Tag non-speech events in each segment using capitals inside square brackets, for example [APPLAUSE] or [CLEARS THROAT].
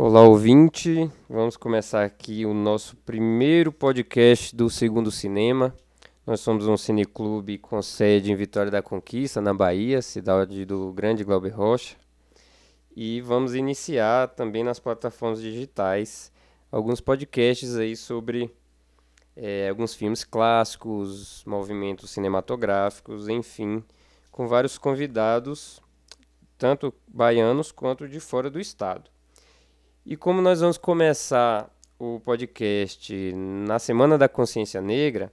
Olá, ouvinte. Vamos começar aqui o nosso primeiro podcast do Segundo Cinema. Nós somos um cineclube com sede em Vitória da Conquista, na Bahia, cidade do Grande Glauber Rocha. E vamos iniciar também nas plataformas digitais alguns podcasts aí sobre é, alguns filmes clássicos, movimentos cinematográficos, enfim, com vários convidados, tanto baianos quanto de fora do estado. E como nós vamos começar o podcast na Semana da Consciência Negra,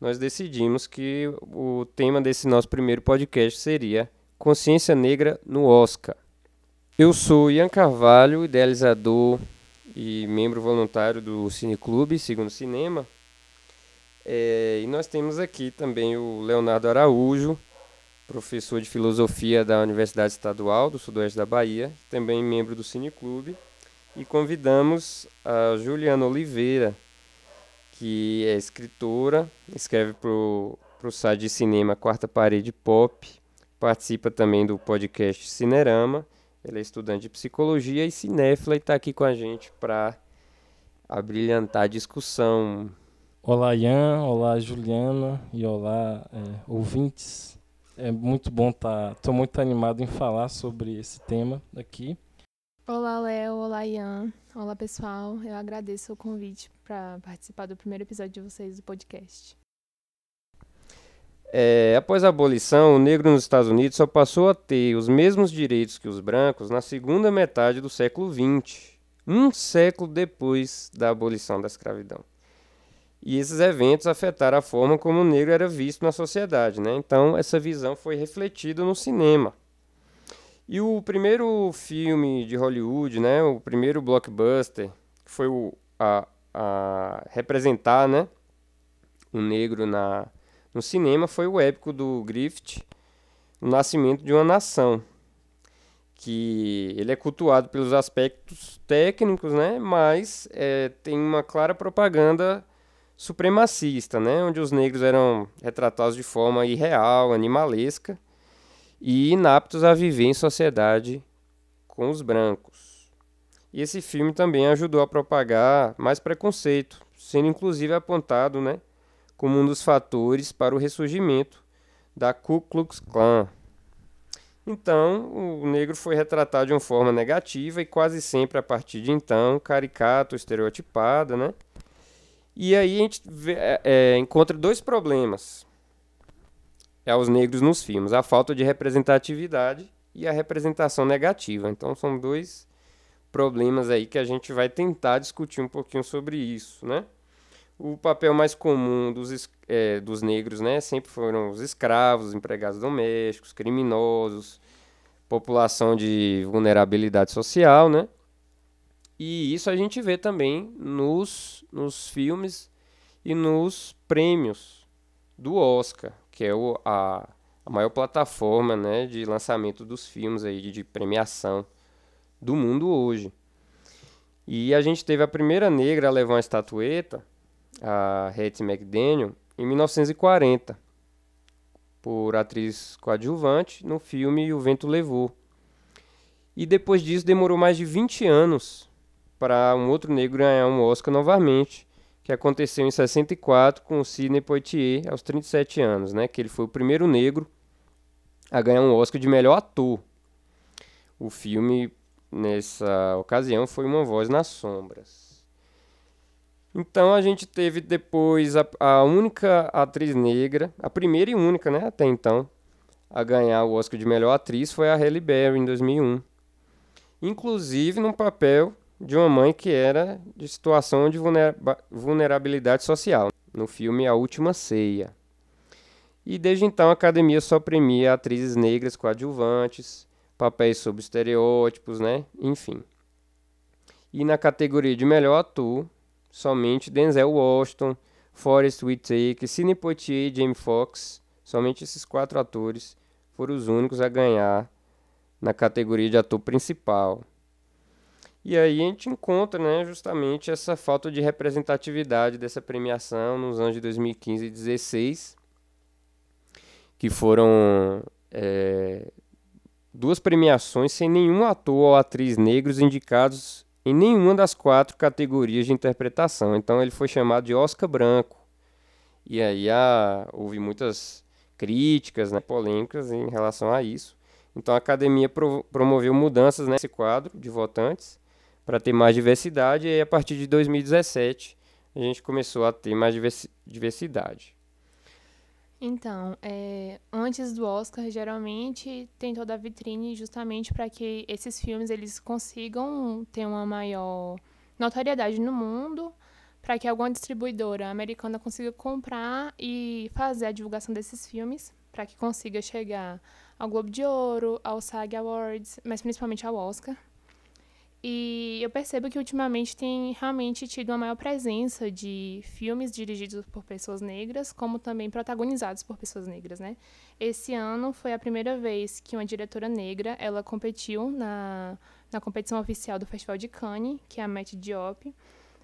nós decidimos que o tema desse nosso primeiro podcast seria Consciência Negra no Oscar. Eu sou Ian Carvalho, idealizador e membro voluntário do Cineclube Segundo Cinema. É, e nós temos aqui também o Leonardo Araújo, professor de filosofia da Universidade Estadual do Sudoeste da Bahia, também membro do Cineclube e convidamos a Juliana Oliveira, que é escritora, escreve para o site de cinema Quarta Parede Pop, participa também do podcast Cinerama, ela é estudante de psicologia e cinéfila e está aqui com a gente para abrilhantar a discussão. Olá, Ian, olá, Juliana e olá, é, ouvintes. É muito bom estar. Tá, Estou muito animado em falar sobre esse tema aqui. Olá, Léo. Olá, Ian. Olá, pessoal. Eu agradeço o convite para participar do primeiro episódio de vocês do podcast. É, após a abolição, o negro nos Estados Unidos só passou a ter os mesmos direitos que os brancos na segunda metade do século XX, um século depois da abolição da escravidão. E esses eventos afetaram a forma como o negro era visto na sociedade. Né? Então, essa visão foi refletida no cinema. E o primeiro filme de Hollywood, né, o primeiro blockbuster, que foi o, a, a representar né, o negro na, no cinema, foi o épico do Griffith, O Nascimento de uma Nação, que ele é cultuado pelos aspectos técnicos, né, mas é, tem uma clara propaganda supremacista, né, onde os negros eram retratados de forma irreal, animalesca, e inaptos a viver em sociedade com os brancos. E esse filme também ajudou a propagar mais preconceito, sendo inclusive apontado né, como um dos fatores para o ressurgimento da Ku Klux Klan. Então, o negro foi retratado de uma forma negativa e quase sempre a partir de então caricato, estereotipada, né? E aí a gente vê, é, é encontra dois problemas aos negros nos filmes, a falta de representatividade e a representação negativa. Então são dois problemas aí que a gente vai tentar discutir um pouquinho sobre isso, né? O papel mais comum dos, é, dos negros, né, sempre foram os escravos, empregados domésticos, criminosos, população de vulnerabilidade social, né? E isso a gente vê também nos, nos filmes e nos prêmios do Oscar que é o, a, a maior plataforma né, de lançamento dos filmes aí, de, de premiação do mundo hoje. E a gente teve a primeira negra a levar uma estatueta, a Hattie McDaniel, em 1940, por atriz coadjuvante no filme O Vento Levou. E depois disso demorou mais de 20 anos para um outro negro ganhar um Oscar novamente, que aconteceu em 64 com o Sidney Poitier aos 37 anos, né? Que ele foi o primeiro negro a ganhar um Oscar de melhor ator. O filme nessa ocasião foi Uma Voz nas Sombras. Então a gente teve depois a, a única atriz negra, a primeira e única, né, até então, a ganhar o Oscar de melhor atriz foi a Halle Berry em 2001. Inclusive num papel de uma mãe que era de situação de vulnerabilidade social, no filme A Última Ceia. E desde então a academia só premia atrizes negras coadjuvantes, papéis sobre estereótipos, né? Enfim. E na categoria de melhor ator, somente Denzel Washington, Forrest Whitaker, Sidney Poitier e Jamie Foxx, somente esses quatro atores foram os únicos a ganhar na categoria de ator principal. E aí a gente encontra né, justamente essa falta de representatividade dessa premiação nos anos de 2015 e 2016, que foram é, duas premiações sem nenhum ator ou atriz negros indicados em nenhuma das quatro categorias de interpretação. Então ele foi chamado de Oscar branco. E aí houve muitas críticas, né, polêmicas em relação a isso. Então a academia pro, promoveu mudanças nesse quadro de votantes para ter mais diversidade e a partir de 2017 a gente começou a ter mais diversidade. Então, é, antes do Oscar, geralmente tem toda a vitrine justamente para que esses filmes eles consigam ter uma maior notoriedade no mundo, para que alguma distribuidora americana consiga comprar e fazer a divulgação desses filmes, para que consiga chegar ao Globo de Ouro, ao SAG Awards, mas principalmente ao Oscar. E eu percebo que ultimamente tem realmente tido uma maior presença de filmes dirigidos por pessoas negras, como também protagonizados por pessoas negras, né? Esse ano foi a primeira vez que uma diretora negra, ela competiu na, na competição oficial do Festival de Cannes, que é a Matt Diop.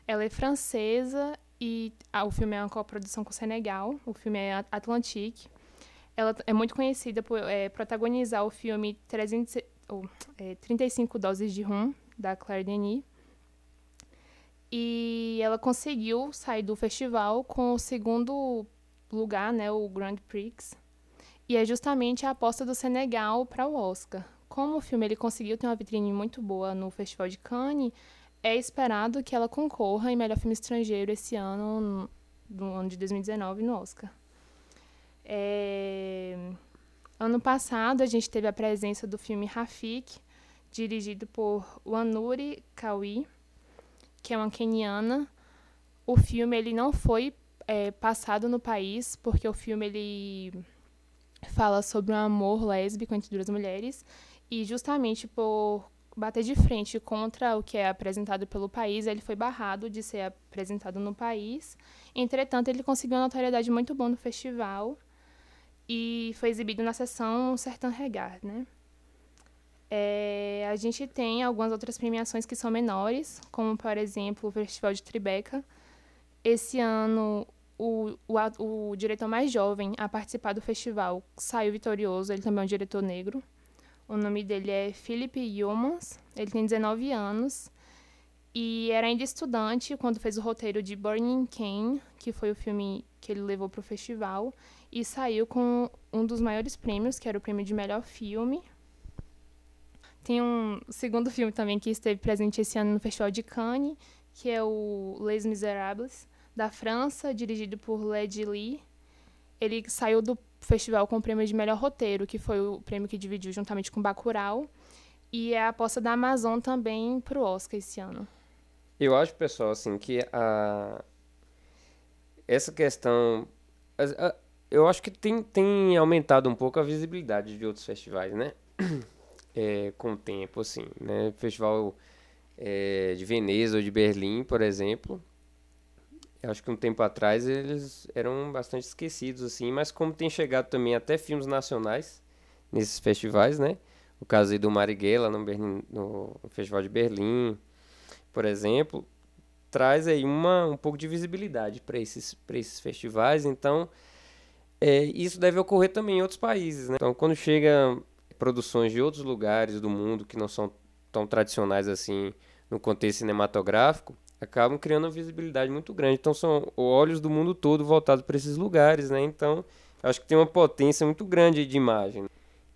Ela é francesa e ah, o filme é uma coprodução com o Senegal, o filme é Atlantique. Ela é muito conhecida por é, protagonizar o filme 300, oh, é, 35 Doses de Rum, da Claire Denis. E ela conseguiu sair do festival com o segundo lugar, né, o Grand Prix. E é justamente a aposta do Senegal para o Oscar. Como o filme ele conseguiu ter uma vitrine muito boa no Festival de Cannes, é esperado que ela concorra em melhor filme estrangeiro esse ano, no ano de 2019, no Oscar. É... Ano passado, a gente teve a presença do filme Rafik, dirigido por Wanuri Kawi, que é uma keniana. O filme ele não foi é, passado no país porque o filme ele fala sobre um amor lésbico entre duas mulheres e justamente por bater de frente contra o que é apresentado pelo país, ele foi barrado de ser apresentado no país. Entretanto, ele conseguiu uma notoriedade muito boa no festival e foi exibido na sessão Sertão Regard, né? É, a gente tem algumas outras premiações que são menores, como, por exemplo, o Festival de Tribeca. Esse ano, o, o, o diretor mais jovem a participar do festival saiu vitorioso, ele também é um diretor negro. O nome dele é Philip Humans, ele tem 19 anos e era ainda estudante quando fez o roteiro de Burning Kane, que foi o filme que ele levou para o festival, e saiu com um dos maiores prêmios, que era o prêmio de melhor filme, tem um segundo filme também que esteve presente esse ano no Festival de Cannes, que é o Les Miserables, da França, dirigido por Led Lee. Ele saiu do festival com o prêmio de melhor roteiro, que foi o prêmio que dividiu juntamente com Bacurau. E é a aposta da Amazon também para o Oscar esse ano. Eu acho, pessoal, assim, que a... essa questão... Eu acho que tem, tem aumentado um pouco a visibilidade de outros festivais, né? É, com o tempo, assim, né? Festival é, de Veneza ou de Berlim, por exemplo, eu acho que um tempo atrás eles eram bastante esquecidos, assim, mas como tem chegado também até filmes nacionais nesses festivais, né? O caso aí do Marighella no, Berlim, no Festival de Berlim, por exemplo, traz aí uma, um pouco de visibilidade para esses, esses festivais, então é, isso deve ocorrer também em outros países, né? Então, quando chega produções de outros lugares do mundo que não são tão tradicionais assim no contexto cinematográfico, acabam criando uma visibilidade muito grande. Então são olhos do mundo todo voltados para esses lugares, né? Então acho que tem uma potência muito grande de imagem.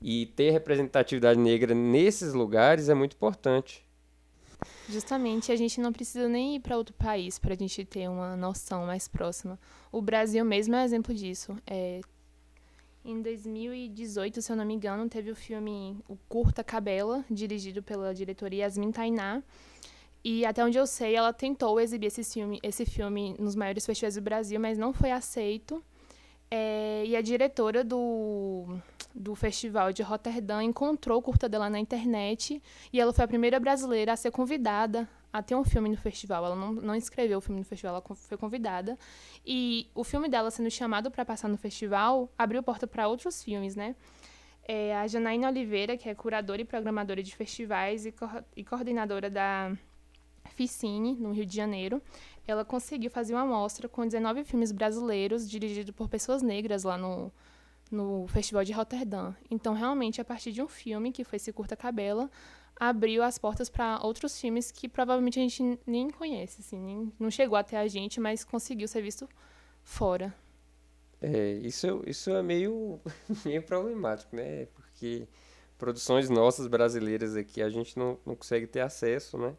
E ter representatividade negra nesses lugares é muito importante. Justamente, a gente não precisa nem ir para outro país para a gente ter uma noção mais próxima. O Brasil mesmo é exemplo disso. É, em 2018, se eu não me engano, teve o filme O Curta Cabela, dirigido pela diretora Yasmin Tainá. E até onde eu sei, ela tentou exibir esse filme, esse filme nos maiores festivais do Brasil, mas não foi aceito. É, e a diretora do, do festival de Roterdã encontrou o curta dela na internet e ela foi a primeira brasileira a ser convidada a ter um filme no festival. Ela não, não escreveu o filme no festival, ela foi convidada. E o filme dela sendo chamado para passar no festival abriu porta para outros filmes, né? É, a Janaína Oliveira, que é curadora e programadora de festivais e, co e coordenadora da Ficine, no Rio de Janeiro, ela conseguiu fazer uma mostra com 19 filmes brasileiros dirigidos por pessoas negras lá no, no Festival de Roterdã. Então, realmente, a partir de um filme, que foi esse Curta Cabela, abriu as portas para outros filmes que provavelmente a gente nem conhece, assim, nem, não chegou até a gente, mas conseguiu ser visto fora. É, isso, isso é meio, [LAUGHS] meio problemático, né? Porque produções nossas brasileiras aqui a gente não, não consegue ter acesso, né?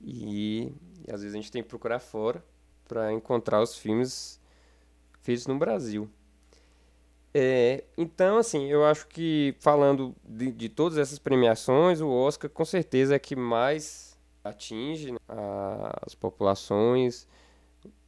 E, e às vezes a gente tem que procurar fora para encontrar os filmes feitos no Brasil. É, então, assim, eu acho que falando de, de, todas essas premiações, o Oscar com certeza é que mais atinge né, as populações,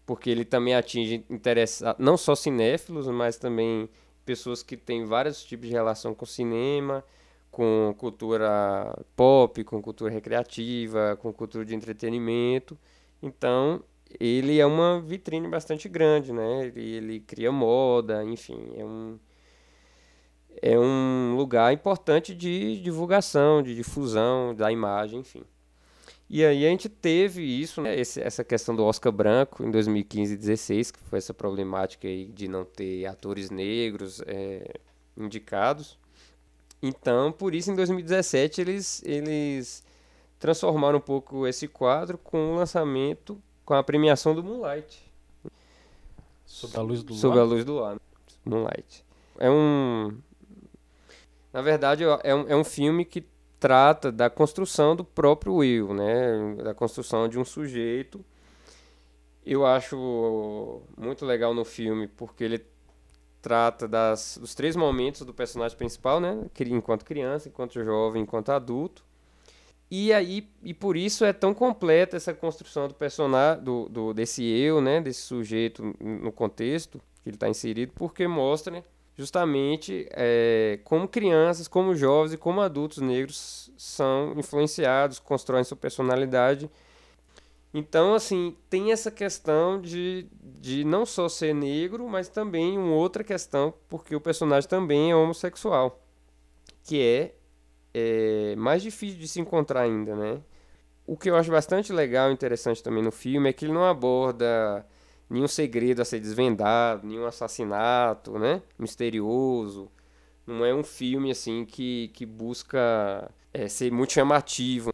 porque ele também atinge interessa, não só cinéfilos, mas também pessoas que têm vários tipos de relação com cinema, com cultura pop, com cultura recreativa, com cultura de entretenimento. Então, ele é uma vitrine bastante grande, né? Ele, ele cria moda, enfim, é um é um lugar importante de divulgação, de difusão da imagem, enfim. E aí a gente teve isso, né, esse, essa questão do Oscar branco em 2015 e 2016, que foi essa problemática aí de não ter atores negros é, indicados. Então, por isso, em 2017, eles, eles transformaram um pouco esse quadro com o lançamento com a premiação do Moonlight. Sob a luz do Sob a luz do ar. Moonlight. É um. Na verdade, é um, é um filme que trata da construção do próprio Will, né? Da construção de um sujeito. Eu acho muito legal no filme porque ele trata das, dos três momentos do personagem principal, né? Enquanto criança, enquanto jovem, enquanto adulto. E aí, e por isso é tão completa essa construção do personagem, do, do, desse eu, né, desse sujeito no contexto que ele está inserido, porque mostra né, justamente é, como crianças, como jovens e como adultos negros são influenciados, constroem sua personalidade. Então, assim, tem essa questão de, de não só ser negro, mas também uma outra questão, porque o personagem também é homossexual, que é é mais difícil de se encontrar ainda, né? O que eu acho bastante legal e interessante também no filme é que ele não aborda nenhum segredo a ser desvendado, nenhum assassinato, né? Misterioso. Não é um filme assim que, que busca é, ser muito chamativo.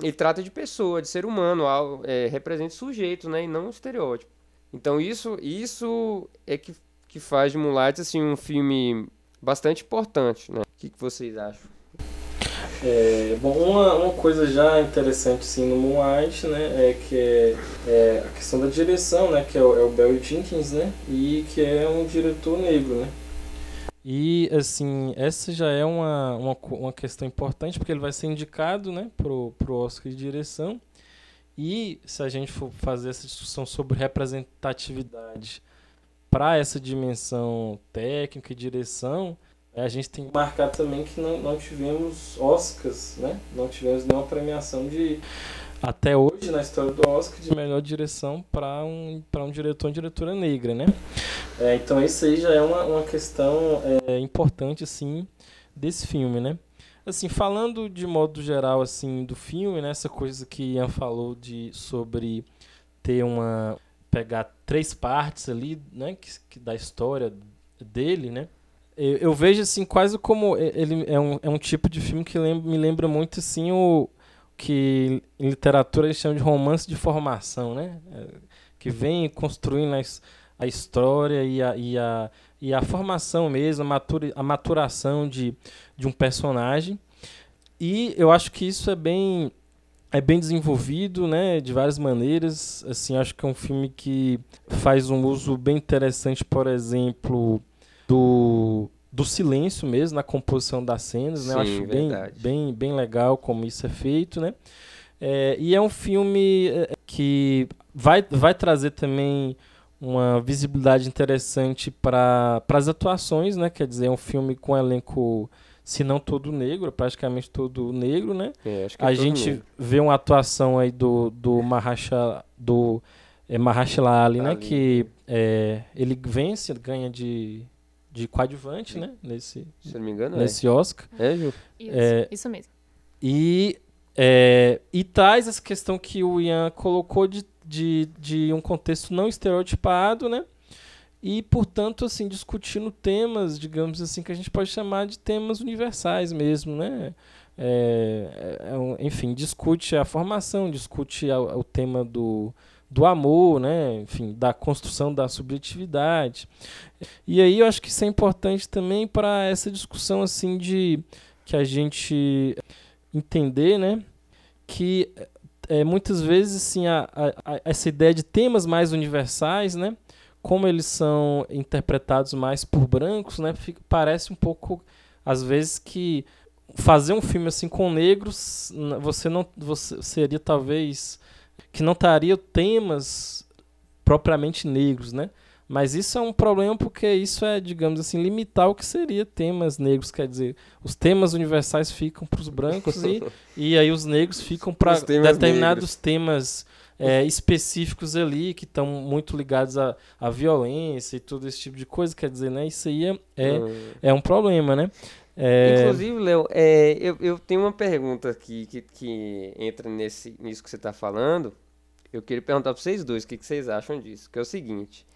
Ele trata de pessoa, de ser humano, é, representa sujeito, né? E não um estereótipo. Então isso, isso é que, que faz de Moonlight assim, um filme bastante importante, né? O que, que vocês acham? É, bom, uma, uma coisa já interessante assim, no Moonlight, né, é que é, é, a questão da direção, né, que é o, é o Barry Jenkins, né, e que é um diretor negro, né. E, assim, essa já é uma, uma, uma questão importante, porque ele vai ser indicado, né, pro, pro Oscar de direção, e se a gente for fazer essa discussão sobre representatividade para essa dimensão técnica e direção, a gente tem que marcar também que não, não tivemos Oscars, né? Não tivemos nenhuma premiação de até hoje na história do Oscar de melhor direção para um um diretor e diretora negra, né? É, então isso aí já é uma, uma questão é, importante assim desse filme, né? Assim, falando de modo geral assim do filme, né, essa coisa que Ian falou de sobre ter uma pegar três partes ali, né, que, que da história dele, né? Eu, eu, vejo assim quase como ele é um, é um tipo de filme que lembra, me lembra muito assim o que em literatura eles chamam de romance de formação, né? É, que vem construindo a, a história e a, e, a, e a formação mesmo, a, matura, a maturação de, de um personagem. E eu acho que isso é bem é bem desenvolvido, né, de várias maneiras. Assim, acho que é um filme que faz um uso bem interessante, por exemplo, do, do silêncio mesmo na composição das cenas, né? Sim, Eu acho bem, bem, bem legal como isso é feito, né? É, e é um filme é, que vai, vai trazer também uma visibilidade interessante para as atuações, né? Quer dizer, é um filme com um elenco, se não todo negro, praticamente todo negro, né? É, é a gente negro. vê uma atuação aí do, do Mahasha, do é, Mahershala Ali, né? Que é, ele vence, ganha de de coadjuvante, né? Nesse, Se não me engano, nesse é. Oscar. É, Ju? Isso, É, isso mesmo. E, é, e traz essa questão que o Ian colocou de, de, de um contexto não estereotipado, né? E, portanto, assim, discutindo temas, digamos assim, que a gente pode chamar de temas universais mesmo, né? é, é, enfim, discute a formação, discute a, o tema do, do amor, né? enfim, da construção da subjetividade. E aí eu acho que isso é importante também para essa discussão assim de que a gente entender, né, que é, muitas vezes assim, a, a, essa ideia de temas mais universais, né, como eles são interpretados mais por brancos, né, fica, parece um pouco às vezes que fazer um filme assim com negros, você não você seria talvez que não estaria temas propriamente negros, né? Mas isso é um problema porque isso é, digamos assim, limitar o que seria temas negros, quer dizer, os temas universais ficam para os brancos e, [LAUGHS] e aí os negros ficam para determinados negros. temas é, específicos ali que estão muito ligados à, à violência e todo esse tipo de coisa, quer dizer, né? Isso aí é, é, hum. é um problema, né? É... Inclusive, Léo, é, eu, eu tenho uma pergunta aqui que, que entra nesse, nisso que você está falando. Eu queria perguntar para vocês dois o que, que vocês acham disso, que é o seguinte.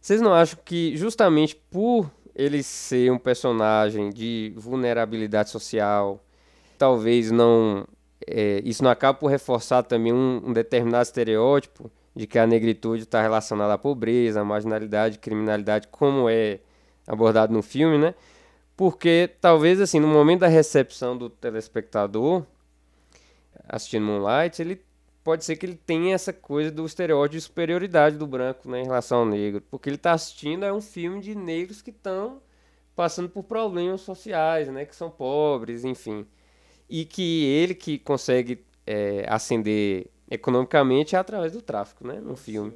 Vocês não acham que justamente por ele ser um personagem de vulnerabilidade social, talvez não é, isso não acaba por reforçar também um, um, determinado estereótipo de que a negritude está relacionada à pobreza, à marginalidade, criminalidade, como é abordado no filme, né? Porque talvez assim, no momento da recepção do telespectador assistindo Moonlight, ele pode ser que ele tenha essa coisa do estereótipo de superioridade do branco né, em relação ao negro. Porque ele está assistindo é um filme de negros que estão passando por problemas sociais, né, que são pobres, enfim. E que ele que consegue é, ascender economicamente é através do tráfico, né, no filme.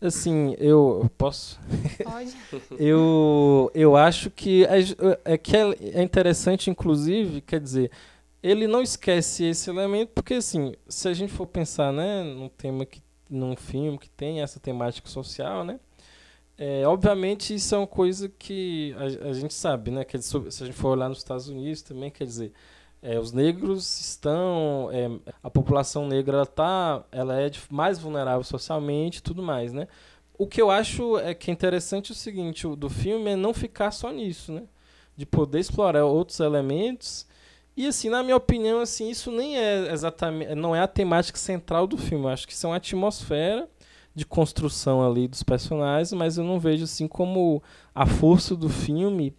Assim, eu, posso? Pode. [LAUGHS] eu, eu acho que é, é que é, é interessante, inclusive, quer dizer, ele não esquece esse elemento, porque assim, se a gente for pensar, né, num tema que num filme que tem essa temática social, né? É, obviamente isso é uma coisa que a, a gente sabe, né? Que se a gente for olhar nos Estados Unidos também, quer dizer, é, os negros estão, é, a população negra ela tá, ela é mais vulnerável socialmente, tudo mais, né? O que eu acho é que é interessante o seguinte, o, do filme é não ficar só nisso, né? De poder explorar outros elementos e assim, na minha opinião, assim, isso nem é exatamente, não é a temática central do filme. Eu acho que isso é uma atmosfera de construção ali dos personagens, mas eu não vejo assim como a força do filme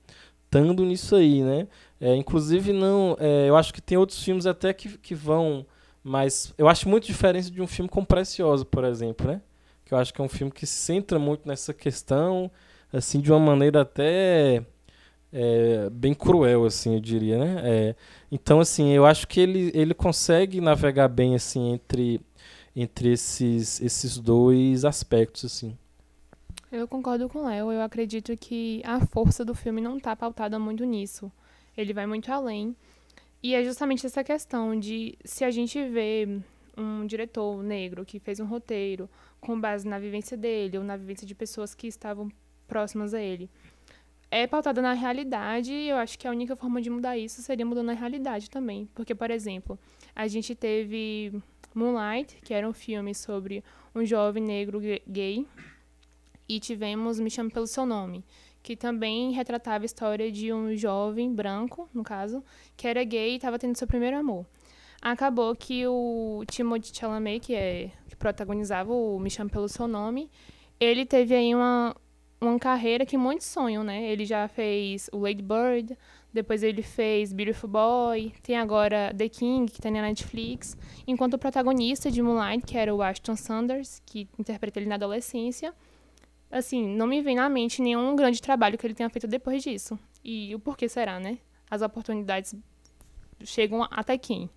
estando nisso aí, né? É, inclusive não, é, eu acho que tem outros filmes até que, que vão, mas eu acho muito diferente de um filme como Preciosa, por exemplo, né? Que eu acho que é um filme que se centra muito nessa questão, assim, de uma maneira até é, bem cruel, assim, eu diria, né? É, então, assim, eu acho que ele, ele consegue navegar bem, assim, entre, entre esses, esses dois aspectos, assim. Eu concordo com o Léo. Eu acredito que a força do filme não está pautada muito nisso. Ele vai muito além. E é justamente essa questão de se a gente vê um diretor negro que fez um roteiro com base na vivência dele ou na vivência de pessoas que estavam próximas a ele é pautada na realidade e eu acho que a única forma de mudar isso seria mudando a realidade também. Porque, por exemplo, a gente teve Moonlight, que era um filme sobre um jovem negro gay, e tivemos Me Chame Pelo Seu Nome, que também retratava a história de um jovem branco, no caso, que era gay e estava tendo seu primeiro amor. Acabou que o Timothée Chalamet, que, é, que protagonizava o Me Chame Pelo Seu Nome, ele teve aí uma, uma carreira que muitos sonham, né? Ele já fez o Lady Bird, depois ele fez Beautiful Boy, tem agora The King, que tá na Netflix, enquanto o protagonista de Moonlight, que era o Ashton Sanders, que interpreta ele na adolescência, assim, não me vem na mente nenhum grande trabalho que ele tenha feito depois disso. E o porquê será, né? As oportunidades chegam até quem?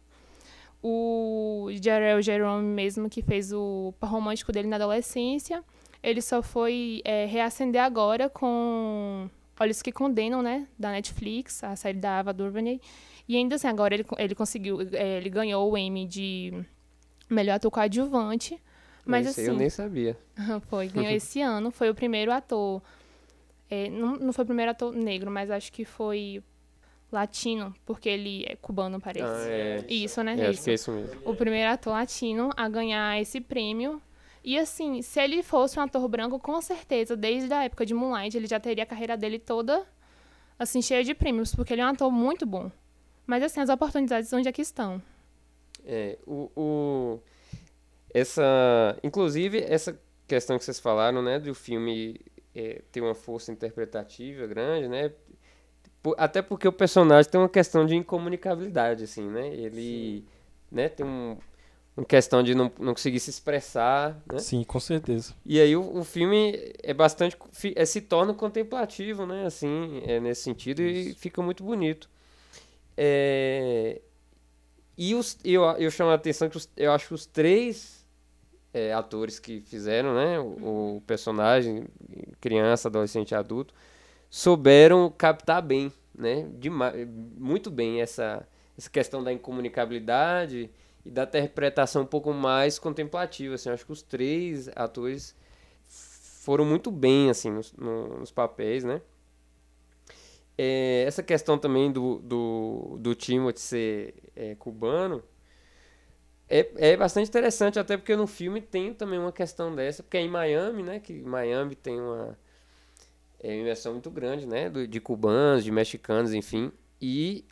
O Jarrell Jerome mesmo, que fez o romântico dele na adolescência, ele só foi é, reacender agora com Olhos que Condenam, né? Da Netflix, a série da Ava DuVernay. E ainda assim, agora ele, ele conseguiu, é, ele ganhou o Emmy de melhor ator coadjuvante. Mas esse assim. eu nem sabia. [LAUGHS] foi, [LAUGHS] ganhou esse ano. Foi o primeiro ator. É, não, não foi o primeiro ator negro, mas acho que foi latino, porque ele é cubano, parece. Ah, é. Isso, né? É, isso. Acho que é isso mesmo. O primeiro ator latino a ganhar esse prêmio e assim, se ele fosse um ator branco, com certeza, desde a época de Moonlight, ele já teria a carreira dele toda, assim, cheia de prêmios, porque ele é um ator muito bom. Mas assim, as oportunidades onde é que estão? É, o, o, essa, inclusive, essa questão que vocês falaram, né, do filme é, ter uma força interpretativa grande, né, até porque o personagem tem uma questão de incomunicabilidade, assim, né, ele, né, tem um, uma questão de não, não conseguir se expressar, né? Sim, com certeza. E aí o, o filme é bastante, é, se torna contemplativo, né, assim, é nesse sentido Isso. e fica muito bonito. É, e os, eu, eu chamo a atenção que os, eu acho que os três é, atores que fizeram, né, o, o, personagem, criança, adolescente adulto, souberam captar bem, né, demais, muito bem essa, essa questão da incomunicabilidade e da interpretação um pouco mais contemplativa. Assim, acho que os três atores foram muito bem assim nos, nos papéis, né? É, essa questão também do, do, do Timothy ser é, cubano é, é bastante interessante, até porque no filme tem também uma questão dessa, porque é em Miami, né? Que Miami tem uma é, imersão muito grande, né? De cubanos, de mexicanos, enfim. E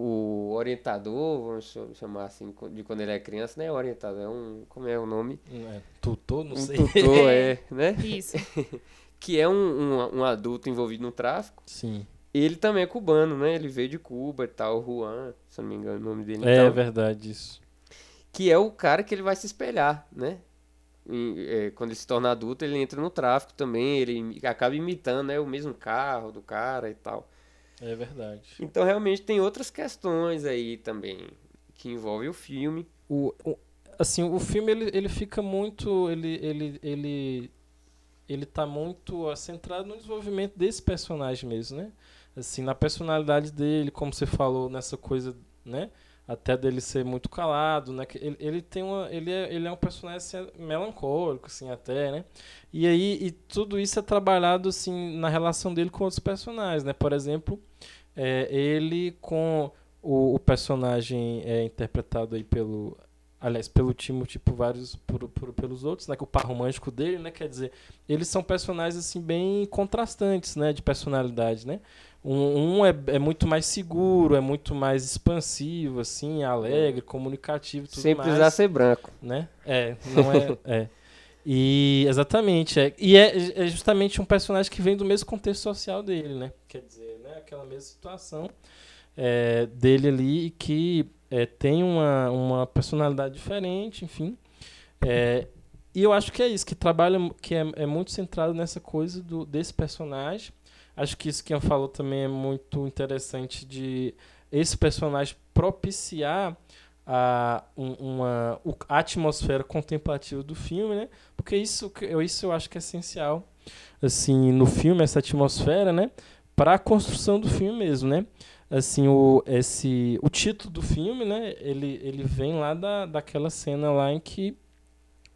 o orientador, vamos chamar assim, de quando ele é criança, não é orientador, é um. Como é o nome? É, tutor, não um sei. Tutor, [LAUGHS] é, né? Isso. [LAUGHS] que é um, um, um, adulto envolvido no tráfico. Sim. Ele também é cubano, né? Ele veio de Cuba e tal, Juan, se não me engano o nome dele. É então, verdade isso. Que é o cara que ele vai se espelhar, né? E, é, quando ele se torna adulto, ele entra no tráfico também, ele acaba imitando né, o mesmo carro do cara e tal. É verdade. Então realmente tem outras questões aí também que envolvem o filme. O, o assim, o filme ele, ele fica muito ele ele ele ele tá muito centrado no desenvolvimento desse personagem mesmo, né? Assim, na personalidade dele, como você falou nessa coisa, né? Até dele ser muito calado, né? Ele, ele tem uma ele é, ele é um personagem assim, melancólico assim até, né? E aí e tudo isso é trabalhado assim na relação dele com outros personagens, né? Por exemplo, é, ele com o, o personagem é interpretado aí pelo aliás, pelo Timo, tipo, vários por, por, pelos outros, né, que o par romântico dele, né, quer dizer, eles são personagens, assim, bem contrastantes, né, de personalidade, né, um, um é, é muito mais seguro, é muito mais expansivo, assim, alegre, comunicativo, tudo Sem mais. precisar ser branco. Né, é, não é, [LAUGHS] é. E, exatamente, é, e é, é justamente um personagem que vem do mesmo contexto social dele, né, quer dizer, aquela mesma situação é, dele ali e que é, tem uma, uma personalidade diferente, enfim. É, e eu acho que é isso, que trabalha, que é, é muito centrado nessa coisa do, desse personagem. Acho que isso que eu falou também é muito interessante de esse personagem propiciar a uma a atmosfera contemplativa do filme, né? Porque isso isso eu acho que é essencial assim no filme essa atmosfera, né? Para a construção do filme mesmo, né? Assim, o, esse, o título do filme, né? Ele, ele vem lá da, daquela cena lá em que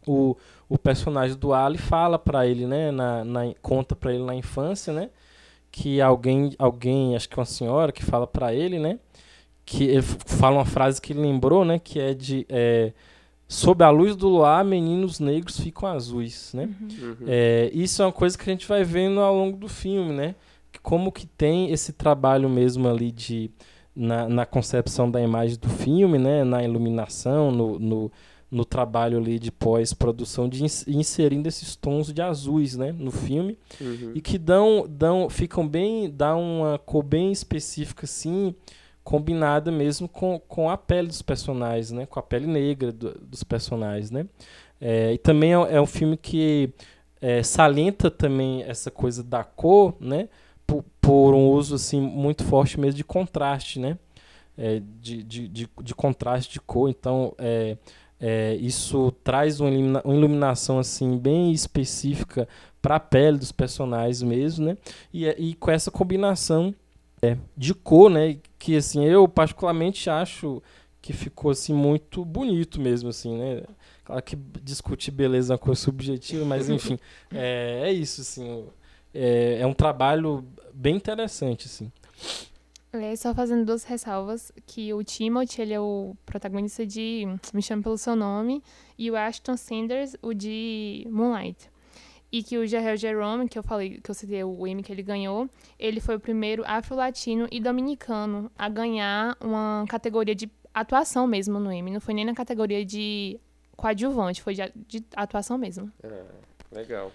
o, o personagem do Ali fala para ele, né? Na, na, conta para ele na infância, né? Que alguém, alguém, acho que uma senhora, que fala para ele, né? Que ele fala uma frase que ele lembrou, né? Que é de... É, Sob a luz do luar, meninos negros ficam azuis, né? Uhum. É, isso é uma coisa que a gente vai vendo ao longo do filme, né? Como que tem esse trabalho mesmo ali de na, na concepção da imagem do filme, né, na iluminação, no, no, no trabalho ali de pós-produção, de ins inserindo esses tons de azuis, né, no filme, uhum. e que dão, dão, ficam bem, dá uma cor bem específica, assim, combinada mesmo com, com a pele dos personagens, né, com a pele negra do, dos personagens, né, é, e também é, é um filme que é, salienta também essa coisa da cor, né, por, por, um uso assim muito forte mesmo de contraste, né? É, de, de, de, de, contraste de cor. Então, é, é, isso traz uma, ilumina uma, iluminação assim bem específica para a pele dos personagens mesmo, né? E, e com essa combinação é, de cor, né? Que assim eu particularmente acho que ficou assim muito bonito mesmo, assim, né? Claro que discutir beleza é uma coisa subjetiva, mas enfim, [LAUGHS] é, é isso, assim é, é um trabalho bem interessante, assim. Só fazendo duas ressalvas, que o Timothy, ele é o protagonista de Me Chame Pelo Seu Nome, e o Ashton Sanders, o de Moonlight. e que o Jael Jerome, que eu falei, que eu citei o Emmy que ele ganhou, ele foi o primeiro afro-latino e dominicano a ganhar uma categoria de atuação mesmo no Emmy. Não foi nem na categoria de coadjuvante, foi de, de atuação mesmo. É, legal.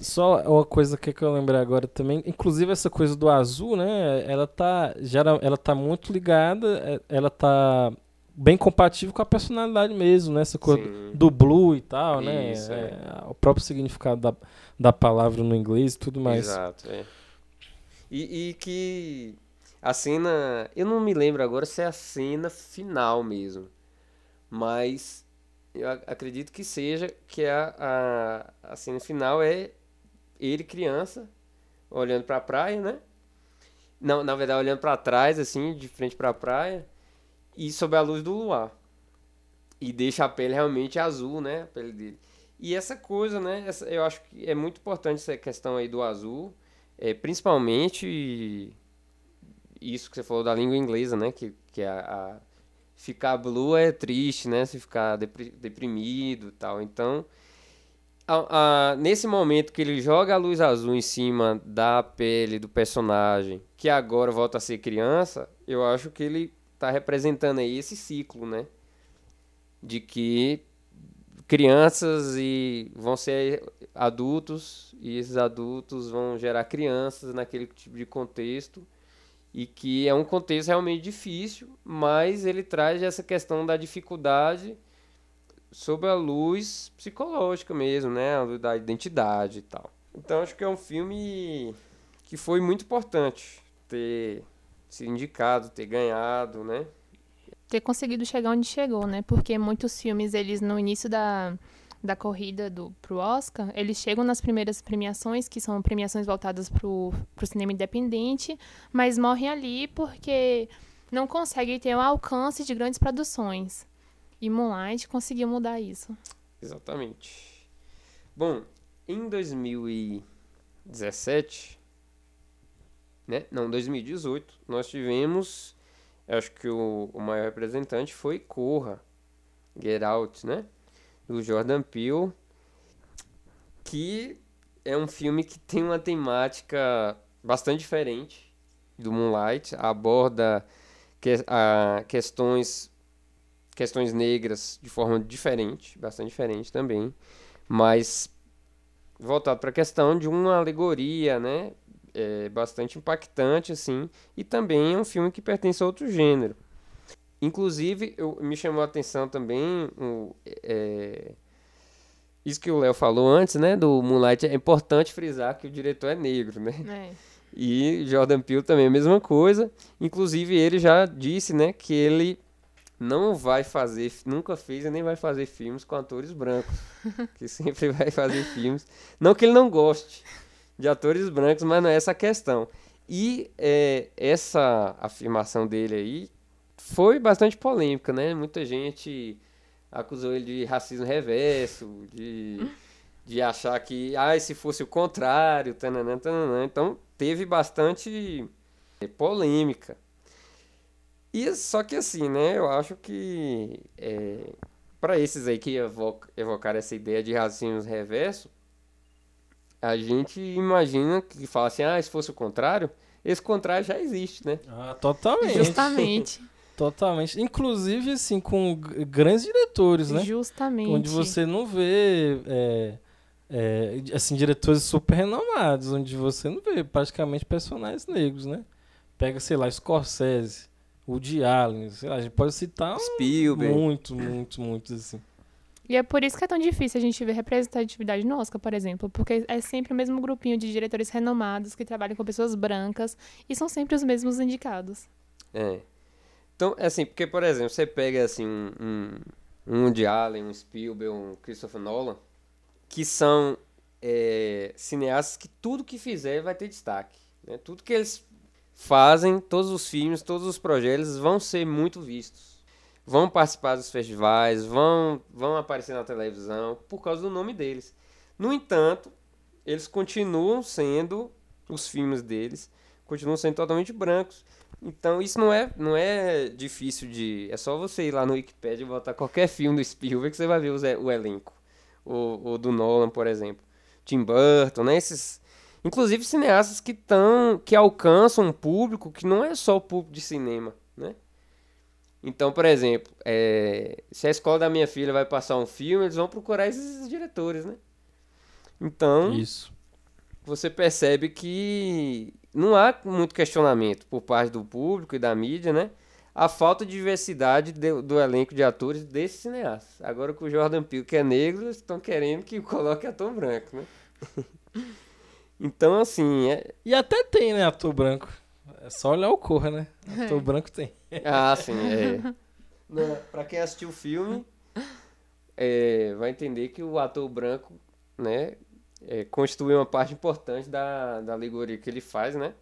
Só uma coisa que eu lembrei agora também, inclusive essa coisa do azul, né? Ela tá, geral, ela tá muito ligada, é, ela tá bem compatível com a personalidade mesmo, né? Essa coisa Sim. do blue e tal, né? Isso, é. É, o próprio significado da, da palavra no inglês e tudo mais. Exato, é. E, e que a cena. Eu não me lembro agora se é a cena final mesmo. Mas eu ac- acredito que seja que a, a, a cena final é ele criança olhando pra praia, né? Não, na verdade olhando pra trás assim, de frente pra praia e sob a luz do luar. E deixa a pele realmente azul, né? A pele dele. E essa coisa, né? essa- eu acho que é muito importante essa questão aí do azul, é, principalmente isso que você falou da língua inglesa, né? Que, que é a, a- ficar blue é triste, né? Se ficar depri- deprimido tal. Então, a- a- nesse momento que ele joga a luz azul em cima da pele do personagem, que agora volta a ser criança, eu acho que ele tá representando aí esse ciclo, né? De que crianças e vão ser adultos e esses adultos vão gerar crianças naquele tipo de contexto e que é um contexto realmente difícil, mas ele traz essa questão da dificuldade sob a luz psicológica mesmo, né, a luz da identidade e tal. Então acho que é um filme que foi muito importante ter sido indicado, ter ganhado, né? ter conseguido chegar onde chegou, né? Porque muitos filmes, eles no início da, da corrida do, pro Oscar, eles chegam nas primeiras premiações, que são premiações voltadas pro, pro cinema independente, mas morrem ali porque não conseguem ter o alcance de grandes produções. E Moonlight conseguiu mudar isso. Exatamente. Bom, em 2017, né? Não, 2018, nós tivemos, acho que o, o maior representante foi Corra, Get Out, né? Do Jordan Peele, que é um filme que tem uma temática bastante diferente do Moonlight, aborda que, a, questões questões negras de forma diferente, bastante diferente também, mas voltado para a questão de uma alegoria, né? É, bastante impactante, assim, e também é um filme que pertence a outro gênero. Inclusive, eu, me chamou a atenção também o, é, isso que o Léo falou antes, né? Do Moonlight, é importante frisar que o diretor é negro, né? É. E Jordan Peele também é a mesma coisa. Inclusive, ele já disse, né, que ele não vai fazer, nunca fez e nem vai fazer filmes com atores brancos. [LAUGHS] que sempre vai fazer filmes. Não que ele não goste de atores brancos, mas não é essa a questão. E é, essa afirmação dele aí foi bastante polêmica, né? Muita gente acusou ele de racismo reverso, de, de achar que, ah, se fosse o contrário, tananã, tananã. Então, teve bastante é, polêmica. E só que assim, né? Eu acho que é, para esses aí que evoca, evocaram essa ideia de racismo reverso, a gente imagina que fala assim, ah, se fosse o contrário, esse contrário já existe, né? Ah, totalmente. Justamente. Totalmente. Inclusive, assim, com grandes diretores, né? Justamente. Onde você não vê, é, é, assim, diretores super renomados, onde você não vê praticamente personagens negros, né? Pega, sei lá, Scorsese, Woody Allen, sei lá, a gente pode citar um- muito, muito, muito, assim. E é por isso que é tão difícil a gente ver representatividade no Oscar, por exemplo, porque é sempre o mesmo grupinho de diretores renomados que trabalham com pessoas brancas e são sempre os mesmos indicados. É. Então, assim, porque, por exemplo, você pega, assim, um, um, um Woody Allen, um Spielberg, um Christopher Nolan, que são é, cineastas que tudo que fizer vai ter destaque. Né? Tudo que eles fazem, todos os filmes, todos os projetos vão ser muito vistos. Vão participar dos festivais, vão, vão aparecer na televisão por causa do nome deles. No entanto, eles continuam sendo, os filmes deles, continuam sendo totalmente brancos. Então isso não é, não é difícil de. É só você ir lá no Wikipedia e botar qualquer filme do Spielberg que você vai ver o, o elenco. O, o do Nolan, por exemplo. Tim Burton, né? Esses, inclusive cineastas que tão, que alcançam um público que não é só o público de cinema, né? Então, por exemplo, é, se a escola da minha filha vai passar um filme, eles vão procurar esses diretores, né? Então, Isso. você percebe que não há muito questionamento por parte do público e da mídia, né? A falta de diversidade de, do elenco de atores desse cineasta. Agora com o Jordan Peele, que é negro, eles estão querendo que [LAUGHS] coloque ator branco, né? [LAUGHS] então, assim, é... E até tem, né, ator branco. É só olhar o Corra, né? Ator branco tem. Ah, sim, é. [LAUGHS] Não, pra quem assistiu o filme, é, vai entender que o ator branco, né, é, constitui uma parte importante da, da alegoria que ele faz, né?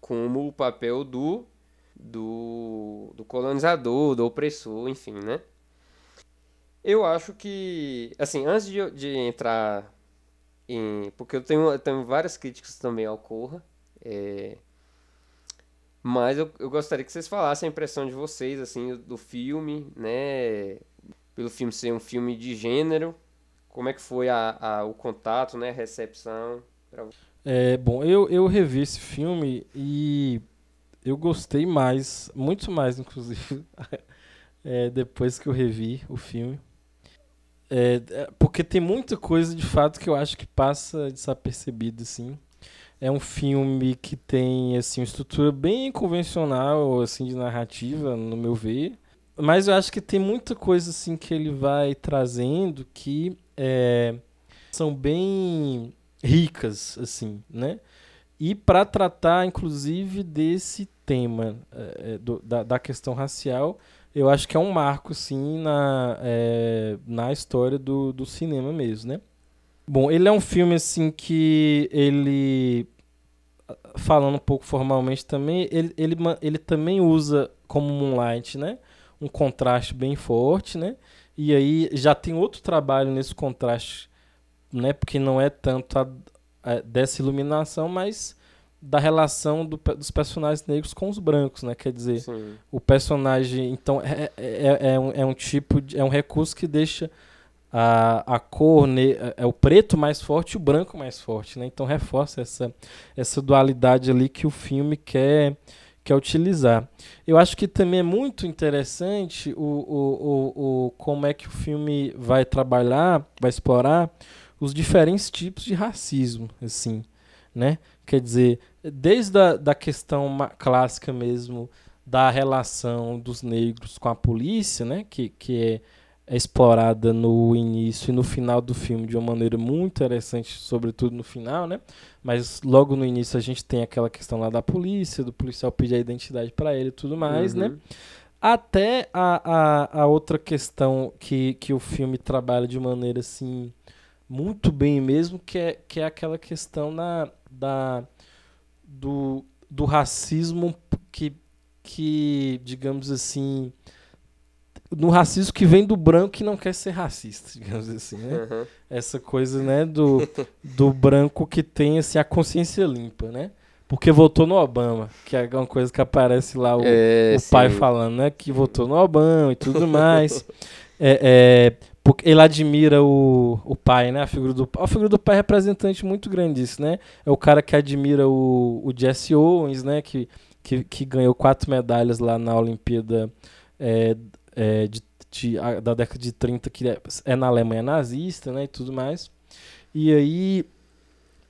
Como o papel do, do, do colonizador, do opressor, enfim, né? Eu acho que, assim, antes de, de entrar em... Porque eu tenho, eu tenho várias críticas também ao Corra, é, mas eu, eu gostaria que vocês falassem a impressão de vocês, assim, do filme, né? Pelo filme ser um filme de gênero, como é que foi a, a, o contato, né? A recepção? Pra... É, bom, eu, eu revi esse filme e eu gostei mais, muito mais, inclusive, [LAUGHS] é, depois que eu revi o filme. É, porque tem muita coisa, de fato, que eu acho que passa desapercebido, assim. É um filme que tem, assim, uma estrutura bem convencional, assim, de narrativa, no meu ver. Mas eu acho que tem muita coisa, assim, que ele vai trazendo que é, são bem ricas, assim, né? E para tratar, inclusive, desse tema é, do, da, da, questão racial, eu acho que é um marco, sim, na, é, na história do, do cinema mesmo, né? Bom, ele é um filme, assim, que ele, falando um pouco formalmente também, ele, ele, ele também usa como Moonlight, né? Um contraste bem forte, né? E aí já tem outro trabalho nesse contraste, né? Porque não é tanto a, a, dessa iluminação, mas da relação do, dos personagens negros com os brancos, né? Quer dizer, Sim. o personagem, então é, é, é, é, um, é um tipo, de, é um recurso que deixa a, a cor, ne, é o preto mais forte e o branco mais forte, né? Então reforça essa, essa dualidade ali que o filme quer quer utilizar. Eu acho que também é muito interessante o, o, o, o, como é que o filme vai trabalhar, vai explorar os diferentes tipos de racismo, assim, né? Quer dizer, desde a da questão clássica mesmo da relação dos negros com a polícia, né? Que, que é é explorada no início e no final do filme de uma maneira muito interessante, sobretudo no final, né? Mas logo no início a gente tem aquela questão lá da polícia, do policial pedir a identidade para ele e tudo mais, né? uhum. né? Até a, a, a, outra questão que, que o filme trabalha de maneira assim muito bem mesmo, que é, que é aquela questão na, da, do, do racismo que, que, digamos assim, no racismo que vem do branco que não quer ser racista, [LAUGHS] digamos assim, né? Uhum. Essa coisa, né, do, do branco que tem assim, a consciência limpa, né? Porque votou no Obama, que é uma coisa que aparece lá o, é, o pai falando, né? Que votou no Obama e tudo [LAUGHS] mais. é, é, porque ele admira o, o pai, né? A figura do a figura do pai é representante muito grande disso, né? É o cara que admira o, o Jesse Owens, né? Que, que, que ganhou quatro medalhas lá na Olimpíada é, é, de, de, a, da década de 30 que é, é, na Alemanha nazista né, e tudo mais. E aí,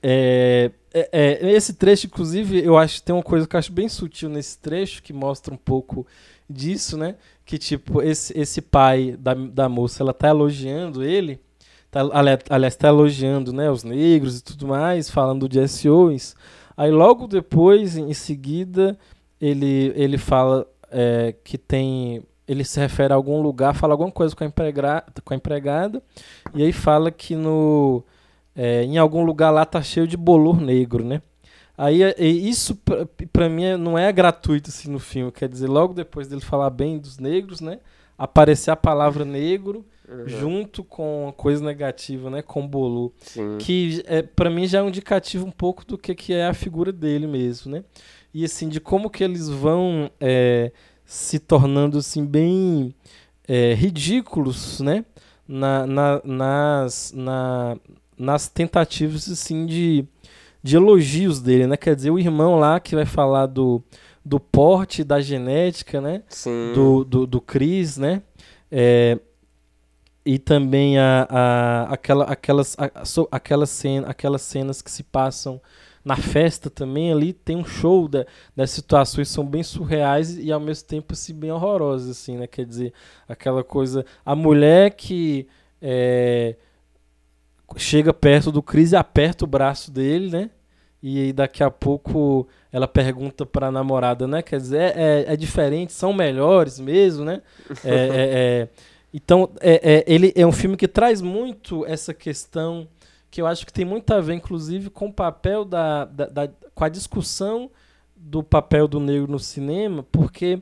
é, é, é, esse trecho, inclusive, eu acho que tem uma coisa que eu acho bem sutil nesse trecho, que mostra um pouco disso, né? Que, tipo, esse, esse pai da, da moça, ela tá elogiando ele, tá, aliás, tá elogiando, né, os negros e tudo mais, falando do Jesse Owens. Aí, logo depois, em seguida, ele, ele fala é, que tem ele se refere a algum lugar, fala alguma coisa com a, empregra, com a empregada, e aí fala que no, é, em algum lugar lá tá cheio de bolor negro, né? Aí isso para mim é, não é gratuito assim no filme, quer dizer, logo depois dele falar bem dos negros, né? Aparecer a palavra negro uhum. junto com coisa negativa, né? Com bolor. Que é, para mim já é um indicativo um pouco do que, que é a figura dele mesmo, né? E assim, de como que eles vão é, se tornando assim bem é, ridículos, né? Na, na, nas, na, nas tentativas assim de, de elogios dele, né? Quer dizer, o irmão lá que vai falar do, do porte, da genética, né? Sim. Do, do, do Chris, né? É, e também a, a, aquela, aquelas, a, so, aquelas, cena, aquelas cenas que se passam na festa também ali tem um show da, das situações são bem surreais e ao mesmo tempo assim, bem horrorosas assim né? Quer dizer aquela coisa a mulher que é, chega perto do Chris e aperta o braço dele né? E aí daqui a pouco ela pergunta para a namorada né? Quer dizer é, é, é, diferente são melhores mesmo né? É, é, é. [LAUGHS] Então é, ele é um filme que traz muito essa questão que eu acho que tem muito a ver, inclusive, com o papel da, da, da com a discussão do papel do negro no cinema, porque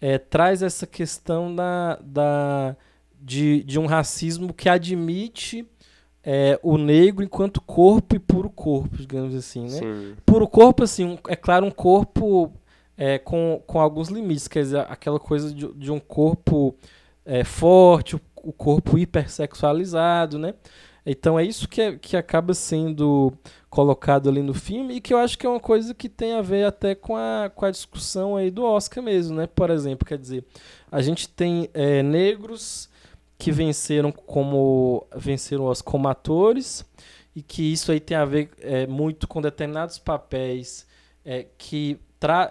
é, traz essa questão da, da, de, de um racismo que admite é, o negro enquanto corpo e puro corpo, digamos assim, né? Sim. Puro corpo, assim, um, é claro, um corpo é, com, com alguns limites, quer dizer, aquela coisa de, de um corpo é, forte, o, o corpo hipersexualizado, né? Então é isso que, é, que acaba sendo colocado ali no filme e que eu acho que é uma coisa que tem a ver até com a, com a discussão aí do Oscar mesmo, né? Por exemplo, quer dizer, a gente tem é, negros que venceram como venceram os como atores e que isso aí tem a ver é, muito com determinados papéis é, que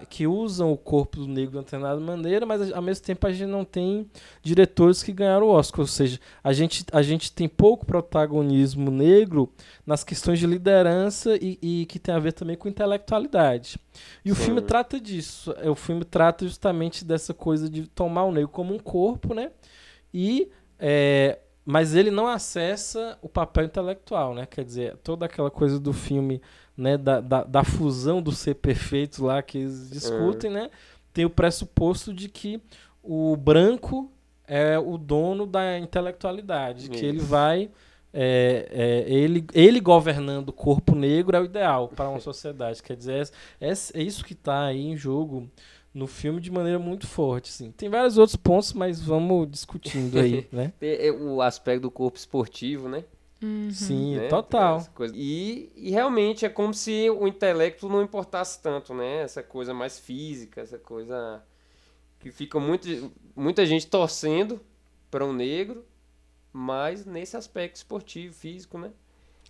que usam o corpo do negro de uma determinada maneira, mas ao mesmo tempo a gente não tem diretores que ganharam o Oscar. Ou seja, a gente, a gente tem pouco protagonismo negro nas questões de liderança e, e que tem a ver também com intelectualidade. E o filme trata disso. É, o filme trata justamente dessa coisa de tomar o negro como um corpo, né? E é, mas ele não acessa o papel intelectual, né? Quer dizer, toda aquela coisa do filme né, da, da, da, fusão do ser perfeito lá que eles discutem, é. né, tem o pressuposto de que o branco é o dono da intelectualidade, Isso. que ele vai é, é, ele, ele governando o corpo negro é o ideal para uma [LAUGHS] sociedade. Quer dizer, é, é isso que está aí em jogo no filme de maneira muito forte. Assim. Tem vários outros pontos, mas vamos discutindo aí. [LAUGHS] né? É, o aspecto do corpo esportivo, né? Uhum. Sim, né? total. E, e realmente é como se o intelecto não importasse tanto, né? Essa coisa mais física, essa coisa que fica muito, muita gente torcendo para um negro, mas nesse aspecto esportivo, físico, né?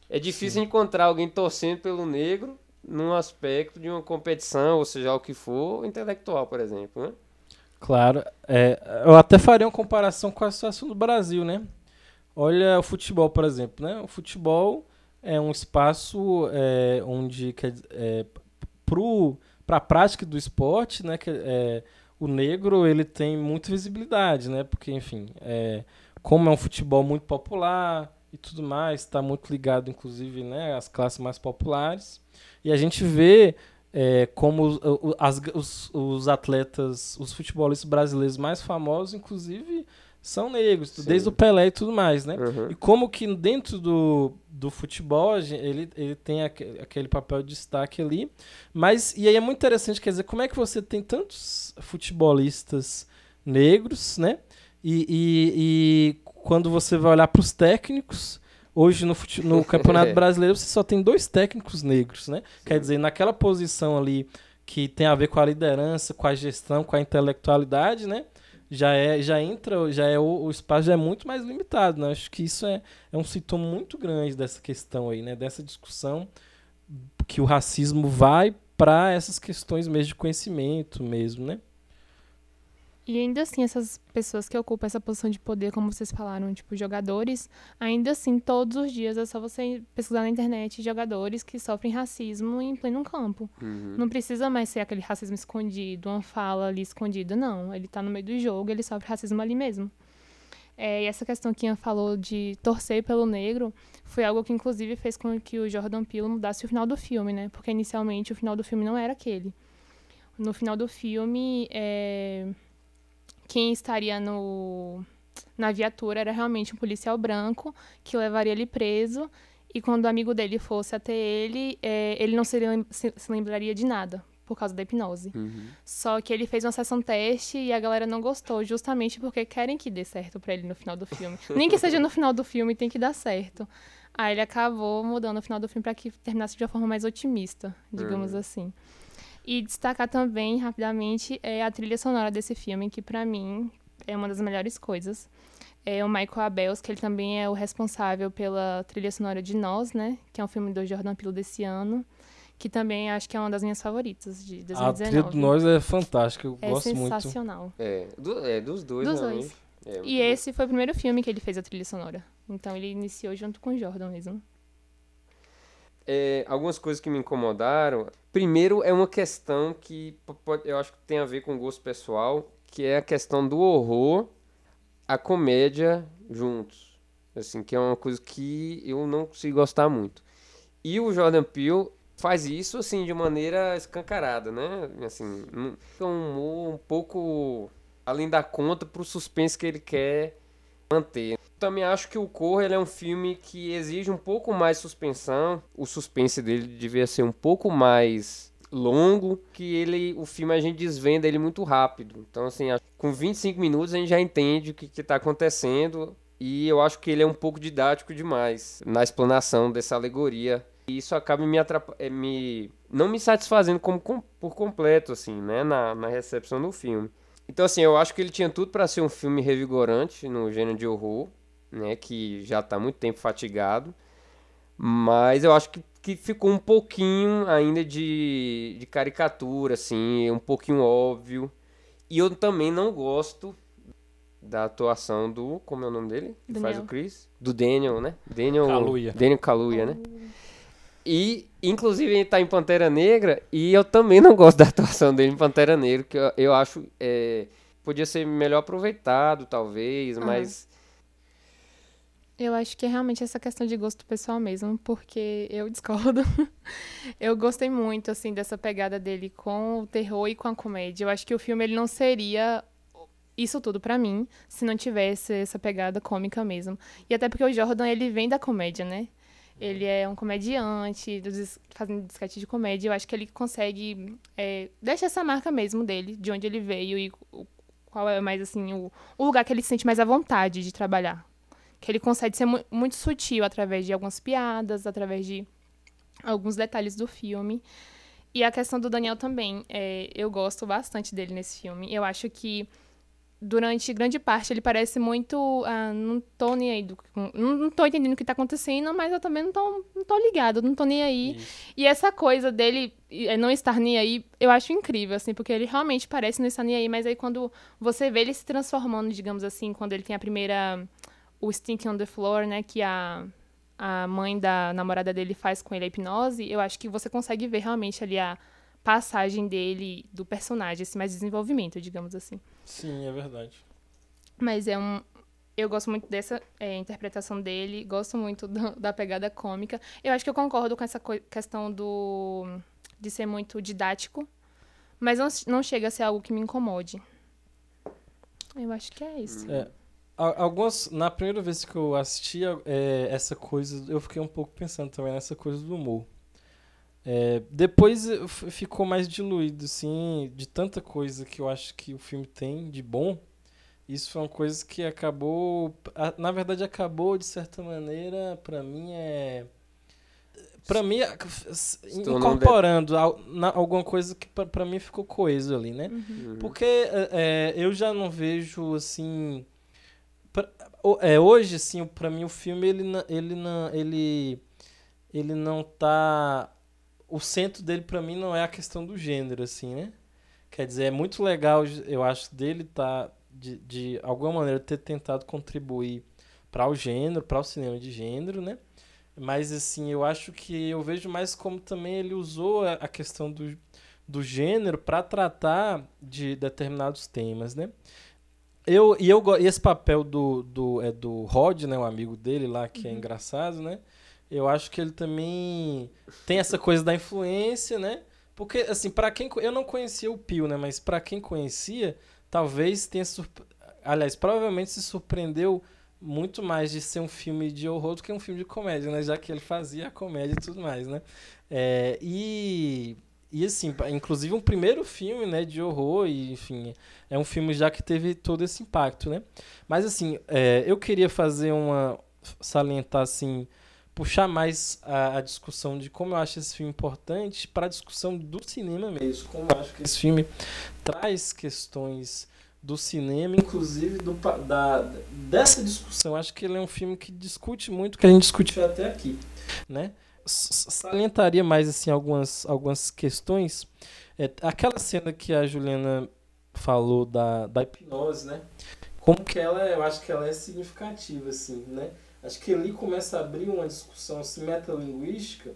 É difícil Sim. encontrar alguém torcendo pelo negro num aspecto de uma competição, ou seja, o que for, intelectual, por exemplo, né? Claro. É, eu até faria uma comparação com a situação do Brasil, né? Olha o futebol, por exemplo, né? O futebol é um espaço é, onde é, para a prática do esporte, né? Que, é, o negro ele tem muita visibilidade, né? Porque, enfim, é, como é um futebol muito popular e tudo mais, está muito ligado, inclusive, né, às classes mais populares. E a gente vê é, como os, as, os, os atletas, os futebolistas brasileiros mais famosos, inclusive, são negros, Sim. desde o Pelé e tudo mais, né? Uhum. E como que dentro do, do futebol ele, ele tem aquele papel de destaque ali. Mas, e aí é muito interessante, quer dizer, como é que você tem tantos futebolistas negros, né? E, e, e quando você vai olhar para os técnicos, hoje no, no [LAUGHS] Campeonato Brasileiro você só tem dois técnicos negros, né? Sim. Quer dizer, naquela posição ali que tem a ver com a liderança, com a gestão, com a intelectualidade, né? Já é já entra já é o, o espaço já é muito mais limitado né? acho que isso é, é um sintoma muito grande dessa questão aí né dessa discussão que o racismo vai para essas questões mesmo de conhecimento mesmo né e ainda assim, essas pessoas que ocupam essa posição de poder, como vocês falaram, tipo, jogadores, ainda assim, todos os dias é só você pesquisar na internet jogadores que sofrem racismo em pleno campo. Uhum. Não precisa mais ser aquele racismo escondido, uma fala ali escondida, não. Ele tá no meio do jogo, ele sofre racismo ali mesmo. É, e essa questão que Ian falou de torcer pelo negro foi algo que, inclusive, fez com que o Jordan Peele mudasse o final do filme, né? Porque inicialmente o final do filme não era aquele. No final do filme, é quem estaria no, na viatura era realmente um policial branco que levaria ele preso. E quando o amigo dele fosse até ele, é, ele não se, se, se lembraria de nada, por causa da hipnose. Uhum. Só que ele fez uma sessão teste e a galera não gostou, justamente porque querem que dê certo pra ele no final do filme. [LAUGHS] Nem que seja no final do filme, tem que dar certo. Aí ele acabou mudando no final do filme pra que terminasse de uma forma mais otimista, digamos Uhum. assim. E destacar também, rapidamente, é a trilha sonora desse filme, que pra mim é uma das melhores coisas. É o Michael Abels, que ele também é o responsável pela trilha sonora de Nós, né? Que é um filme do Jordan Peele desse ano. Que também acho que é uma das minhas favoritas de A 2019. trilha do Nós é fantástica, eu É gosto muito. sensacional. É, do- é, dos dois, Dos realmente. dois. É, E bom. esse foi o primeiro filme que ele fez a trilha sonora. Então ele iniciou junto com o Jordan mesmo. É, algumas coisas que me incomodaram. Primeiro é uma questão que po- pode- eu acho que tem a ver com gosto pessoal, que é a questão do horror, a comédia juntos. Assim, que é uma coisa que eu não consigo gostar muito. E o Jordan Peele faz isso assim de maneira escancarada, né? Assim, um humor um pouco além da conta pro suspense que ele quer manter. Também acho que o Corra é um filme que exige um pouco mais suspensão. O suspense dele devia ser um pouco mais longo, que ele o filme a gente desvenda ele muito rápido. Então assim, com 25 minutos a gente já entende o que está acontecendo e eu acho que ele é um pouco didático demais na explanação dessa alegoria. E isso acaba me, atrapa eh, me não me satisfazendo como com- por completo assim, né, na, na recepção do filme. Então, assim, eu acho que ele tinha tudo para ser um filme revigorante no gênero de horror, né? Que já tá há muito tempo fatigado. Mas eu acho que, que ficou um pouquinho ainda de, de caricatura, assim, um pouquinho óbvio. E eu também não gosto da atuação do. Como é o nome dele? Que faz Daniel. o Chris? Do Daniel, né? Daniel Kaluuya. Daniel Kaluuya, né? E, inclusive, ele tá em Pantera Negra e eu também não gosto da atuação dele em Pantera Negra, que eu, eu acho é, podia ser melhor aproveitado, talvez, Aham. mas Eu acho que é realmente essa questão de gosto pessoal mesmo, porque eu [LAUGHS] discordo. eu gostei muito, assim, dessa pegada dele com o terror e com a comédia. Eu acho que o filme ele não seria isso tudo pra mim se não tivesse essa pegada cômica mesmo. E até porque o Jordan, ele vem da comédia, né? Ele é um comediante, fazendo sketch de comédia. Eu acho que ele consegue é, deixa essa marca mesmo dele, de onde ele veio e qual é mais, assim, o, o lugar que ele se sente mais à vontade de trabalhar que ele consegue ser mu- muito sutil através de algumas piadas, através de alguns detalhes do filme. E a questão do Daniel também, é, eu gosto bastante dele nesse filme. Eu acho que durante grande parte ele parece muito, ah, não tô nem aí, do, não, não tô entendendo o que tá acontecendo, mas eu também não tô, não tô ligado, não tô nem aí. Isso. E essa coisa dele é, não estar nem aí, eu acho incrível, assim, porque ele realmente parece não estar nem aí, mas aí quando você vê ele se transformando, digamos assim, quando ele tem a primeira. O Stinking on the Floor, né? Que a, a mãe da namorada dele faz com ele a hipnose, eu acho que você consegue ver realmente ali a passagem dele, do personagem, assim, mais desenvolvimento, digamos assim. Sim, é verdade. Mas é um. Eu gosto muito dessa é, interpretação dele, gosto muito do- da pegada cômica. Eu acho que eu concordo com essa questão do de ser muito didático, mas não, não chega a ser algo que me incomode. Eu acho que é isso. É, algumas, na primeira vez que eu assisti é, essa coisa, eu fiquei um pouco pensando também nessa coisa do humor. É, depois ficou mais diluído, assim, de tanta coisa que eu acho que o filme tem de bom. Isso foi uma coisa que acabou, na verdade acabou de certa maneira, pra mim é Pra mim, de- incorporando al- na- alguma coisa que pra- pra mim ficou coeso ali, né? Uhum. Porque é, é, eu já não vejo assim. Pra- é, hoje, assim, pra mim o filme ele, ele, ele, ele não tá. O centro dele pra mim não é a questão do gênero, assim, né? Quer dizer, é muito legal, eu acho, dele tá de, de alguma maneira ter tentado contribuir para o gênero, para o cinema de gênero, né? Mas assim, eu acho que eu vejo mais como também ele usou a questão do, do gênero para tratar de determinados temas, né? Eu, e, eu, e esse papel do, do, é do Rod, né, o amigo dele lá, que é engraçado, né? Eu acho que ele também tem essa coisa da influência, né? Porque, assim, para quem... Eu não conhecia o Pio, né? Mas para quem conhecia, talvez tenha... surp- Aliás, provavelmente se surpreendeu muito mais de ser um filme de horror do que um filme de comédia, né? Já que ele fazia a comédia e tudo mais, né? É, e, e assim, inclusive um primeiro filme, né, de horror, e enfim, é um filme já que teve todo esse impacto, né? Mas assim, é, eu queria fazer uma. salientar assim. Puxar mais a, a, discussão de como eu acho esse filme importante para a discussão do cinema mesmo. Como eu acho que esse filme traz questões do cinema, inclusive do, da, dessa discussão. Acho que ele é um filme que discute muito o que a gente discutiu até aqui, né? Salientaria mais assim algumas, algumas questões. É, aquela cena que a Juliana falou da, da hipnose, né? Como que ela, eu acho que ela é significativa, assim, né? Acho que ali começa a abrir uma discussão assim, metalinguística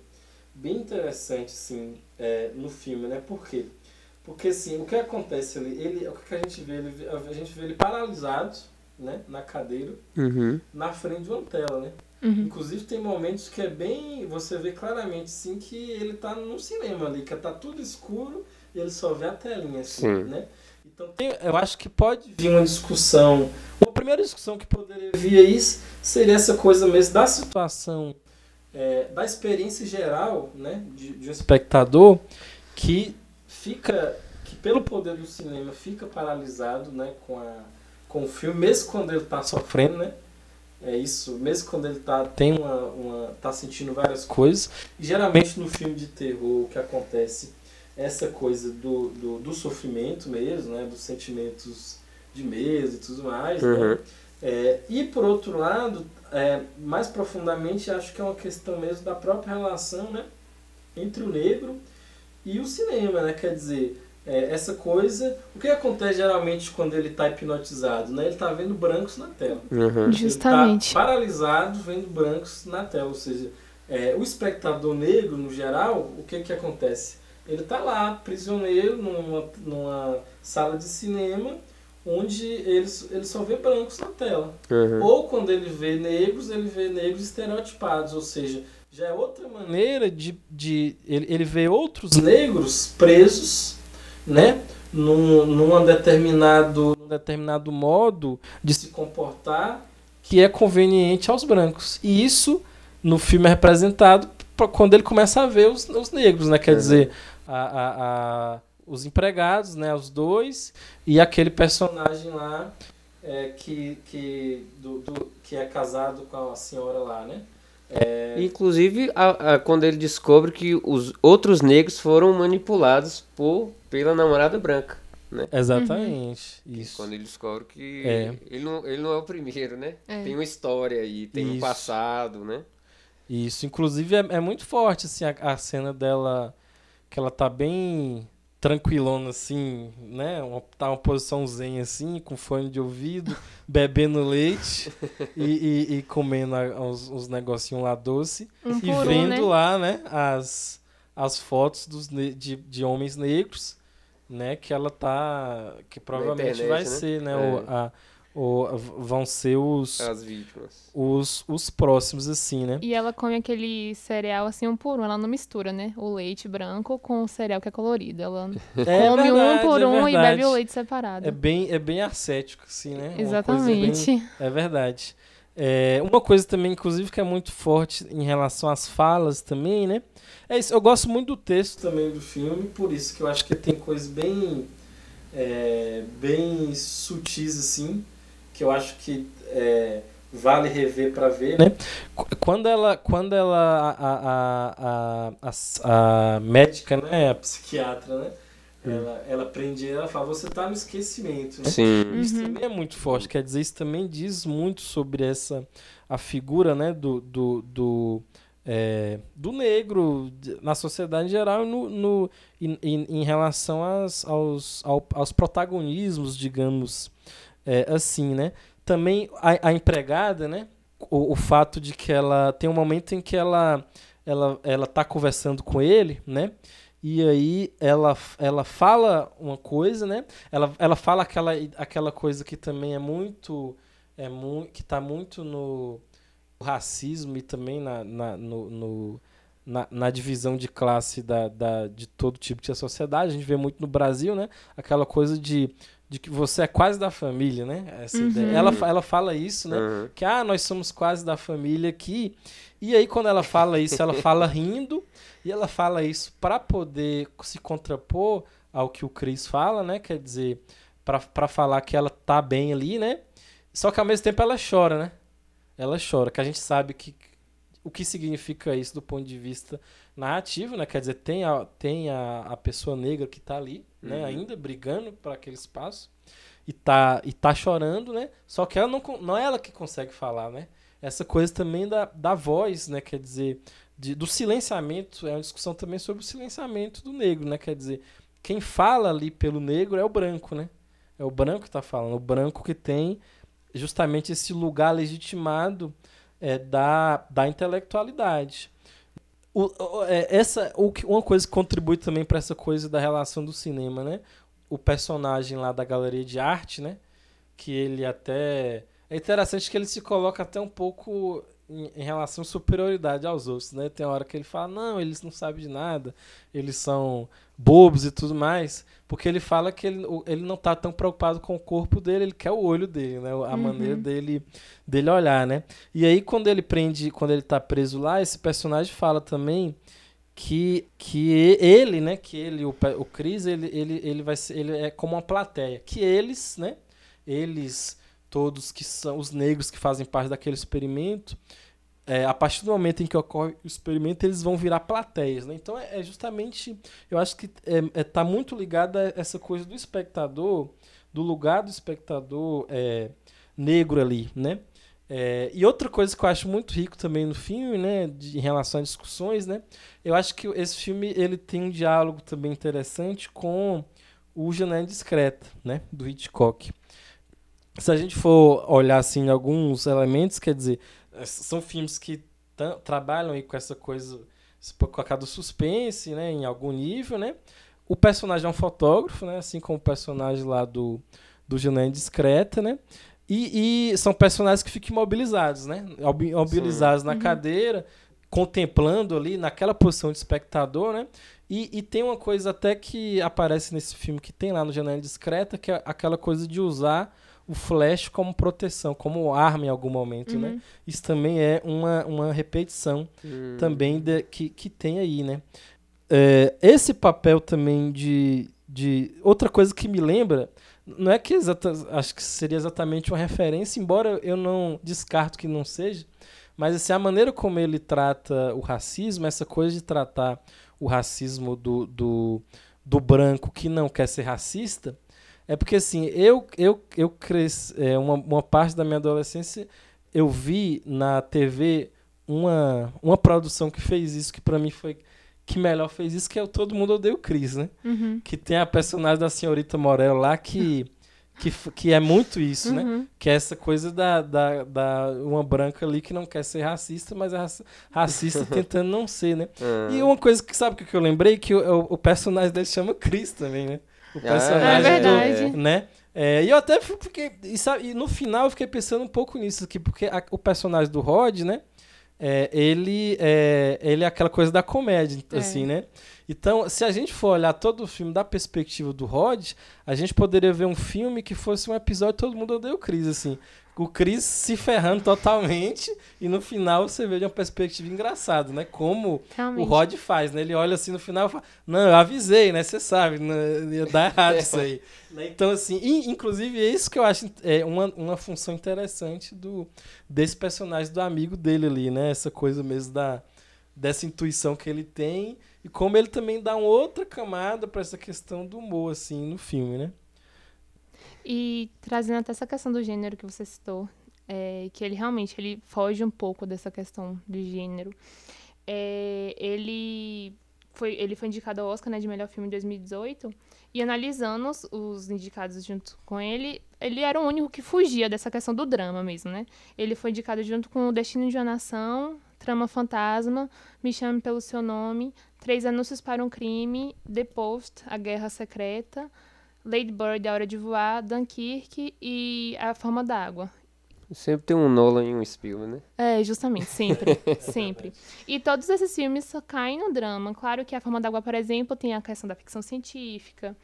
bem interessante, assim, é, no filme, né? Por quê? Porque, assim, o que acontece ali? Ele, o que a gente vê? Ele, a gente vê ele paralisado, né? Na cadeira, uhum. na frente de uma tela, né? Uhum. Inclusive tem momentos que é bem. Você vê claramente sim que ele tá num cinema ali, que tá tudo escuro e ele só vê a telinha, assim, sim. né? Então tem, eu acho que pode vir uma discussão. Uma primeira discussão que poderia vir aí seria essa coisa mesmo da situação, é, da experiência geral, né? De, de um espectador que fica. que pelo poder do cinema fica paralisado, né? Com, a, com o filme, mesmo quando ele tá sofrendo, né? É isso, mesmo quando ele tá, tem uma, uma, tá sentindo várias coisas. E geralmente no filme de terror o que acontece é essa coisa do, do, do sofrimento mesmo, né? Dos sentimentos de medo e tudo mais. Uhum. Né? É, e por outro lado, é, mais profundamente, acho que é uma questão mesmo da própria relação né? entre o negro e o cinema, né? Quer dizer, é, essa coisa. O que acontece geralmente quando ele está hipnotizado? Né? Ele está vendo brancos na tela. Uhum. Justamente. Ele tá paralisado vendo brancos na tela. Ou seja, é, o espectador negro, no geral, o que, que acontece? Ele está lá, prisioneiro, numa, numa sala de cinema, onde ele, ele só vê brancos na tela. Uhum. Ou quando ele vê negros, ele vê negros estereotipados, ou seja, já é outra maneira de. de ele, ele vê outros negros presos né, num, num, determinado, num determinado modo de se comportar que é conveniente aos brancos. E isso no filme é representado quando ele começa a ver os, os negros, né? Quer uhum. dizer, a, a, a, os empregados, né? Os dois e aquele personagem lá é, que, que, do, do, que é casado com a senhora lá, né? É... Inclusive, a, a, quando ele descobre que os outros negros foram manipulados por, pela namorada branca. Né? Exatamente. Uhum. Isso. Quando ele descobre que é. ele, não, ele não é o primeiro, né? É. Tem uma história aí, tem Isso. um passado, né? Isso. Inclusive, é, é muito forte assim, a, a cena dela, que ela tá bem tranquilona, assim, né? Uma, tá uma posição zen, assim, com fone de ouvido, [LAUGHS] bebendo leite e, e, e, comendo uns, uns negocinhos lá doce. Um e vendo um, né? lá, né, as, as fotos dos, de, de homens negros, né? Que ela tá... Que provavelmente internet, vai né? ser, né? É. O, a, ou vão ser os as vítimas. os, os próximos assim né? E ela come aquele cereal assim um por um. Ela não mistura né? O leite branco com o cereal que é colorido. Ela [LAUGHS] é come verdade, um por é um e verdade. bebe o leite separado. É bem é bem ascético assim né? Exatamente. bem, é verdade. É, uma coisa também inclusive que é muito forte em relação às falas também né? É isso eu gosto muito do texto também do filme por isso que eu acho que tem coisas bem é, bem sutis assim que eu acho que é, vale rever para ver, né? Quando ela, quando ela a, a, a, a, a médica, né, a psiquiatra, né? Ela, ela prende ela fala, você está no esquecimento. Né? Sim. Isso Uhum. também é muito forte, quer dizer, isso também diz muito sobre essa a figura né, do, do, do, é, do negro na sociedade em geral no, no, em, em, em relação às, aos, ao, aos protagonismos, digamos, é, assim, né? Também a, a empregada, né? O, o, fato de que ela tem um momento em que ela ela ela tá conversando com ele, né? E aí ela, ela fala uma coisa, né? Ela, ela fala aquela, aquela coisa que também é muito é mu que está muito no racismo e também na, na, no, no na, na, divisão de classe da, da, de todo tipo de sociedade. A gente vê muito no Brasil, né? Aquela coisa de de que você é quase da família, né? Essa Uhum. ideia. Ela, ela fala isso, né? Uhum. Que, ah, nós somos quase da família aqui. E aí, quando ela fala isso, ela [LAUGHS] fala rindo. E ela fala isso para poder se contrapor ao que o Chris fala, né? Quer dizer, pra pra falar que ela tá bem ali, né? Só que ao mesmo tempo ela chora, né? Ela chora, que a gente sabe que o que significa isso do ponto de vista narrativo, né? Quer dizer, tem a, tem a, a pessoa negra que tá ali, né? Uhum. Ainda brigando para aquele espaço e tá, e tá chorando, né? Só que ela não, não é ela que consegue falar, né? Essa coisa também da, da voz, né? Quer dizer, de- do silenciamento, é uma discussão também sobre o silenciamento do negro, né? Quer dizer, quem fala ali pelo negro é o branco, né? É o branco que tá falando, o branco que tem justamente esse lugar legitimado é, da, da intelectualidade. O, é, essa, o, uma coisa que contribui também para essa coisa da relação do cinema, né? O personagem lá da galeria de arte, né? Que ele até. É interessante que ele se coloca até um pouco em, em relação à superioridade aos outros, né? Tem hora que ele fala, não, eles não sabem de nada, eles são bobos e tudo mais, porque ele fala que ele, ele não tá tão preocupado com o corpo dele, ele quer o olho dele, né? A Uhum. maneira dele, dele olhar, né? E aí quando ele prende, quando ele tá preso lá, esse personagem fala também que, que ele, né, que ele, o, o Chris, ele, ele, ele vai ser, ele é como uma plateia, que eles, né, eles todos que são os negros que fazem parte daquele experimento, é, a partir do momento em que ocorre o experimento, eles vão virar plateias, né? Então é, é justamente, eu acho que é, é, tá muito ligado a essa coisa do espectador, do lugar do espectador é, negro ali, né? É, e outra coisa que eu acho muito rico também no filme, né, de, em relação a discussões, né, eu acho que esse filme ele tem um diálogo também interessante com o Janela Discreta, né, do Hitchcock. Se a gente for olhar assim alguns elementos, quer dizer, são filmes que trabalham aí com essa coisa, com a cara do suspense, né, em algum nível, né. O personagem é um fotógrafo, né, assim como o personagem lá do do Janela Discreta, né. E, e são personagens que ficam imobilizados, né? Imobi- Imobilizados na Uhum. cadeira, contemplando ali naquela posição de espectador, né? E, e tem uma coisa até que aparece nesse filme que tem lá no Janela Discreta, que é aquela coisa de usar o flash como proteção, como arma em algum momento, né? Uhum. Isso também é uma, uma repetição Hum. também de- que, que tem aí, né? É, esse papel também de, de. Outra coisa que me lembra, não é que exata, acho que seria exatamente uma referência, embora eu não descarto que não seja, mas assim, a maneira como ele trata o racismo, essa coisa de tratar o racismo do, do, do branco que não quer ser racista, é porque assim, eu, eu, eu cresci, é, uma, uma parte da minha adolescência, eu vi na TV uma, uma produção que fez isso, que pra mim foi que melhor fez isso, que é o Todo Mundo Odeia o Chris, né? Uhum. Que tem a personagem da senhorita Morel lá que, que, que é muito isso, né? Uhum. Que é essa coisa da, da, da uma branca ali que não quer ser racista, mas é raci- racista [LAUGHS] tentando não ser, né? Ah. E uma coisa que sabe o que eu lembrei? Que o, o, o personagem dele chama Chris também, né? O Ah, personagem É verdade. do, né? É, e eu até fiquei. E, sabe, e no final eu fiquei pensando um pouco nisso aqui, porque a- o personagem do Rod, né? é, ele, é, ele é aquela coisa da comédia, É. assim, né? Então, se a gente for olhar todo o filme da perspectiva do Rod, a gente poderia ver um filme que fosse um episódio Todo Mundo Odeia o Chris, assim. O Chris se ferrando totalmente e no final você vê de uma perspectiva engraçada, né? Como o Realmente. Rod faz, né? Ele olha assim no final e fala, não, eu avisei, né? Você sabe, né? ia dar errado isso aí. [LAUGHS] Né? Então, assim, e, inclusive é isso que eu acho é uma, uma função interessante do, desse personagem do amigo dele ali, né? Essa coisa mesmo da, dessa intuição que ele tem e como ele também dá uma outra camada para essa questão do humor, assim, no filme, né? E trazendo até essa questão do gênero que você citou, é, que ele realmente ele foge um pouco dessa questão do gênero. É, ele, foi, ele foi indicado ao Oscar né, de melhor filme em 2018, e analisando os, os indicados junto com ele, ele era o único que fugia dessa questão do drama mesmo, né? Ele foi indicado junto com O Destino de uma Nação, Trama Fantasma, Me Chame Pelo Seu Nome, Três Anúncios para um Crime, The Post, A Guerra Secreta, Lady Bird, A Hora de Voar, Dunkirk e A Forma d'Água. Sempre tem um Nolan e um Spielberg, né? É, justamente, sempre, [LAUGHS] sempre. E todos esses filmes só caem no drama. Claro que A Forma d'Água, por exemplo, tem a questão da ficção científica.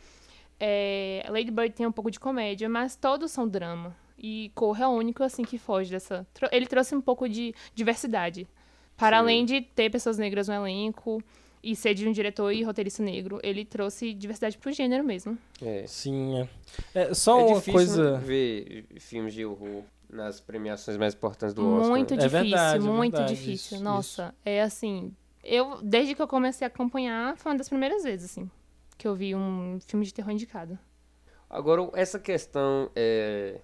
É, Lady Bird tem um pouco de comédia, mas todos são drama. E Corra é o único, assim, que foge dessa... Ele trouxe um pouco de diversidade. Para Sim. além de ter pessoas negras no elenco e ser de um diretor e roteirista negro, ele trouxe diversidade pro gênero mesmo. É. Sim, é. É, só é uma difícil coisa. ver filmes de horror nas premiações mais importantes do Oscar. muito né? É difícil, verdade, é muito verdade, difícil. isso, Nossa, é assim... Eu, desde que eu comecei a acompanhar, foi uma das primeiras vezes, assim, que eu vi um filme de terror indicado. Agora, essa questão é,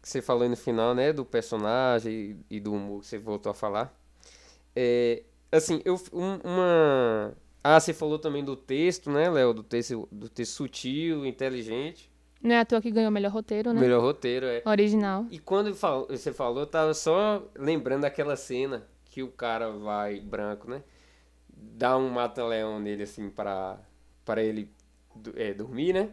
que você falou aí no final, né, do personagem e, e do humor que você voltou a falar. É, assim, eu um- uma Ah, você falou também do texto, né, Léo, do texto do texto sutil, inteligente, Não é à toa que ganhou o melhor roteiro, né? melhor roteiro, é. Original. E quando você falou, eu tava só lembrando daquela cena que o cara vai branco, né? Dá um mata-leão nele, assim, para para ele é, dormir, né?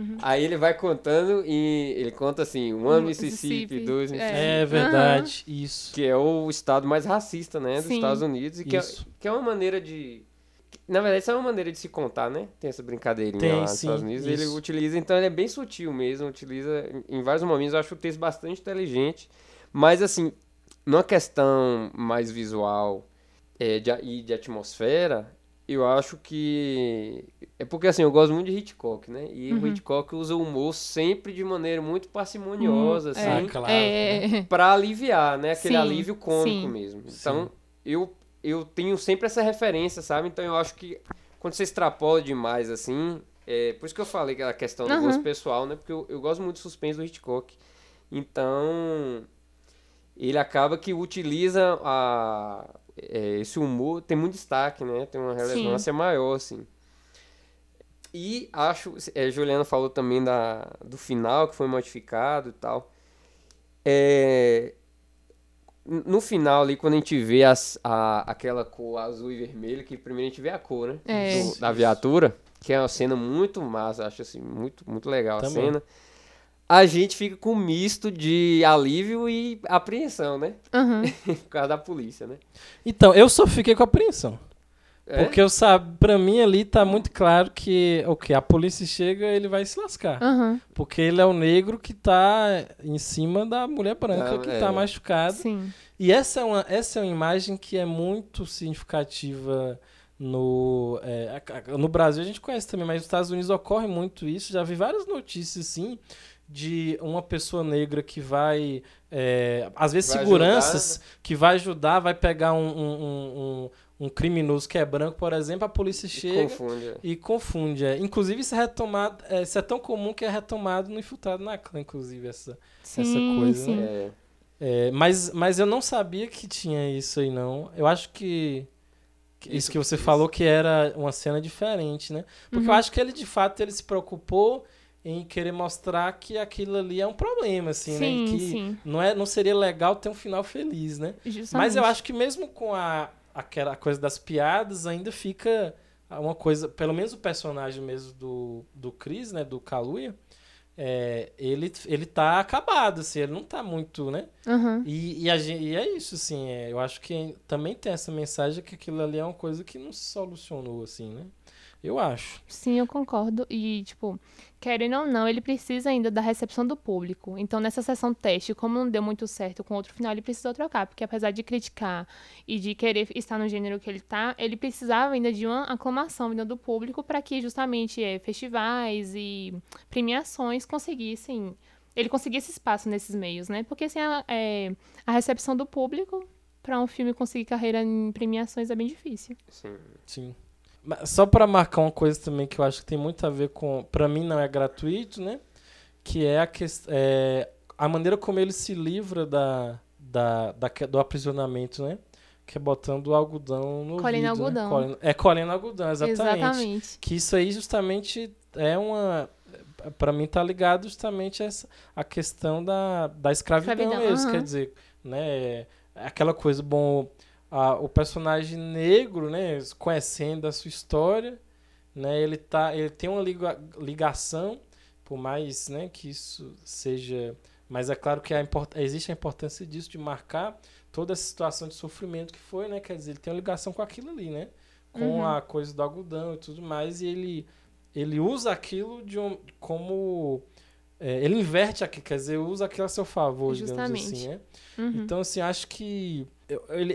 Uhum. Aí ele vai contando e ele conta assim, um ano Mississippi, Mississippi, dois é. Mississippi, É verdade, isso. que é o estado mais racista, né, dos Sim. Estados Unidos e que é, Isso. que é uma maneira de na verdade, isso é uma maneira de se contar, né? Tem essa brincadeirinha Tem, lá nos sim, Estados Unidos. Ele isso. utiliza, então ele é bem sutil mesmo, utiliza em- vários momentos. Eu acho o texto bastante inteligente. Mas, assim, numa questão mais visual é, de, e de atmosfera, eu acho que. É porque, assim, eu gosto muito de Hitchcock, né? E o Uhum. Hitchcock usa o humor sempre de maneira muito parcimoniosa, Hum, assim Ah, claro. É, pra aliviar, né? Aquele Sim, alívio cômico sim. mesmo. Então, eu, eu tenho sempre essa referência, sabe? Então, eu acho que quando você extrapola demais, assim... É, por isso que eu falei que a questão do Aham. gosto pessoal, né? Porque eu, eu gosto muito do suspense do Hitchcock. Então, ele acaba que utiliza a, é, esse humor, tem muito destaque, né? Tem uma relevância maior, assim. E acho, é, Juliana falou também da, do final que foi modificado e tal. É, no final ali, quando a gente vê as, a, aquela cor azul e vermelho, que primeiro a gente vê a cor, né? É. do- da viatura, que é uma cena muito massa, acho assim, muito, muito legal Também. a cena. A gente fica com um misto de alívio e apreensão, né? aham. [LAUGHS] Por causa da polícia, né? Então, eu só fiquei com a apreensão. É? Porque eu sabe, pra mim ali tá muito claro que o que a polícia chega, ele vai se lascar. Aham. Porque ele é o negro que tá em cima da mulher branca Ah, que é. tá machucada. Sim. E essa é uma, essa é uma imagem que é muito significativa no, é, no Brasil. A gente conhece também, mas nos Estados Unidos ocorre muito isso. Já vi várias notícias, sim, de uma pessoa negra que vai. é, às vezes, Vai seguranças que vai ajudar, vai pegar um, um, um, um- criminoso que é branco, por exemplo, a polícia chega. Confunde. é. E confunde, é. Inclusive, isso é retomado, é, isso é tão comum que é retomado no Infiltrado na Clã, inclusive, essa, Sim, coisa, sim. É. é, mas, mas eu não sabia que tinha isso aí, não. Eu acho que. que isso, Isso- que você isso. falou que era uma cena diferente, né? Porque eu Uhum. acho que ele, de fato, ele se preocupou em querer mostrar que aquilo ali é um problema, assim, sim, né? Que sim. Não, é, não seria legal ter um final feliz, né? Justamente. Mas eu acho que mesmo com a, aquela coisa das piadas, ainda fica uma coisa, pelo menos o personagem mesmo do, do Chris, né, do Kaluuya, é, ele, ele tá acabado, assim, ele não tá muito, né? Aham. E, e, a gen- e é isso, assim, é, eu acho que também tem essa mensagem que aquilo ali é uma coisa que não se solucionou, assim, né? Eu acho. Sim, eu concordo. E, tipo, querendo ou não, ele precisa ainda da recepção do público. Então, nessa sessão teste, como não deu muito certo com outro final, ele precisou trocar. Porque apesar de criticar e de querer estar no gênero que ele tá, ele precisava ainda de uma aclamação vinda do público para que justamente é, festivais e premiações conseguissem. Ele conseguisse espaço nesses meios, né? Porque sem a, é, a recepção do público, para um filme conseguir carreira em premiações é bem difícil. Sim. Sim. Só pra marcar uma coisa também que eu acho que tem muito a ver com. Pra mim não é gratuito, né? Que é a, ques- é, a maneira como ele se livra da, da, da que- do aprisionamento, né? Que é botando o algodão no Colhendo ouvido, né? algodão. Colhendo- é, colhendo algodão, exatamente. Exatamente. Que isso aí justamente é uma. Pra mim tá ligado justamente a essa, a questão da, da escravidão, Escravidão, mesmo. aham. Quer dizer, né? é Aquela coisa, bom. A- o personagem negro, né? Conhecendo a sua história, né? Ele, tá, ele tem uma liga- ligação, por mais né, que isso seja. Mas é claro que a import, existe a importância disso, de marcar toda essa situação de sofrimento que foi, né? Quer dizer, ele tem uma ligação com aquilo ali, né? Com Uhum. a coisa do algodão e tudo mais, e ele ele usa aquilo de um, como é, ele inverte aqui, quer dizer, usa aquilo a seu favor, Justamente. digamos assim, né? Uhum. Então, assim, acho que eu- ele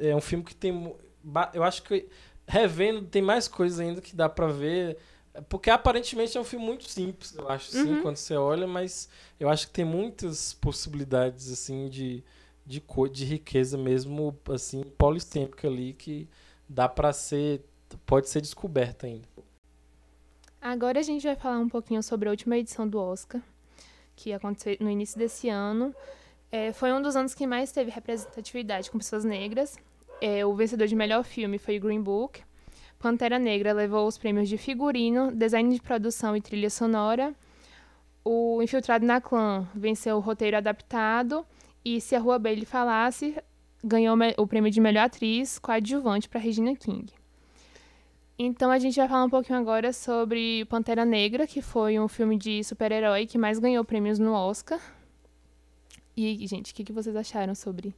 é, é- um filme que tem. Eu acho que revendo tem mais coisas ainda que dá pra ver. Porque aparentemente é um filme muito simples, eu acho, assim, Uhum. quando você olha, mas eu acho que tem muitas possibilidades, assim, de, de, co- de riqueza mesmo, assim, polissêmica ali, que dá pra ser. pode ser descoberta ainda. Agora a gente vai falar um pouquinho sobre a última edição do Oscar, que aconteceu no início desse ano. É, foi um dos anos que mais teve representatividade com pessoas negras. É, o vencedor de melhor filme foi Green Book. Pantera Negra levou os prêmios de figurino, design de produção e trilha sonora. O Infiltrado na Clã venceu o roteiro adaptado. E Se a Rua Bailey Falasse ganhou o prêmio de melhor atriz coadjuvante para Regina King. Então a gente vai falar um pouquinho agora sobre Pantera Negra, que foi um filme de super-herói que mais ganhou prêmios no Oscar. E, gente, o que, que vocês acharam sobre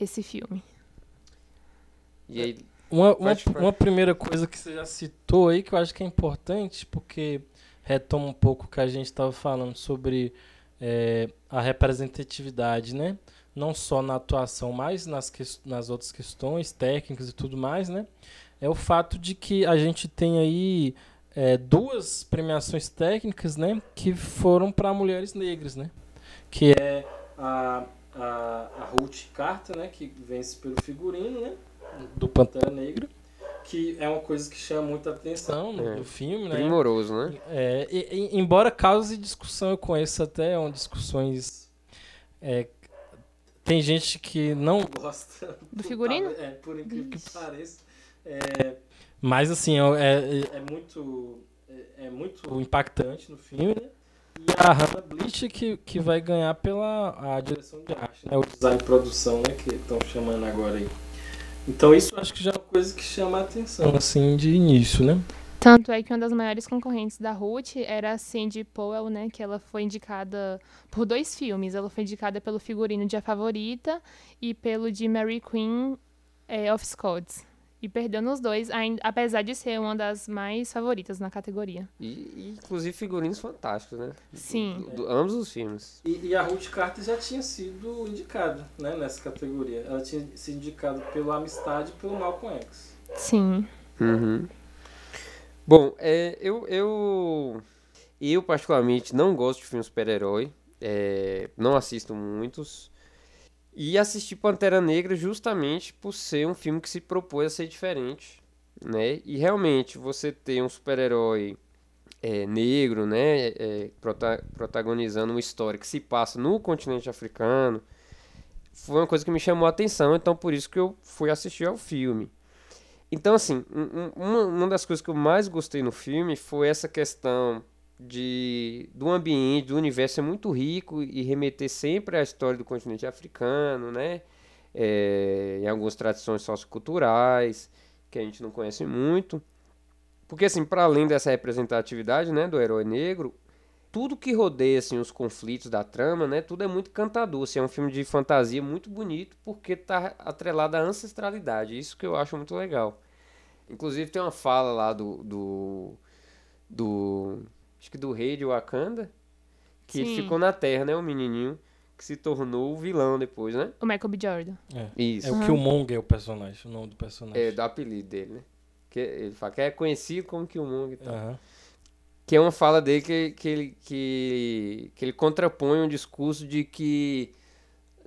esse filme? E aí, Uma, uma, uma primeira coisa que você já citou aí, que eu acho que é importante, porque retoma um pouco o que a gente estava falando sobre é, a representatividade, né? Não só na atuação, mas nas, ques- nas outras questões técnicas e tudo mais, né? É o fato de que a gente tem aí é, duas premiações técnicas, né? Que foram para mulheres negras, né? Que é A, a, a Ruth Carter, né, que vence pelo figurino, né, do Pantera Negra, que é uma coisa que chama muita atenção. Negra É. no filme, né? primoroso, né? É, e- e- embora cause discussão, eu conheço até um, discussões. é, tem gente que não. Gosta Do figurino? É, por incrível que pareça. É, Mas assim, é, é- é muito. É, é muito é impactante no filme, né? E a Hannah Bleach que, que vai ganhar pela a direção de arte, né? O design de produção, né, que estão chamando agora aí. Então isso acho que já é uma coisa que chama a atenção. assim, de início, né? Tanto é que uma das maiores concorrentes da Ruth era a Cindy Powell, né? Que ela foi indicada por dois filmes. Ela foi indicada pelo figurino de A Favorita e pelo de Mary Queen é, of Scots. E perdeu nos dois, ainda, apesar de ser uma das mais favoritas na categoria. E, e, inclusive figurinos fantásticos, né? Sim. Do- do- ambos os filmes. E, e a Ruth Carter já tinha sido indicada né, nessa categoria. Ela tinha sido indicada pela Amistade e pelo Malcolm X. Sim. Uhum. Bom, é, eu, eu, eu particularmente não gosto de filmes super-herói, é, não assisto muitos, e assisti Pantera Negra justamente por ser um filme que se propôs a ser diferente, né? E realmente você ter um super-herói é, negro, né, é, prota- protagonizando uma história que se passa no continente africano, foi uma coisa que me chamou a atenção, então por isso que eu fui assistir ao filme. Então, assim, um- um- uma, das coisas que eu mais gostei no filme foi essa questão de do ambiente, do universo ser muito rico e remeter sempre à história do continente africano, né? É, em algumas tradições socioculturais que a gente não conhece muito. Porque, assim, para além dessa representatividade, né, do herói negro, tudo que rodeia, assim, os conflitos da trama, né, tudo é muito cantador, assim, é um filme de fantasia muito bonito porque tá atrelado à ancestralidade, isso que eu acho muito legal. Inclusive tem uma fala lá do, do, do acho que do rei de Wakanda, que Sim. ficou na Terra, né, o menininho, que se tornou o vilão depois, né? O Michael B. Jordan. É, Isso. é o Killmonger, o personagem, o nome do personagem. É, do apelido dele, né? Que ele fala que é conhecido como Killmonger e tal. Aham. Que é uma fala dele que, que, ele, que, que ele contrapõe um discurso de que.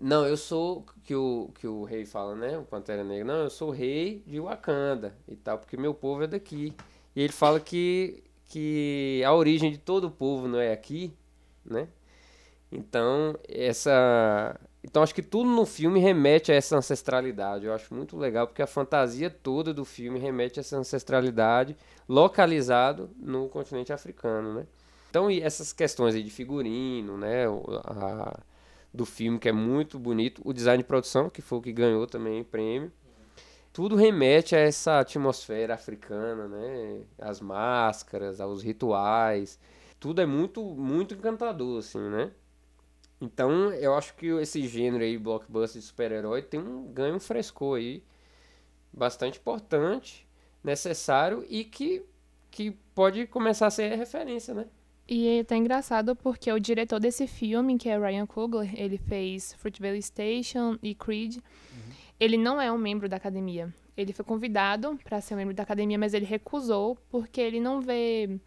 Não, eu sou. Que o, que o rei fala, né? O Pantera Negra. Não, eu sou o rei de Wakanda e tal, porque meu povo é daqui. E ele fala que, que a origem de todo o povo não é aqui, né? Então, essa. Então, acho que tudo no filme remete a essa ancestralidade. Eu acho muito legal, porque a fantasia toda do filme remete a essa ancestralidade localizado no continente africano, né? Então, e essas questões aí de figurino, né? o- a- do filme, que é muito bonito. O design de produção, que foi o que ganhou também prêmio. Tudo remete a essa atmosfera africana, né? As máscaras, aos rituais. Tudo é muito, muito encantador, assim, né? Então, eu acho que esse gênero aí, blockbuster de super-herói, tem um ganho um frescor aí bastante importante, necessário e que, que pode começar a ser referência, né? E é até engraçado porque o diretor desse filme, que é Ryan Coogler, ele fez Fruitvale Station e Creed. Ele não é um membro da academia. Ele foi convidado para ser um membro da academia, mas ele recusou porque ele não vê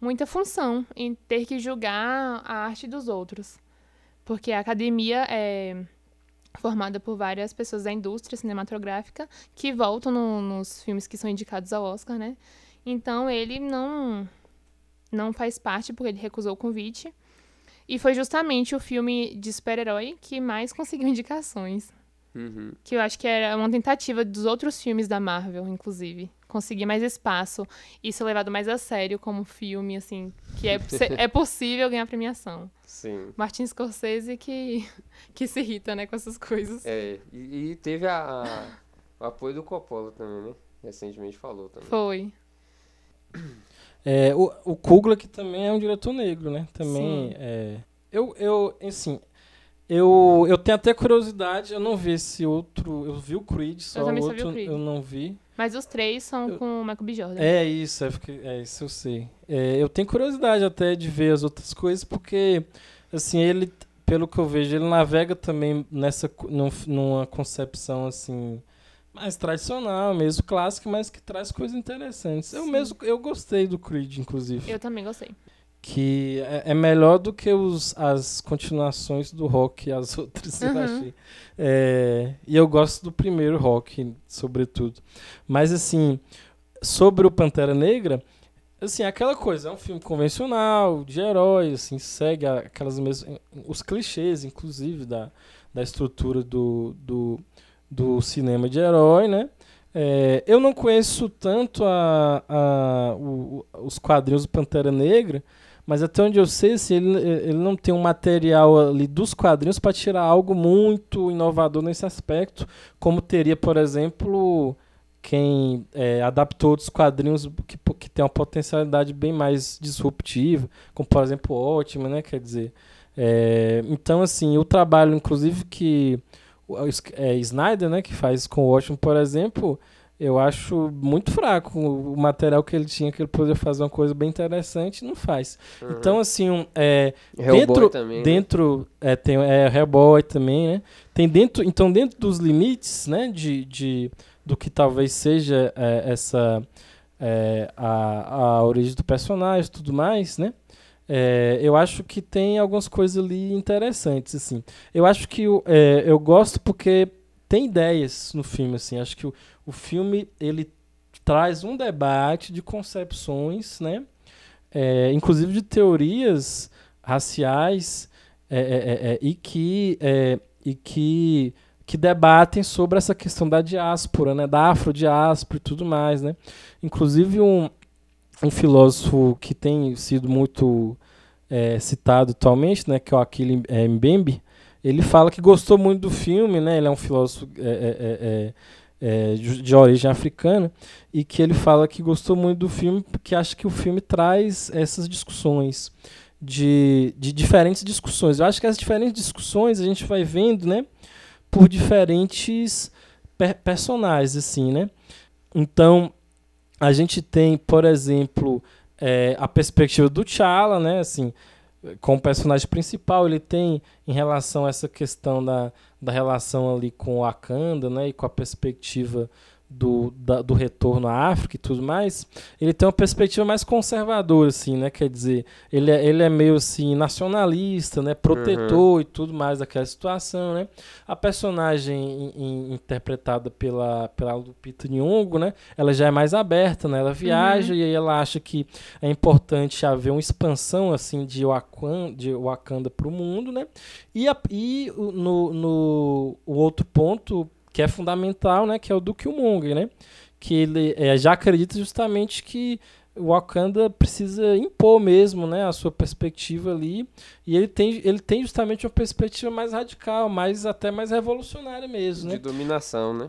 muita função em ter que julgar a arte dos outros. Porque a academia é formada por várias pessoas da indústria cinematográfica que voltam no- nos filmes que são indicados ao Oscar, né? Então ele não não faz parte porque ele recusou o convite. E foi justamente o filme de super-herói que mais conseguiu [LAUGHS] indicações. Uhum. Que eu acho que era uma tentativa dos outros filmes da Marvel, inclusive. Conseguir mais espaço e ser levado mais a sério como filme, assim. Que é, [LAUGHS] é possível ganhar premiação. Sim. Martin Scorsese que, [LAUGHS] que se irrita, né, com essas coisas. É, e, e teve a, a- o apoio do Coppola também, né? Recentemente falou também. Foi. [CLEARS THROAT] É, o, o Kugler, que também é um diretor negro, né? Também Sim. é. Eu, eu, assim, eu, eu tenho até curiosidade, eu não vi esse outro. Eu vi o Creed, só Eu o só o outro Creed. eu não vi. Mas os três são Eu- com o Michael B. Jordan. É isso, é, é isso eu sei. É, eu tenho curiosidade até de ver as outras coisas, porque, assim, ele, pelo que eu vejo, ele navega também nessa, num- numa concepção, assim, mais tradicional mesmo, clássica, mas que traz coisas interessantes. Eu Sim. mesmo, eu gostei do Creed, inclusive. Eu também gostei. Que é, é melhor do que os, as continuações do rock e as [LAUGHS] outras, eu Uhum. achei. É, e eu gosto do primeiro rock, sobretudo. Mas, assim, sobre o Pantera Negra, assim, é aquela coisa, é um filme convencional, de herói, assim, segue aquelas mesmas... Os clichês, inclusive, da, da estrutura do, do, do cinema de herói, né? É, eu não conheço tanto a, a- o- os quadrinhos do Pantera Negra, mas até onde eu sei, assim, ele, ele não tem um material ali dos quadrinhos para tirar algo muito inovador nesse aspecto, como teria, por exemplo, quem é, adaptou outros quadrinhos que, que tem uma potencialidade bem mais disruptiva, como por exemplo o Ótimo, né? Quer dizer, é, então assim, o trabalho, inclusive que é, Snyder, né, que faz com o Ótimo, por exemplo, eu acho muito fraco o material que ele tinha, que ele poderia fazer uma coisa bem interessante, não faz. Uhum. Então assim, um, é, Hellboy dentro, também, né? dentro é, tem é, Hellboy também, né? Tem dentro, então dentro dos limites, né, de, de do que talvez seja é, essa é, a, a origem do personagem, e tudo mais, né? É, eu acho que tem algumas coisas ali interessantes, assim. Eu acho que é, eu gosto porque tem ideias no filme, assim. Acho que o, o filme ele traz um debate de concepções, né? É, inclusive de teorias raciais é, é, é, é, e que é, e que que debatem sobre essa questão da diáspora, né, da afrodiáspora e tudo mais, né? Inclusive um, um filósofo que tem sido muito citado atualmente, né, que é o Achille é, Mbembe, ele fala que gostou muito do filme, né? Ele é um filósofo é, de de origem africana e que ele fala que gostou muito do filme porque acha que o filme traz essas discussões de, de diferentes discussões. Eu acho que as diferentes discussões a gente vai vendo, né, por diferentes per personagens, assim, né? Então, a gente tem, por exemplo, é, a perspectiva do T'Challa, né, assim, como personagem principal, ele tem em relação a essa questão da, da relação ali com o Wakanda, né, e com a perspectiva do, da- do retorno à África e tudo mais, ele tem uma perspectiva mais conservadora, assim, né, quer dizer, ele é, ele é meio, assim, nacionalista, né, protetor e tudo mais daquela situação, né, a personagem in- in- interpretada pela, pela Lupita Nyong'o, né, ela já é mais aberta, né, ela viaja e aí ela acha que é importante haver uma expansão assim de Wakanda, de Wakanda para o mundo, né? E, a- e no, no o outro ponto que é fundamental, né, que é o do Killmonger, né? Que ele é, já acredita justamente que o Wakanda precisa impor mesmo, né, a sua perspectiva ali, e ele tem, ele tem justamente uma perspectiva mais radical, mais até mais revolucionária mesmo, né? De dominação, né?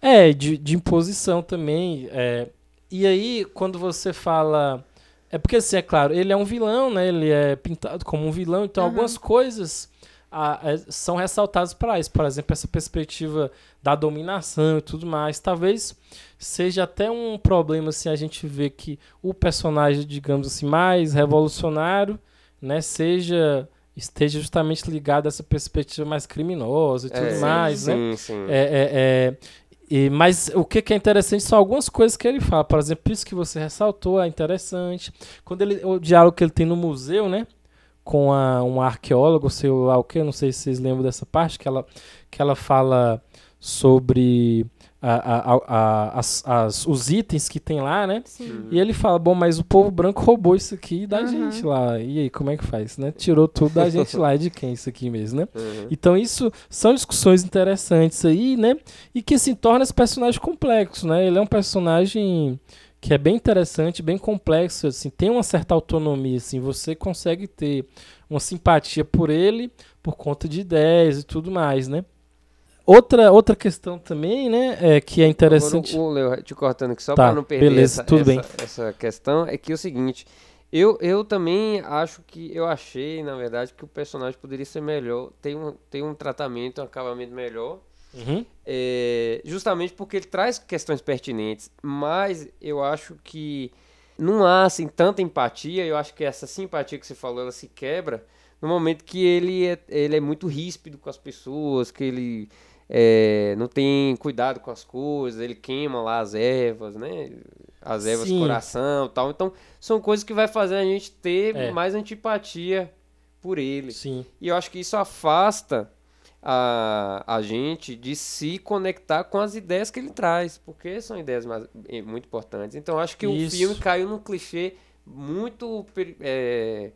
É, de, de imposição também. é. E aí, quando você fala. É porque, assim, é claro, ele é um vilão, né? Ele é pintado como um vilão, então Aham. algumas coisas a, a, são ressaltados para isso. Por exemplo, essa perspectiva da dominação e tudo mais. Talvez seja até um problema se a gente vê que o personagem, digamos assim, mais revolucionário, né, seja esteja justamente ligado a essa perspectiva mais criminosa e tudo É, mais, sim, né? sim. É, é, é, e, mas o que, que é interessante são algumas coisas que ele fala. Por exemplo, isso que você ressaltou é interessante. Quando ele, o diálogo que ele tem no museu, né? Com a, um arqueólogo, sei lá o que, não sei se vocês lembram dessa parte, que ela, que ela fala sobre a, a, a, as, as, os itens que tem lá, né? Sim. E ele fala, bom, mas o povo branco roubou isso aqui da Uhum. gente lá. E aí, como é que faz, né? Tirou tudo da [LAUGHS] gente lá. É de quem isso aqui mesmo, né? Uhum. Então isso são discussões interessantes aí, né? E que se torna esse personagem complexo, né? Ele é um personagem que é bem interessante, bem complexo, assim, tem uma certa autonomia, assim, você consegue ter uma simpatia por ele por conta de ideias e tudo mais, né? Outra, outra questão também, né, é que é interessante. Agora, Leo, te cortando aqui só Tá, para não perder beleza, essa, tudo essa, bem. essa questão, é que é o seguinte, eu, eu também acho que, eu achei, na verdade, que o personagem poderia ser melhor, ter um, ter um tratamento, um acabamento melhor, Uhum. É, justamente porque ele traz questões pertinentes, mas eu acho que não há assim tanta empatia, eu acho que essa simpatia que você falou, ela se quebra no momento que ele é, ele é muito ríspido com as pessoas, que ele é, não tem cuidado com as coisas, ele queima lá as ervas, né? As ervas Sim. do coração e tal. Então, são coisas que vai fazer a gente ter É. mais antipatia por ele. Sim. E eu acho que isso afasta a, a gente de se conectar com as ideias que ele traz, porque são ideias mais- eh, muito importantes. Então acho que Isso. o filme caiu num clichê muito eh,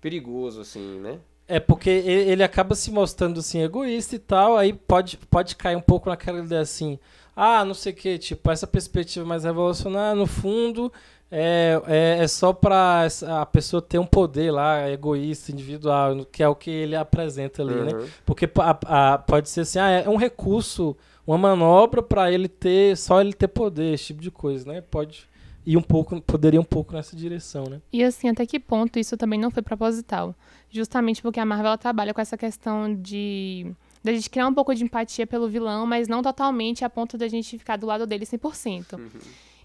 perigoso, assim, né? É porque ele, ele acaba se mostrando assim egoísta e tal, aí pode, pode cair um pouco naquela ideia assim, ah, não sei o que, tipo, essa perspectiva mais revolucionária, no fundo, é, é, é só pra essa- a pessoa ter um poder lá, egoísta, individual, que é o que ele apresenta ali, né? Uhum. Porque pa- a- a- pode ser assim, ah, é um recurso, uma manobra pra ele ter, só ele ter poder, esse tipo de coisa, né? Pode ir um pouco, poderia ir um pouco nessa direção, né? E assim, até que ponto isso também não foi proposital? Justamente porque a Marvel ela trabalha com essa questão de da gente criar um pouco de empatia pelo vilão, mas não totalmente a ponto da gente ficar do lado dele 100%.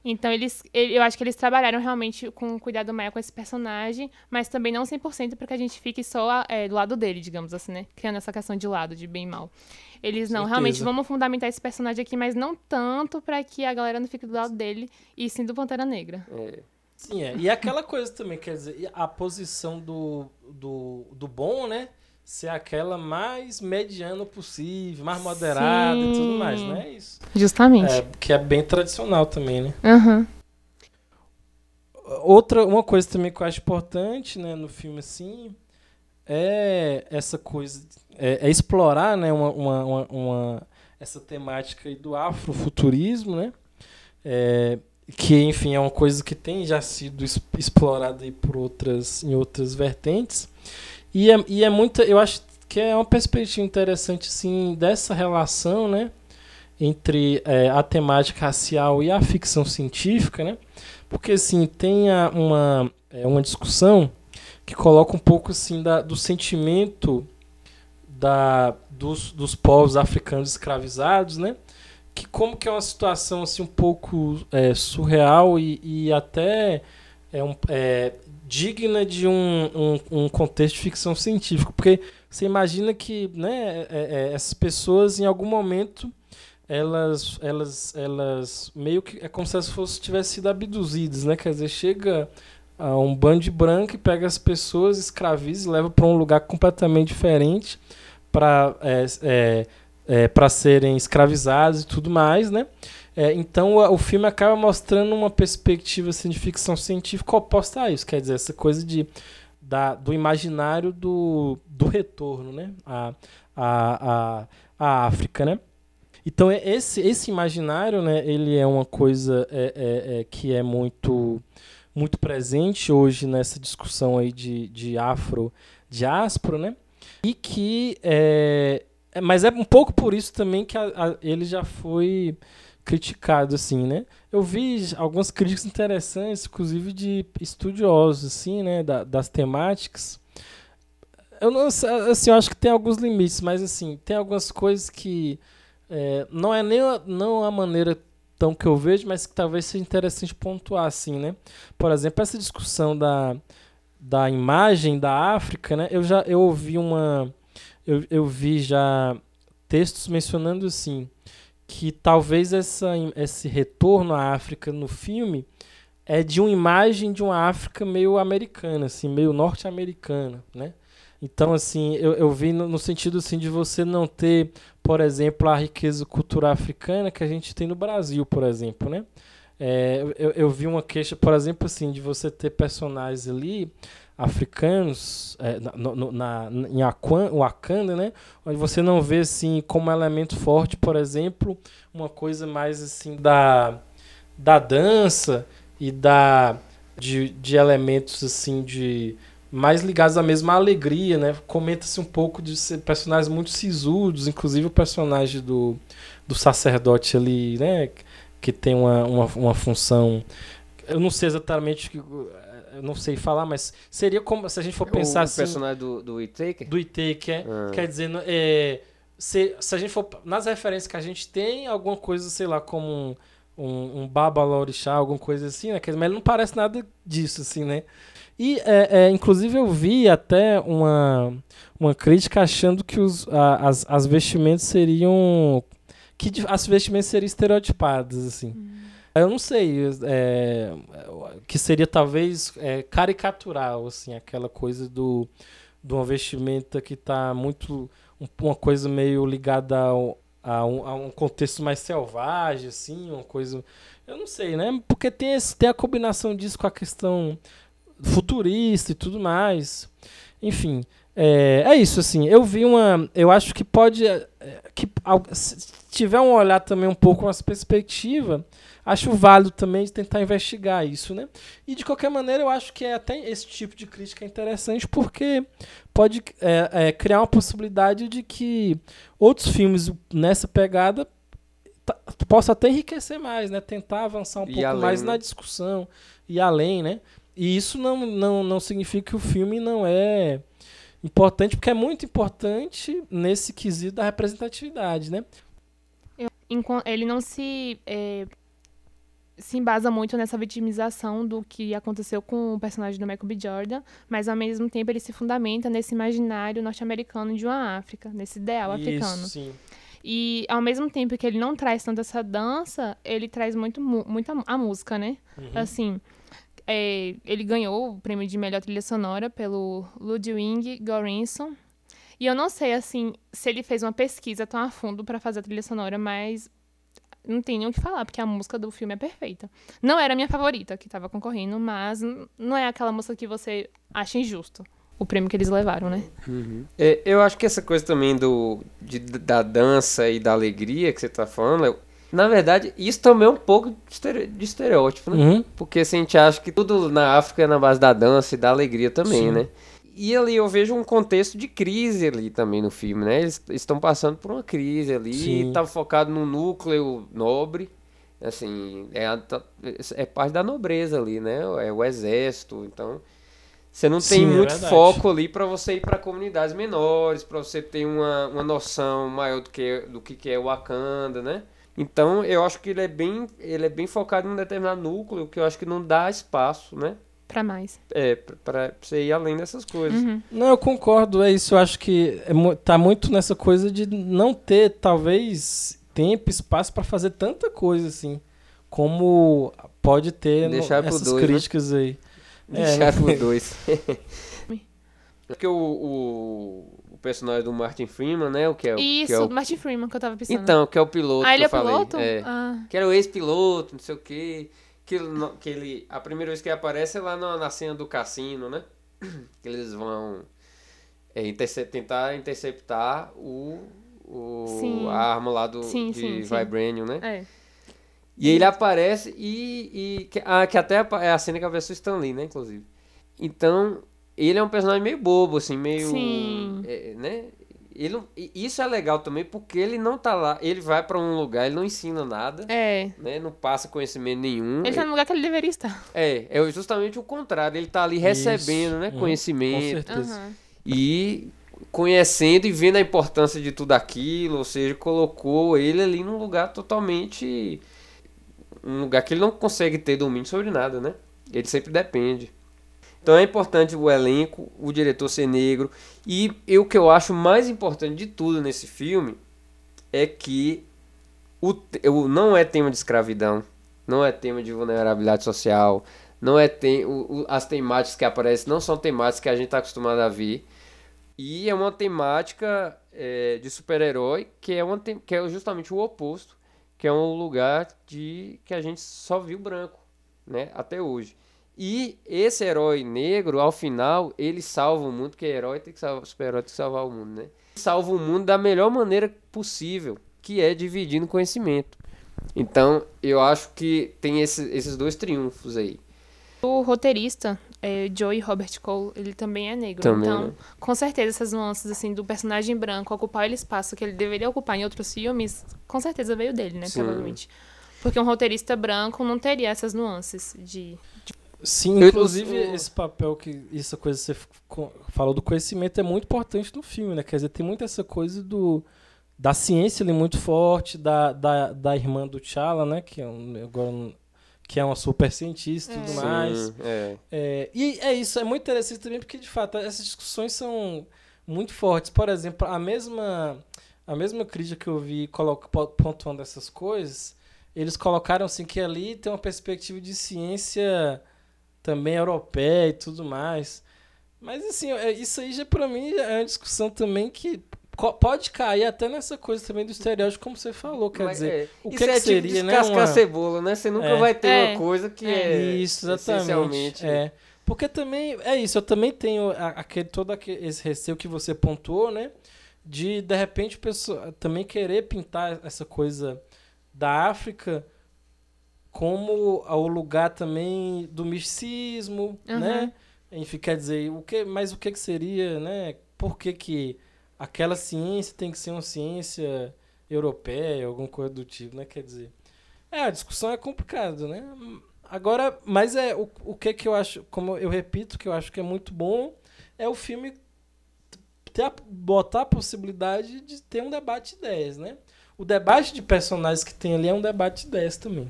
Então, eles, ele- eu acho que eles trabalharam realmente com cuidado maior com esse personagem, mas também não 100% para que a gente fique só é, do lado dele, digamos assim, né? Criando essa questão de lado, de bem e mal. Eles, não, Certeza. realmente, vamos fundamentar esse personagem aqui, mas não tanto para que a galera não fique do lado dele, e sim do Pantera Negra. É. Sim, é. E aquela coisa também, quer dizer, a posição do, do, do bom, né? Ser aquela mais mediana possível, mais moderada e tudo Sim. mais, não é isso? Justamente. É, que é bem tradicional também, né? Aham. Outra, uma coisa também que eu acho importante, né, no filme, assim, é essa coisa, é, é explorar, né, uma, uma, uma, uma- essa temática aí do afrofuturismo, né? É, que, enfim, é uma coisa que tem já sido explorada aí por outras, em outras vertentes. E é, e é muita, eu acho que é uma perspectiva interessante, assim, dessa relação, né? Entre é, a temática racial e a ficção científica, né? Porque, assim, tem a- uma, é, uma discussão que coloca um pouco, assim, da, do sentimento da, dos, dos povos africanos escravizados, né? Que como que é uma situação, assim, um pouco é, surreal e, e até é um, é, digna de um, um, um contexto de ficção científica. Porque você imagina que, né, é, é, essas pessoas, em algum momento elas, elas, elas meio que é como se elas fossem tivessem sido abduzidas, né? Quer dizer, chega a um bando de branco e pega as pessoas, escraviza e leva para um lugar completamente diferente para é, é, é, serem escravizados e tudo mais, né? É, então o, filme acaba mostrando uma perspectiva assim, de ficção científica oposta a isso, quer dizer, essa coisa de da, do imaginário do, do retorno, né? A, a, a África, né? Então é esse esse imaginário, né? Ele é uma coisa é, é, é, que é muito muito presente hoje nessa discussão aí de, de afro diáspora, né? E que é- mas é um pouco por isso também que a- a- ele já foi criticado assim, né? Eu vi algumas críticas interessantes, inclusive de estudiosos assim, né, da- das temáticas eu não assim, eu acho que tem alguns limites, mas assim, tem algumas coisas que é, não é nem a, não a maneira tão que eu vejo, mas que talvez seja interessante pontuar assim, né? Por exemplo, essa discussão da, da imagem da África, né? Eu já eu ouvi uma eu, eu vi já textos mencionando assim que talvez essa, esse retorno à África no filme é de uma imagem de uma África meio americana, assim, meio norte-americana, né? Então, assim, eu, eu vi no, no, sentido assim, de você não ter, por exemplo, a riqueza cultural africana que a gente tem no Brasil, por exemplo, né? É, eu, eu vi uma queixa, por exemplo, assim, de você ter personagens ali africanos é, no, no, na, em Wakanda, né? Onde você não vê assim como elemento forte, por exemplo, uma coisa mais assim da, da dança e da de, de elementos assim de mais ligados à mesma alegria, né? Comenta-se um pouco de personagens muito sisudos, inclusive o personagem do, do sacerdote ali, né? Que tem uma, uma, uma função. Eu não sei exatamente eu não sei falar, mas seria como se a gente for pensar o assim. O personagem do, do Itaker? Do Itaker, ah. quer dizer, é, se, se a gente for. Nas referências que a gente tem, alguma coisa, sei lá, como um, um, um Baba Lorixá, alguma coisa assim, né? Mas ele não parece nada disso, assim, né? E, é, é, inclusive, eu vi até uma, uma crítica achando que os, a, as, as vestimentas seriam. que as vestimentas seriam estereotipadas, assim. Hum. Eu não sei, é, que seria talvez é, caricatural, assim, aquela coisa do de uma vestimenta que está muito uma coisa meio ligada ao, a, um, a um contexto mais selvagem, assim, uma coisa, eu não sei, né? Porque tem esse, tem a combinação disso com a questão futurista e tudo mais, enfim. É, é isso, assim. Eu vi uma. Eu acho que pode. É, que, se tiver um olhar também um pouco mais perspectiva, acho válido também tentar investigar isso, né? E de qualquer maneira, eu acho que é até esse tipo de crítica é interessante porque pode é, é, criar uma possibilidade de que outros filmes nessa pegada possa até enriquecer mais, né? Tentar avançar um e pouco além, mais né? na discussão e além, né? E isso não, não, não significa que o filme não é importante, porque é muito importante nesse quesito da representatividade, né? Ele não se é, se embasa muito nessa vitimização do que aconteceu com o personagem do Michael B. Jordan, mas ao mesmo tempo ele se fundamenta nesse imaginário norte-americano de uma África, nesse ideal Isso, africano. Sim. E ao mesmo tempo que ele não traz tanto essa dança, ele traz muito, muito a, a música, né? Uhum. Assim, é, ele ganhou o prêmio de melhor trilha sonora pelo Ludwig Göransson. E eu não sei, assim, se ele fez uma pesquisa tão a fundo para fazer a trilha sonora, mas não tem nem o que falar, porque a música do filme é perfeita. Não era a minha favorita que estava concorrendo, mas não é aquela música que você acha injusto o prêmio que eles levaram, né? Uhum. É, eu acho que essa coisa também do, de, da dança e da alegria que você está falando, eu, na verdade, isso também é um pouco de estereótipo, né? Uhum. Porque assim, a gente acha que tudo na África é na base da dança e da alegria também, Sim. né? E ali eu vejo um contexto de crise ali também no filme, né? Eles estão passando por uma crise ali, está focado no núcleo nobre, assim, é, a, tá, é parte da nobreza ali, né? É o exército, então você não tem Sim, é muito é foco ali para você ir para comunidades menores, para você ter uma, uma noção maior do que do que, que é o Wakanda, né? Então eu acho que ele é bem ele é bem focado em um determinado núcleo que eu acho que não dá espaço, né? Para mais. É, para você ir além dessas coisas. Uhum. Não, eu concordo, é isso. Eu acho que é, tá muito nessa coisa de não ter, talvez, tempo, espaço para fazer tanta coisa assim. Como pode ter Deixar no, essas dois, né? críticas né? aí. Deixar é, por [LAUGHS] dois. Porque o, o, o, personagem do Martin Freeman, né? O que é, Isso, que é o Martin Freeman que eu tava pensando. Então, que é o piloto. Ah, ele é o piloto? É. Ah. Que era o ex-piloto, não sei o quê que, que ele. A primeira vez que ele aparece é lá na, na cena do cassino, né? [CLEARS THROAT] Que eles vão é, tentar interceptar o, o a arma lá do sim, de sim, Vibranium, né? É. E ele aparece e. e que, ah, que até é a cena que aparece o Stan Lee, né? Inclusive. Então, ele é um personagem meio bobo, assim, meio. Sim. É, né? Ele, isso é legal também porque ele não tá lá, ele vai para um lugar, ele não ensina nada, é. né? Não passa conhecimento nenhum. Ele, ele tá no lugar que ele deveria estar. É, é justamente o contrário, ele tá ali recebendo, isso. né, uhum. conhecimento. Com certeza. Uhum. e conhecendo e vendo a importância de tudo aquilo, ou seja, colocou ele ali num lugar totalmente um lugar que ele não consegue ter domínio sobre nada, né? Ele sempre depende. Então é importante o elenco, o diretor ser negro e o que eu acho mais importante de tudo nesse filme é que o, o não é tema de escravidão, não é tema de vulnerabilidade social, não é tem, o, o, as temáticas que aparecem não são temáticas que a gente está acostumado a ver e é uma temática é, de super-herói que é que é justamente o oposto, que é um lugar de que a gente só viu branco, né, até hoje. E esse herói negro, ao final, ele salva o mundo, porque herói tem que salvar, super-herói tem que salvar o mundo, né? Salva o mundo da melhor maneira possível, que é dividindo conhecimento. Então, eu acho que tem esse, esses dois triunfos aí. O roteirista, é, Joey Robert Cole, ele também é negro. Também, então, né? com certeza, essas nuances assim do personagem branco ocupar o espaço que ele deveria ocupar em outros filmes, com certeza veio dele, né? Sim. Provavelmente. Porque um roteirista branco não teria essas nuances de. Sim, Eu- inclusive eu- esse papel que essa coisa que você falou do conhecimento é muito importante no filme, né? Quer dizer, tem muito essa coisa do da ciência ali muito forte, da, da, da irmã do T'Challa, né? Que é, um, agora, que é uma super cientista e tudo É. mais. Sim, é. É, e é isso, é muito interessante também porque, de fato, essas discussões são muito fortes. Por exemplo, a mesma, a mesma crítica que eu vi pontuando essas coisas, eles colocaram assim que ali tem uma perspectiva de ciência também europeia e tudo mais. Mas assim, é- isso aí já pra mim é uma discussão também que pode cair até nessa coisa também do estereótipo, como você falou, quer Mas, dizer, é, o isso que, é que tipo seria, né? descascar uma- cebola, né? Você nunca É. vai ter É. uma coisa que É. é, Isso, exatamente. essencialmente É. Porque também, é isso, eu também tenho aquele, todo aquele, esse receio que você pontuou, né? De, de repente, pessoa, também querer pintar essa coisa da África como o lugar também do misticismo, Uhum. né? Enfim, quer dizer, o que, mas o que, que seria, né? Por que, que aquela ciência tem que ser uma ciência europeia, alguma coisa do tipo, né? Quer dizer, é, a discussão é complicada, né? Agora, mas é o, o que que eu acho, como eu repito, que eu acho que é muito bom, é o filme ter a- botar a possibilidade de ter um debate de ideias, né? O debate de personagens que tem ali é um debate de ideias também.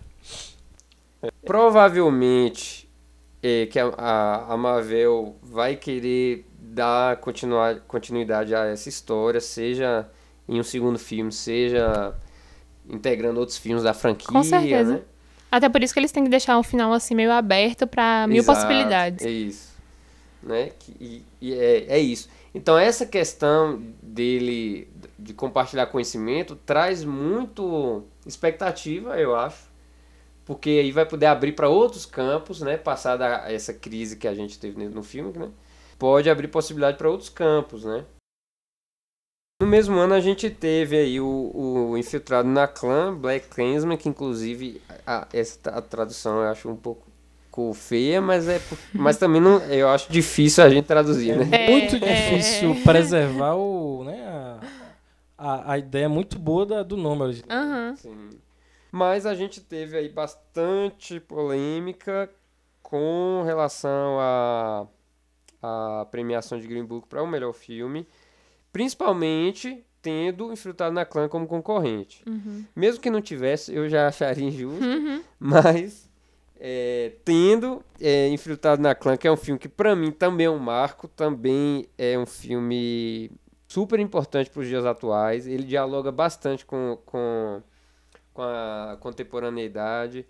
Provavelmente é, que a, a, a Marvel vai querer dar continuar, continuidade a essa história, seja em um segundo filme, seja integrando outros filmes da franquia. Com certeza. Né? Até por isso que eles têm que deixar um final assim meio aberto pra mil Exato, possibilidades. É isso. Né? E, e é, é isso. Então, essa questão dele de compartilhar conhecimento traz muito expectativa, eu acho. Porque aí vai poder abrir para outros campos, né? Passada essa crise que a gente teve no filme, né? Pode abrir possibilidade para outros campos, né? No mesmo ano a gente teve aí o, o Infiltrado na Clã, Black Clansman, que inclusive a, essa a tradução eu acho um pouco co- feia, mas é mas também não, eu acho difícil a gente traduzir, né? É, muito é. difícil preservar o, né, a, a, a ideia muito boa da- do nome original. Aham. Sim. Mas a gente teve aí bastante polêmica com relação à a, premiação de Green Book para o melhor filme, principalmente tendo Infiltrado na Clã como concorrente. Uhum. Mesmo que não tivesse, eu já acharia injusto, Uhum. mas é, tendo é, Infiltrado na Clã, que é um filme que para mim também é um marco, também é um filme super importante para os dias atuais. Ele dialoga bastante com, com, com a contemporaneidade,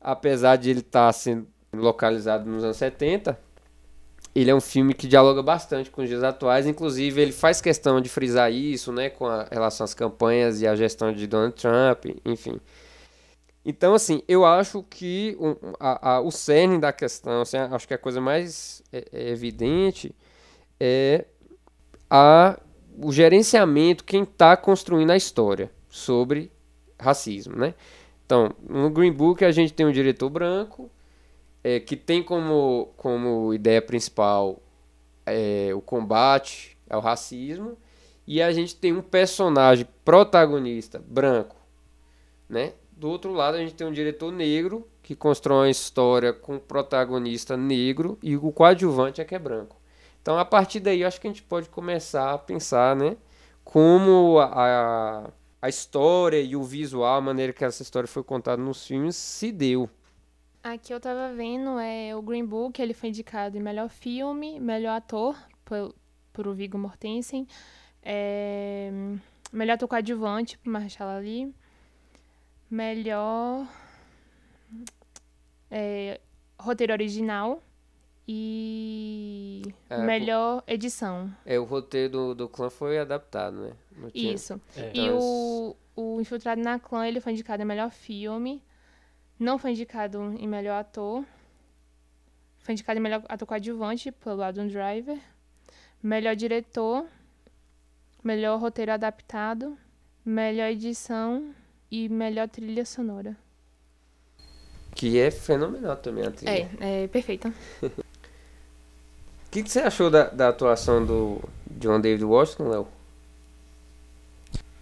apesar de ele estar sendo localizado nos anos 70. Ele é um filme que dialoga bastante com os dias atuais, inclusive ele faz questão de frisar isso, né, com a relação às campanhas e à gestão de Donald Trump, enfim. Então, assim, eu acho que o, a, a- o cerne da questão, assim, acho que a coisa mais é- é evidente é a, o gerenciamento, quem está construindo a história sobre racismo, né? Então, no Green Book a gente tem um diretor branco, é, que tem como, como ideia principal é, o combate ao racismo, e a gente tem um personagem protagonista branco, né? Do outro lado, a gente tem um diretor negro que constrói uma história com protagonista negro e o coadjuvante é que é branco. Então, a partir daí, acho que a gente pode começar a pensar, né? Como a, a história e o visual, a maneira que essa história foi contada nos filmes, se deu. Aqui eu tava vendo, é o Green Book, ele foi indicado em melhor filme, melhor ator, por, por o Viggo Mortensen, é, melhor ator coadjuvante, por Marshall Ali, melhor é, roteiro original e É, melhor edição. É, o roteiro do, do clã foi adaptado, né? Não tinha- Isso. É. E o, o Infiltrado na Clã, ele foi indicado em melhor filme. Não foi indicado em melhor ator. Foi indicado em melhor ator coadjuvante pelo Adam Driver. Melhor diretor. Melhor roteiro adaptado. Melhor edição. E melhor trilha sonora. Que é fenomenal também a trilha. É, é perfeita. [LAUGHS] O que, que você achou da, da atuação do John David Washington, Léo?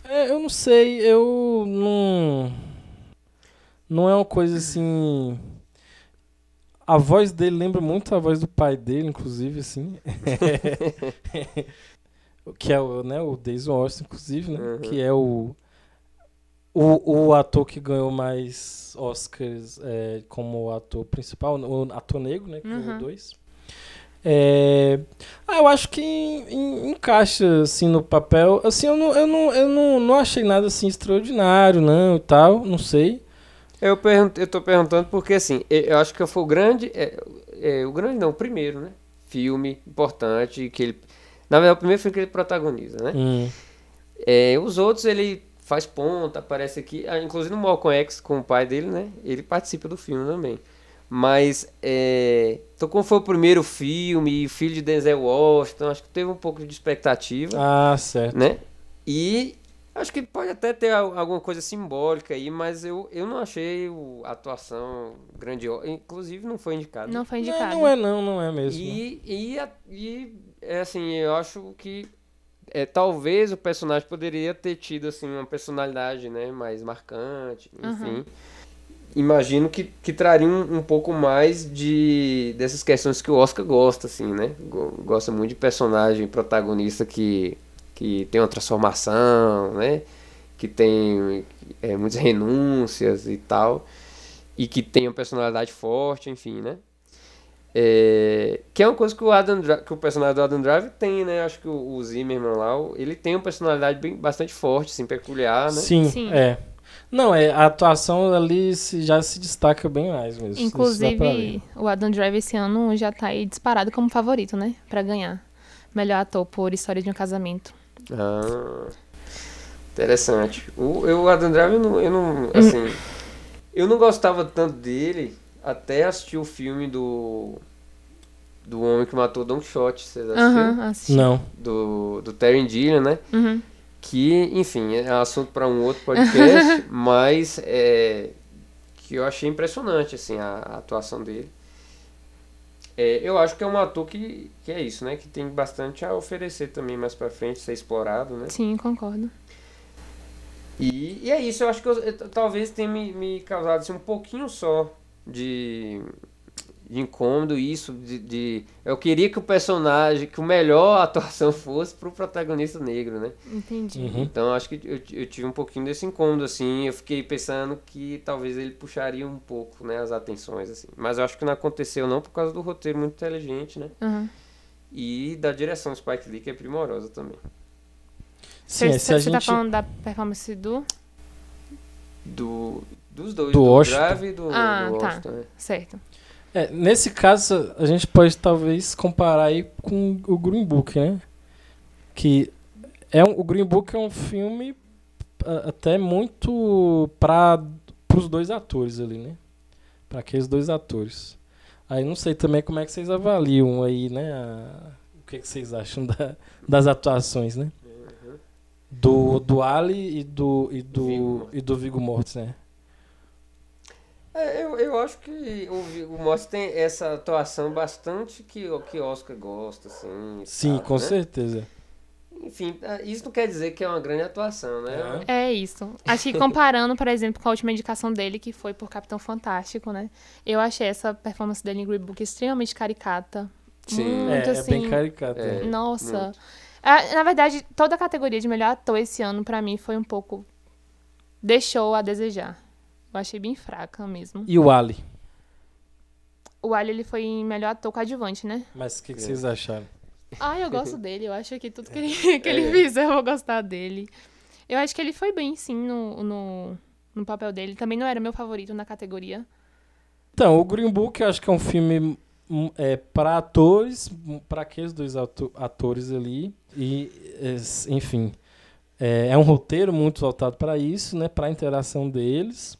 É, eu não sei, eu não. Não é uma coisa assim. A voz dele lembra muito a voz do pai dele, inclusive, assim. [LAUGHS] que é o, né, o Daisy Washington, inclusive, né? Uhum. Que é o, o. O ator que ganhou mais Oscars é, como ator principal, o ator negro, né? Que ganhou Uhum. dois. É, ah, eu acho que en- en- encaixa assim no papel. Assim, eu não, eu não, eu não, não achei nada assim extraordinário, não, e tal, não sei. Eu, pergunto, eu tô perguntando porque, assim, eu eu acho que foi o grande. É, é, o grande não, o primeiro, né? Filme importante que ele. Na verdade, o primeiro filme que ele protagoniza, né? Hum, É, os outros ele faz ponta, aparece aqui. ah, inclusive no Malcolm X com o pai dele, né? Ele participa do filme também. Mas, é, então como foi o primeiro filme, filho de Denzel Washington, acho que teve um pouco de expectativa, Ah, certo. né? E acho que pode até ter al- alguma coisa simbólica aí, mas eu, eu não achei a atuação grandiosa. Inclusive não foi indicado. Não foi Não, indicado. não é não, não é mesmo. E, e, e é assim, eu acho que é, talvez o personagem poderia ter tido assim uma personalidade, né, mais marcante, enfim. Imagino que, que traria um, um pouco mais de dessas questões que o Oscar gosta, assim, né? Go- Gosta muito de personagem protagonista que, que tem uma transformação, né? Que tem é, muitas renúncias e tal. E que tem uma personalidade forte, enfim, né? É, que é uma coisa que o Adam que o personagem do Adam Driver tem, né? Acho que o, o Zimmerman lá, ele tem uma personalidade bem, bastante forte, assim, peculiar, né? Sim, Sim. é. Não, é, a atuação ali se, já se destaca bem mais mesmo. Inclusive, o Adam Driver esse ano já tá aí disparado como favorito, né? Pra ganhar. Melhor ator por História de um Casamento. Ah, interessante. O, eu, o Adam Driver, eu não, eu não, assim, eu não gostava tanto dele até assistir o filme do do homem que matou Don Quixote, vocês assistiram? Aham, assisti. Não. Do, do Terry Gilliam, né? Uhum. Que, enfim, é assunto para um outro podcast, [LAUGHS] mas é, que eu achei impressionante, assim, a, a atuação dele. É, eu acho que é um ator que, que é isso, né? Que tem bastante a oferecer também mais pra frente, ser explorado, né? Sim, concordo. E, e é isso, eu acho que eu, eu- talvez tenha me, me causado assim, um pouquinho só de, de incômodo isso, de, de- Eu queria que o personagem, que o melhor [LAUGHS] atuação fosse pro protagonista negro, né? Entendi. Uhum. Então acho que eu, eu tive um pouquinho desse incômodo, assim, eu fiquei pensando que talvez ele puxaria um pouco, né, as atenções, assim. Mas eu acho que não aconteceu não por causa do roteiro muito inteligente, né? Aham. E da direção do Spike Lee, que é primorosa também. Sim, é, Você se a tá gente... falando da performance do. Do, dos dois, Do do, Washington. Drive e do, Ah, do tá. Né? Certo. É, nesse caso, a gente pode talvez comparar aí com o Green Book, né? Que é um, o Green Book é um filme até muito para os dois atores ali, né? Para aqueles dois atores. Aí não sei também como é que vocês avaliam aí, né? a- o que, que vocês acham da- das atuações, né? Do, do Ali e do, e do, Viggo. e do Viggo Mortensen, né? É, eu, eu acho que o Viggo Mortensen tem essa atuação bastante que, que Oscar gosta, assim. Sim, tal, com né? certeza. Enfim, ah, isso não quer dizer que é uma grande atuação, né? É isso. Acho que comparando, por exemplo, com a última indicação dele, que foi por Capitão Fantástico, né? Eu achei essa performance dele em Green Book extremamente caricata. Sim. Muito é, é assim. bem caricato. É. é. Nossa. muito. Ah, na verdade, toda a categoria de melhor ator esse ano, pra mim, foi um pouco. Deixou a desejar. Eu achei bem fraca mesmo. E o Ali? O Ali, ele foi melhor ator coadjuvante, né? Mas o que, que É. vocês acharam? Ah, eu gosto dele. Eu acho que tudo que [LAUGHS] ele, que ele É. fizer, eu vou gostar dele. Eu acho que ele foi bem, sim, no, no, no papel dele. Também não era meu favorito na categoria. Então, o Green Book eu acho que é um filme hum, é, para atores, para aqueles dois atores ali. E, é, enfim, é, é um roteiro muito voltado para isso, né? Para a interação deles.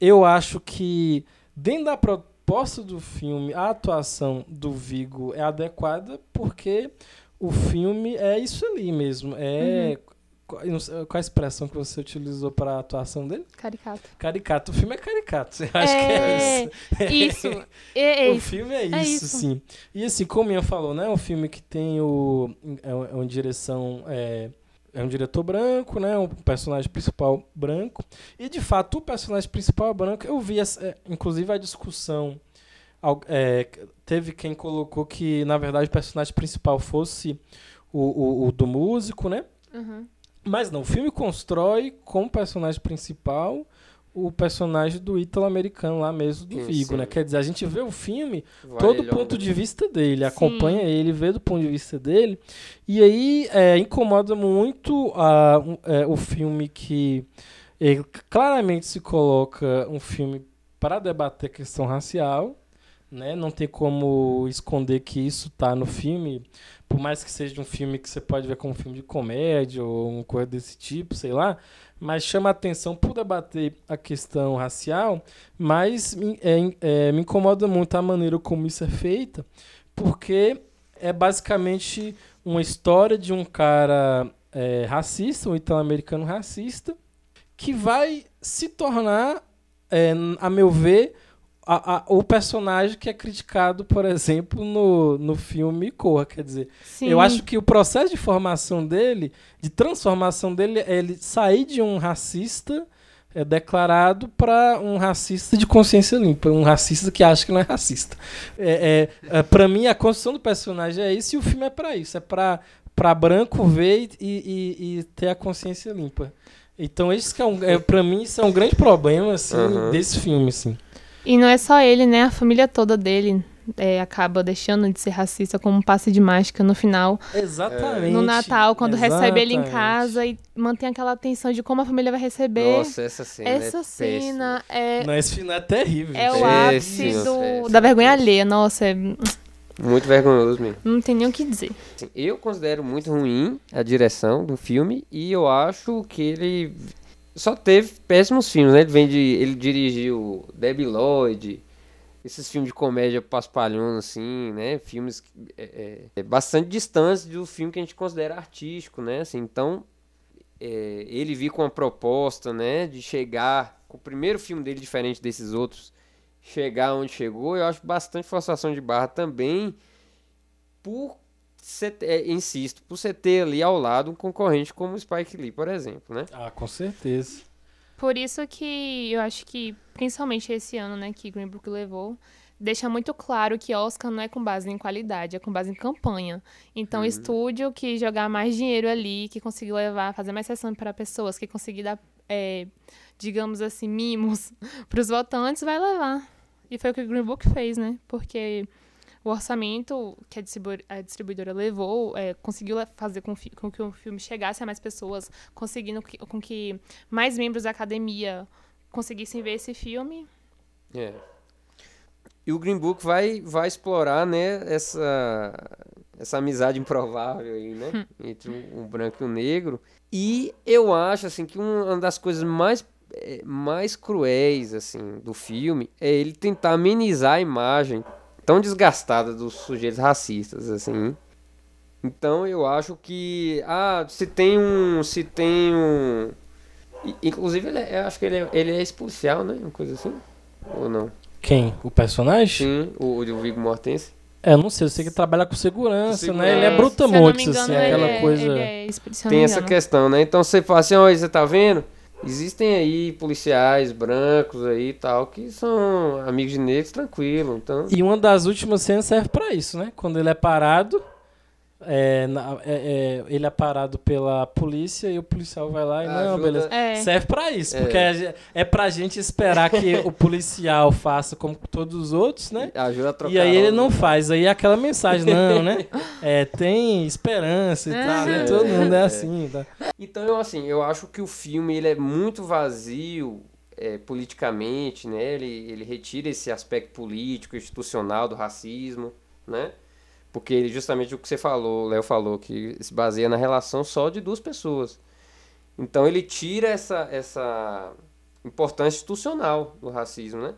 Eu acho que, dentro da proposta do filme, a atuação do Vigo é adequada porque o filme é isso ali mesmo. É. Qual, sei- qual a expressão que você utilizou para a atuação dele? Caricato. Caricato. O filme é caricato. Eu acho que é isso. Isso. [LAUGHS] É, é O isso. filme é isso, É isso. sim. E assim, como Ian falou, né? É um filme que tem o. É, é uma direção. É, um diretor branco, né? Um personagem principal branco. E de fato, o personagem principal é branco. Eu vi, essa, é, inclusive, a discussão. é, teve quem colocou que, na verdade, o personagem principal fosse o, o, o do músico, né? Uhum. Mas não, o filme constrói como personagem principal o personagem do ítalo-americano lá mesmo, do Sim, Vigo, sim. né? Quer dizer, a gente vê o filme Vai todo o ao- ponto de vista dele, Sim. acompanha ele, vê do ponto de vista dele. E aí é, incomoda muito um- é, o filme que ele claramente se coloca um filme para debater a questão racial. Né? Não tem como esconder que isso tá no filme, por mais que seja um filme que você pode ver como um filme de comédia ou uma coisa desse tipo, sei lá, mas chama atenção por debater a questão racial, mas me, é, é, me incomoda muito a maneira como isso é feita, porque é basicamente uma história de um cara é, racista, um italo-americano racista, que vai se tornar, é, a meu ver, a- a- o personagem que é criticado, por exemplo, no, no filme Corra. Quer dizer, Sim. eu acho que o processo de formação dele, de transformação dele, é ele sair de um racista é, declarado para um racista de consciência limpa, um racista que acha que não é racista. É, é, é, para mim, a construção do personagem é isso e o filme é para isso, é para para branco ver e, e- e ter a consciência limpa. Então, esse que é, um, é para mim isso é um grande problema assim Aham. desse filme, assim. E não é só ele, né? A família toda dele é, acaba deixando de ser racista como um passe de mágica no final. Exatamente. No Natal, quando recebe ele em Exatamente. casa e mantém aquela tensão de como a família vai receber. Nossa, essa cena Essa é cena é, Não, esse final é terrível. é o ápice Péssimo, do, péssimo, da vergonha péssimo. alheia. Nossa, é-. Muito vergonhoso mesmo. não tem nem o que dizer. Eu considero muito ruim a direção do filme e eu acho que ele só teve péssimos filmes, né? Ele vem de, ele dirigiu Debbie Lloyd, esses filmes de comédia paspalhão assim, né? Filmes é, é, é bastante distantes do filme que a gente considera artístico, né? Assim, então é, ele vir com uma proposta, né? De chegar com o primeiro filme dele diferente desses outros, chegar onde chegou, eu acho bastante forçação de barra também por você é, insisto, por você ter ali ao lado um concorrente como o Spike Lee, por exemplo, né? Ah, com certeza. Por isso que eu acho que, principalmente esse ano, né, que Green Book levou, deixa muito claro que Oscar não é com base em qualidade, é com base em campanha. Então, Uhum. estúdio que jogar mais dinheiro ali, que conseguir levar, fazer mais sessão para pessoas, que conseguir dar, é, digamos assim, mimos [LAUGHS] para os votantes, vai levar. E foi o que o Green Book fez, né? Porque o orçamento que a distribu- a distribuidora levou é, conseguiu fazer com, com que o filme chegasse a mais pessoas, conseguindo que- com que mais membros da academia conseguissem ver esse filme. É. E o Green Book vai, vai explorar, né, essa, essa amizade improvável aí, né, entre um, um branco e um negro. E eu acho, assim, que um- uma das coisas mais, eh, mais cruéis, assim, do filme é ele tentar amenizar a imagem tão desgastada dos sujeitos racistas, assim. Então eu acho que, ah, se tem um, se tem um... Inclusive, ele é- eu acho que ele é, ele é expulsial, né, uma coisa assim, ou não? Quem? O personagem? Sim, o, o Viggo Mortensen. É, eu não sei, eu sei que trabalha com segurança, Com né? Ele é segurança. brutamontes, assim, engano, aquela ele é- coisa. ele é, Tem essa questão, né? Então você fala assim, olha, você tá vendo? Existem aí policiais brancos aí tal que são amigos de negros tranquilo, então. E uma das últimas cenas serve pra isso, né? Quando ele é parado, é, na- é- é, ele é parado pela polícia e o policial vai lá e não, Ajuda- beleza. É. Serve pra isso, É. porque é, é pra gente esperar que o policial faça como todos os outros, né? Ajuda a trocar. E aí ele não faz, aí é aquela mensagem, não, né? [LAUGHS] É, tem esperança e tal, né? É. Todo mundo é É. assim, tá? Então, eu, assim, eu acho que o filme ele é muito vazio é, politicamente, né? Ele, ele retira esse aspecto político, institucional do racismo, né? Porque ele, justamente o que você falou, o Léo falou, que se baseia na relação só de duas pessoas. Então ele tira essa, essa importância institucional do racismo, né?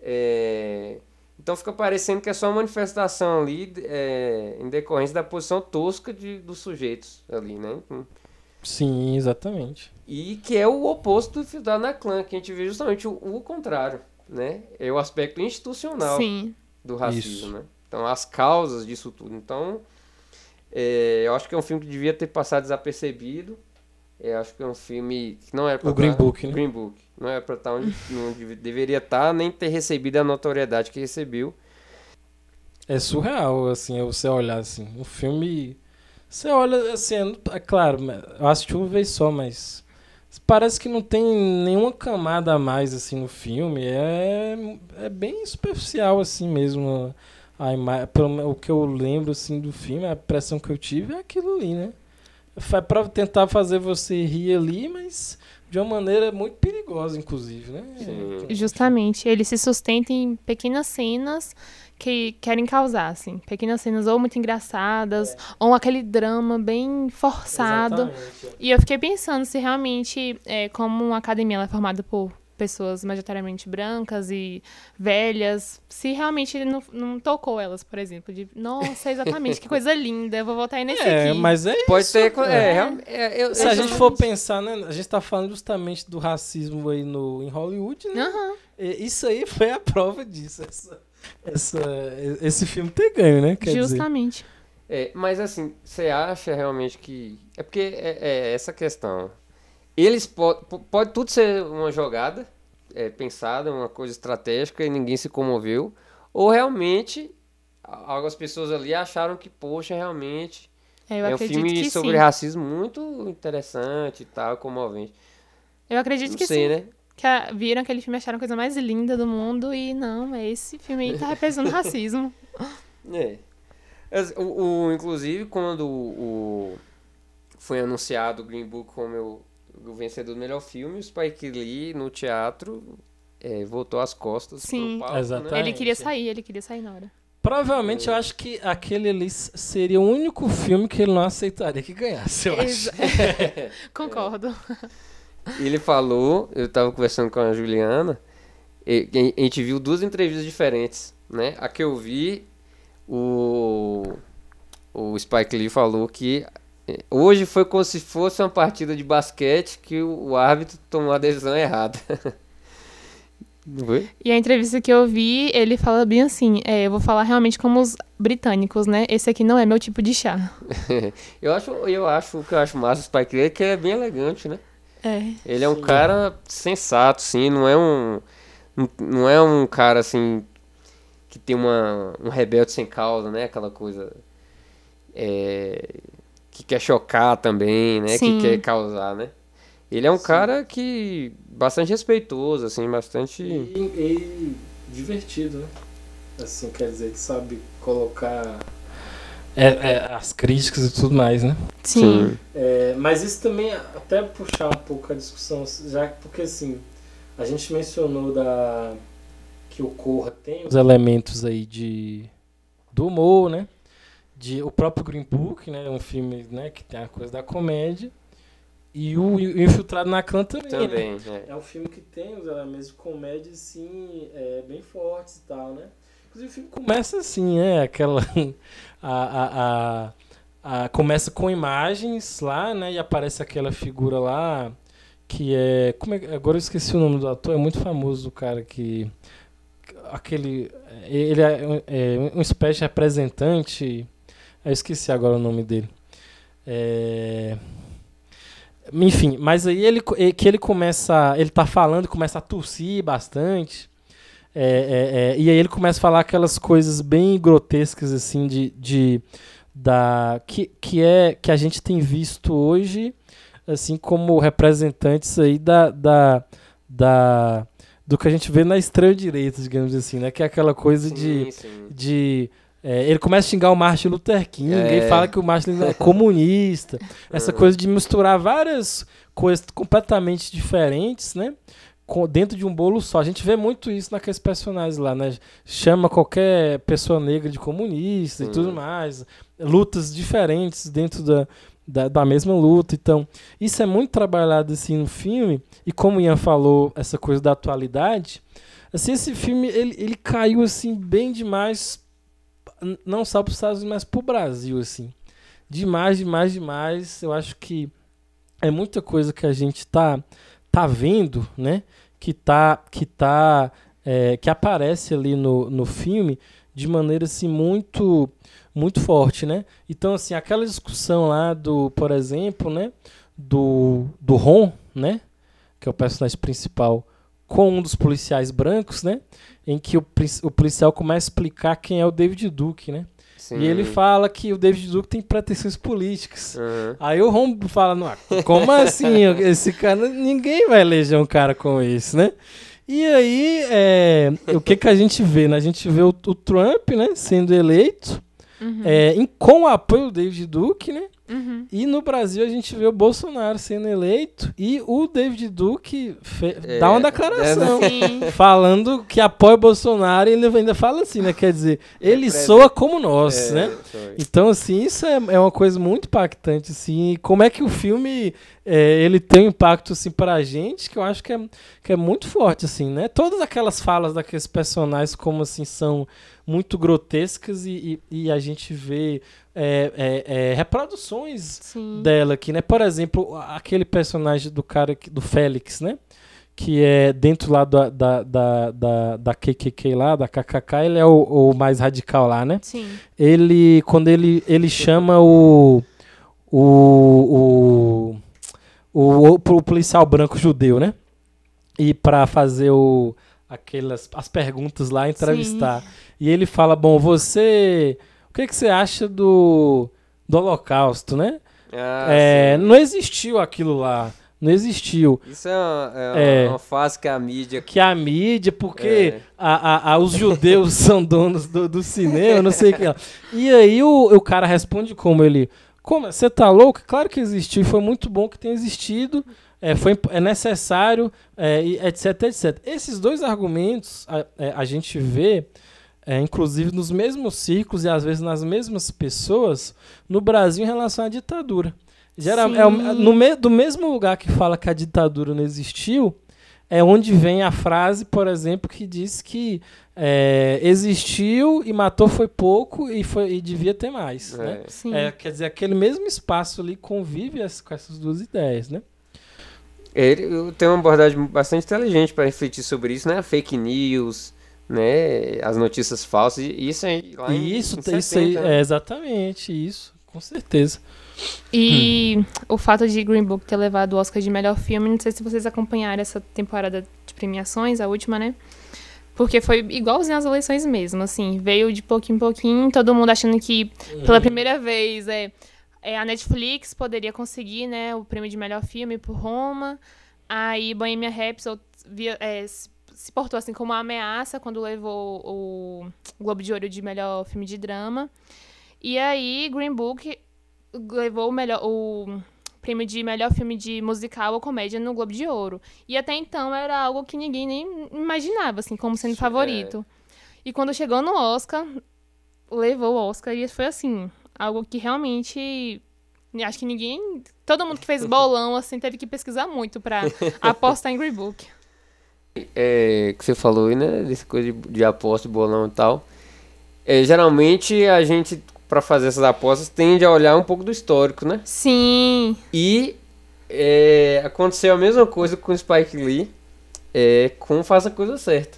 É, então fica parecendo que é só uma manifestação ali é, em decorrência da posição tosca de, dos sujeitos ali, né? Sim, exatamente. E que é o oposto do da na clã, que a gente vê justamente o, o contrário, né? É o aspecto institucional Sim. do racismo, Isso. né? Então, as causas disso tudo. Então, é, eu acho que é um filme que devia ter passado desapercebido. Eu acho que é um filme que não era pra O Green tá- Book, né? Green Book. Não era pra estar onde não deve- deveria estar, nem ter recebido a notoriedade que recebeu. É surreal, assim, você olhar assim. O filme. Você olha assim, é, é claro, eu assisti uma vez só, mas. Parece que não tem nenhuma camada a mais assim no filme. É, é bem superficial assim mesmo. A ima pelo o que eu lembro assim do filme, a impressão que eu tive é aquilo ali, né? Foi pra tentar fazer você rir ali, mas de uma maneira muito perigosa, inclusive, né? Sim. Justamente. Ele se sustenta em pequenas cenas que querem causar, assim. Pequenas cenas ou muito engraçadas, ou aquele drama bem forçado. Exatamente. E eu fiquei pensando se realmente, é, como uma academia ela é formada por pessoas majoritariamente brancas e velhas, se realmente ele não, não tocou elas, por exemplo, de nossa, exatamente, que coisa linda, eu vou voltar aí nesse É, aqui. mas é Pode isso, ter. É, é, eu- Se a gente for pensar, né? A gente tá falando justamente do racismo aí no, em Hollywood, né? E Isso aí foi a prova disso. Essa, essa, esse filme ter ganho, né? Quer dizer. Justamente. É, mas assim, você acha realmente que. É porque é, é essa questão. Eles podem. Pode tudo ser uma jogada é, pensada, uma coisa estratégica e ninguém se comoveu. Ou realmente algumas pessoas ali acharam que, poxa, realmente É, Eu é um filme sobre sim. racismo muito interessante e tal, comovente. Eu acredito Não que sei, sim. né? Que a- viram aquele filme e acharam a coisa mais linda do mundo e não, é esse filme aí tá [LAUGHS] representando racismo. É. O, o- inclusive, quando o, o- foi anunciado o Green Book como o, o vencedor do melhor filme, o Spike Lee, no teatro, é, voltou as costas Sim. pro palco, Exatamente. né? Ele queria sair, ele queria sair na hora. Provavelmente eu acho que aquele ali seria o único filme que ele não aceitaria que ganhasse, eu acho. [LAUGHS] Concordo. Ele falou, eu tava conversando com a Juliana, e- e a gente viu duas entrevistas diferentes, né? A que eu vi, o, o Spike Lee falou que hoje foi como se fosse uma partida de basquete que o, árbitro tomou a decisão errada. [LAUGHS] Não foi? E a entrevista que eu vi, ele fala bem assim, é, eu vou falar realmente como os britânicos, né? Esse aqui não é meu tipo de chá. [LAUGHS] Eu acho, eu acho o que eu acho massa do Spike Lee é que ele é bem elegante, né? É. Ele é um cara sensato, sim, não é um. não- Não é um cara assim. que tem uma, um rebelde sem causa, né? Aquela coisa. é, que quer chocar também, né? Sim. Que quer causar, né? Ele é um cara que. bastante respeitoso, assim, bastante. E, e divertido, né? Assim, quer dizer, que sabe colocar. É, é, as críticas e tudo mais, né? Sim. É, mas isso também, até puxar um pouco a discussão, já porque assim, a gente mencionou da que o Corra tem. Os elementos aí de do humor, né? De, o próprio Green Book, né? Um filme né, que tem a coisa da comédia. E o, Infiltrado na Clã também. né? Também, é. É um filme que tem os elementos de comédia, sim, é, bem fortes e tal, né? Inclusive o filme começa. Assim, é aquela. [LAUGHS] A, a, a, a- começa com imagens lá, né? E aparece aquela figura lá que é. Como é agora eu esqueci o nome do ator, é muito famoso o cara que. Aquele. Ele é, um- é um espécie de representante. Eu esqueci agora o nome dele. É, enfim, mas aí ele que ele começa, ele tá falando, começa a tossir bastante. É, é, é, e aí ele começa a falar aquelas coisas bem grotescas assim de, de da que, que é que a gente tem visto hoje assim como representantes aí da, da, da do que a gente vê na extrema direita, digamos assim, né? Que é aquela coisa de Sim, sim. de é, ele começa a xingar o Martin Luther King, É. ele fala que o Martin Luther é comunista, essa Uhum. coisa de misturar várias coisas completamente diferentes, né? Dentro de um bolo só. A gente vê muito isso naqueles personagens lá, né? Chama qualquer pessoa negra de comunista e Sim. tudo mais. Lutas diferentes dentro da, da, da mesma luta. Então, isso é muito trabalhado assim no filme. E como o Ian falou, essa coisa da atualidade, assim, esse filme ele, ele caiu assim bem demais, não só para os Estados Unidos, mas para o Brasil, assim. Demais, demais, demais. Eu acho que é muita coisa que a gente tá, tá vendo, né? Que tá, que tá, é, que aparece ali no, no filme de maneira assim muito, muito forte, né? Então assim, aquela discussão lá do, por exemplo, né? Do, do Ron, né? Que é o personagem principal com um dos policiais brancos, né? Em que o, o policial começa a explicar quem é o David Duke, né? Sim. E ele fala que o David Duke tem pretensões políticas. Uhum. Aí o Ron fala, não, como assim? Esse cara, ninguém vai eleger um cara com esse, né? E aí, é, o que que a gente vê? Né? A gente vê o, o Trump, né, sendo eleito, Uhum. é, em- com o apoio do David Duke, né? Uhum. E no Brasil a gente vê o Bolsonaro sendo eleito e o David Duke É, dá uma declaração. Sim. Falando que apoia o Bolsonaro e ele ainda fala assim, né? Quer dizer, ele Representa- soa como nós, É, né? Então, assim, isso é, é uma coisa muito impactante, assim. e Como é que o filme é, ele tem um impacto, assim, pra gente, que eu acho que é, que é muito forte, assim, né? Todas aquelas falas daqueles personagens, como, assim, são muito grotescas e, e, e a gente vê é, é, é, reproduções Sim. dela aqui, né? Por exemplo, aquele personagem do cara, que- do Félix, né? Que é dentro lá da, da, da, da, da KKK lá, da KKK, ele é o, o mais radical lá, né? Sim. ele quando ele ele chama o o o, o, o policial branco judeu, né? E para fazer o aquelas as perguntas lá, entrevistar. E ele fala: "Bom, você, o que que você acha do do Holocausto, né? Ah, é, não existiu aquilo lá, não existiu. Isso é uma, é uma- É. uma fase que a mídia. que a mídia, porque É. a, a- a- os judeus [LAUGHS] são donos do, do cinema, não sei o que. lá. E aí o, o cara responde como ele. Como? Você tá louco? Claro que existiu, foi muito bom que tenha existido. É, foi, é necessário, é, etc, etc. Esses dois argumentos a, é, a gente vê, é, inclusive, nos mesmos círculos e às vezes nas mesmas pessoas no Brasil em relação à ditadura. Geral, é no me- do mesmo lugar que fala que a ditadura não existiu, é onde vem a frase, por exemplo, que diz que é, existiu e matou foi pouco e, foi, e devia ter mais. Né? É. Sim. É, quer dizer, aquele mesmo espaço ali convive as- com essas duas ideias, né? Ele tem uma abordagem bastante inteligente para refletir sobre isso, né? Fake news, né? As notícias falsas. E isso aí. Lá em- isso, em isso aí, 70, né? é exatamente isso, com certeza. E o fato de Green Book ter levado o Oscar de melhor filme, não sei se vocês acompanharam essa temporada de premiações, a última, né? Porque foi igualzinho às eleições mesmo, assim, veio de pouquinho em pouquinho, todo mundo achando que pela primeira vez é, é, a Netflix poderia conseguir, né, o prêmio de melhor filme por Roma. Aí Bohemian Rhapsody via, é, se portou assim como uma ameaça quando levou o Globo de Ouro de melhor filme de drama. E aí Green Book levou o melhor o prêmio de melhor filme de musical ou comédia no Globo de Ouro. E até então era algo que ninguém nem imaginava assim como sendo Isso, favorito. E quando chegou no Oscar, levou o Oscar e foi assim, algo que realmente acho que ninguém, todo mundo que fez [LAUGHS] bolão assim teve que pesquisar muito pra [LAUGHS] apostar em Green Book. É, que você falou aí, né? Dessa coisa de, de aposta, bolão e tal. É, geralmente a gente, para fazer essas apostas, tende a olhar um pouco do histórico, né? Sim, E é, aconteceu a mesma coisa com o Spike Lee é, com Faça a Coisa Certa.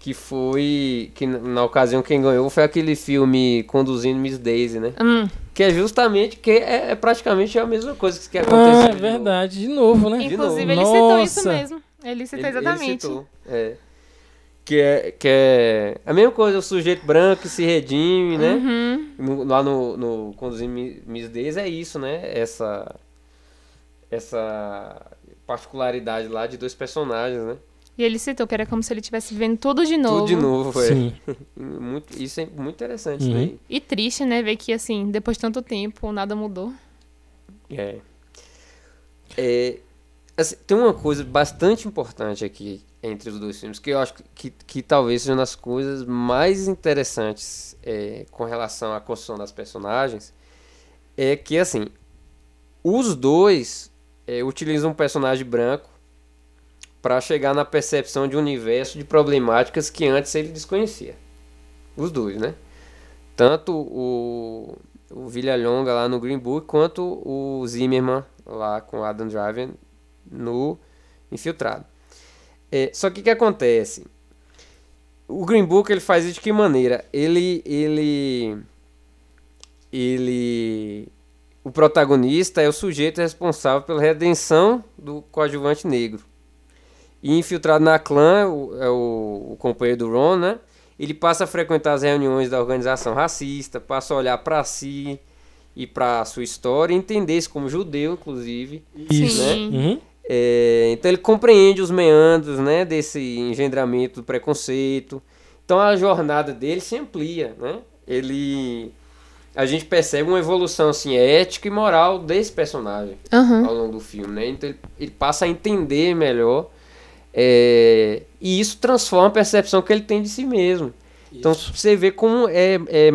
Que foi. Que na, na ocasião quem ganhou foi aquele filme Conduzindo Miss Daisy, né? hum, que é justamente que é, é praticamente a mesma coisa que Ah, aconteceu. é verdade. De novo, né? de Inclusive, novo. ele citou isso Nossa. mesmo. Ele citou Ele- ele exatamente. citou, é. Que é, que é a mesma coisa, o sujeito branco que se redime, né? Uhum. No- lá no, no Conduzir Mi- Miss Days é isso, né? Essa, essa particularidade lá de dois personagens, né? E ele citou que era como se ele estivesse vendo tudo de novo. Tudo de novo, é. Sim. [LAUGHS] Muito, isso é muito interessante, Uhum. né? E triste, né? Ver que, assim, depois de tanto tempo, nada mudou. É. É, assim, tem uma coisa bastante importante aqui entre os dois filmes, que eu acho que, que, que talvez seja uma das coisas mais interessantes é, com relação à construção das personagens, é que, assim, os dois é, utilizam um personagem branco para chegar na percepção de um universo de problemáticas que antes ele desconhecia. Os dois, né? Tanto o, o Villalonga lá no Green Book, quanto o Zimmerman lá com Adam Driver no Infiltrado. É, só que o que acontece? O Green Book ele faz isso de que maneira? Ele, ele, ele, o protagonista é o sujeito responsável pela redenção do coadjuvante negro. E infiltrado na clã o- é o, o companheiro do Ron, né? Ele passa a frequentar as reuniões da organização racista, passa a olhar para si e para sua história, entender-se como judeu, inclusive. Isso. Sim. Uhum. É, então ele compreende os meandros né, desse engendramento do preconceito. Então a jornada dele se amplia. Né? Ele, a gente percebe uma evolução assim, ética e moral desse personagem Aham. ao longo do filme. Né? Então ele, ele passa a entender melhor. é, e isso transforma a percepção que ele tem de si mesmo. Então você vê como é, é,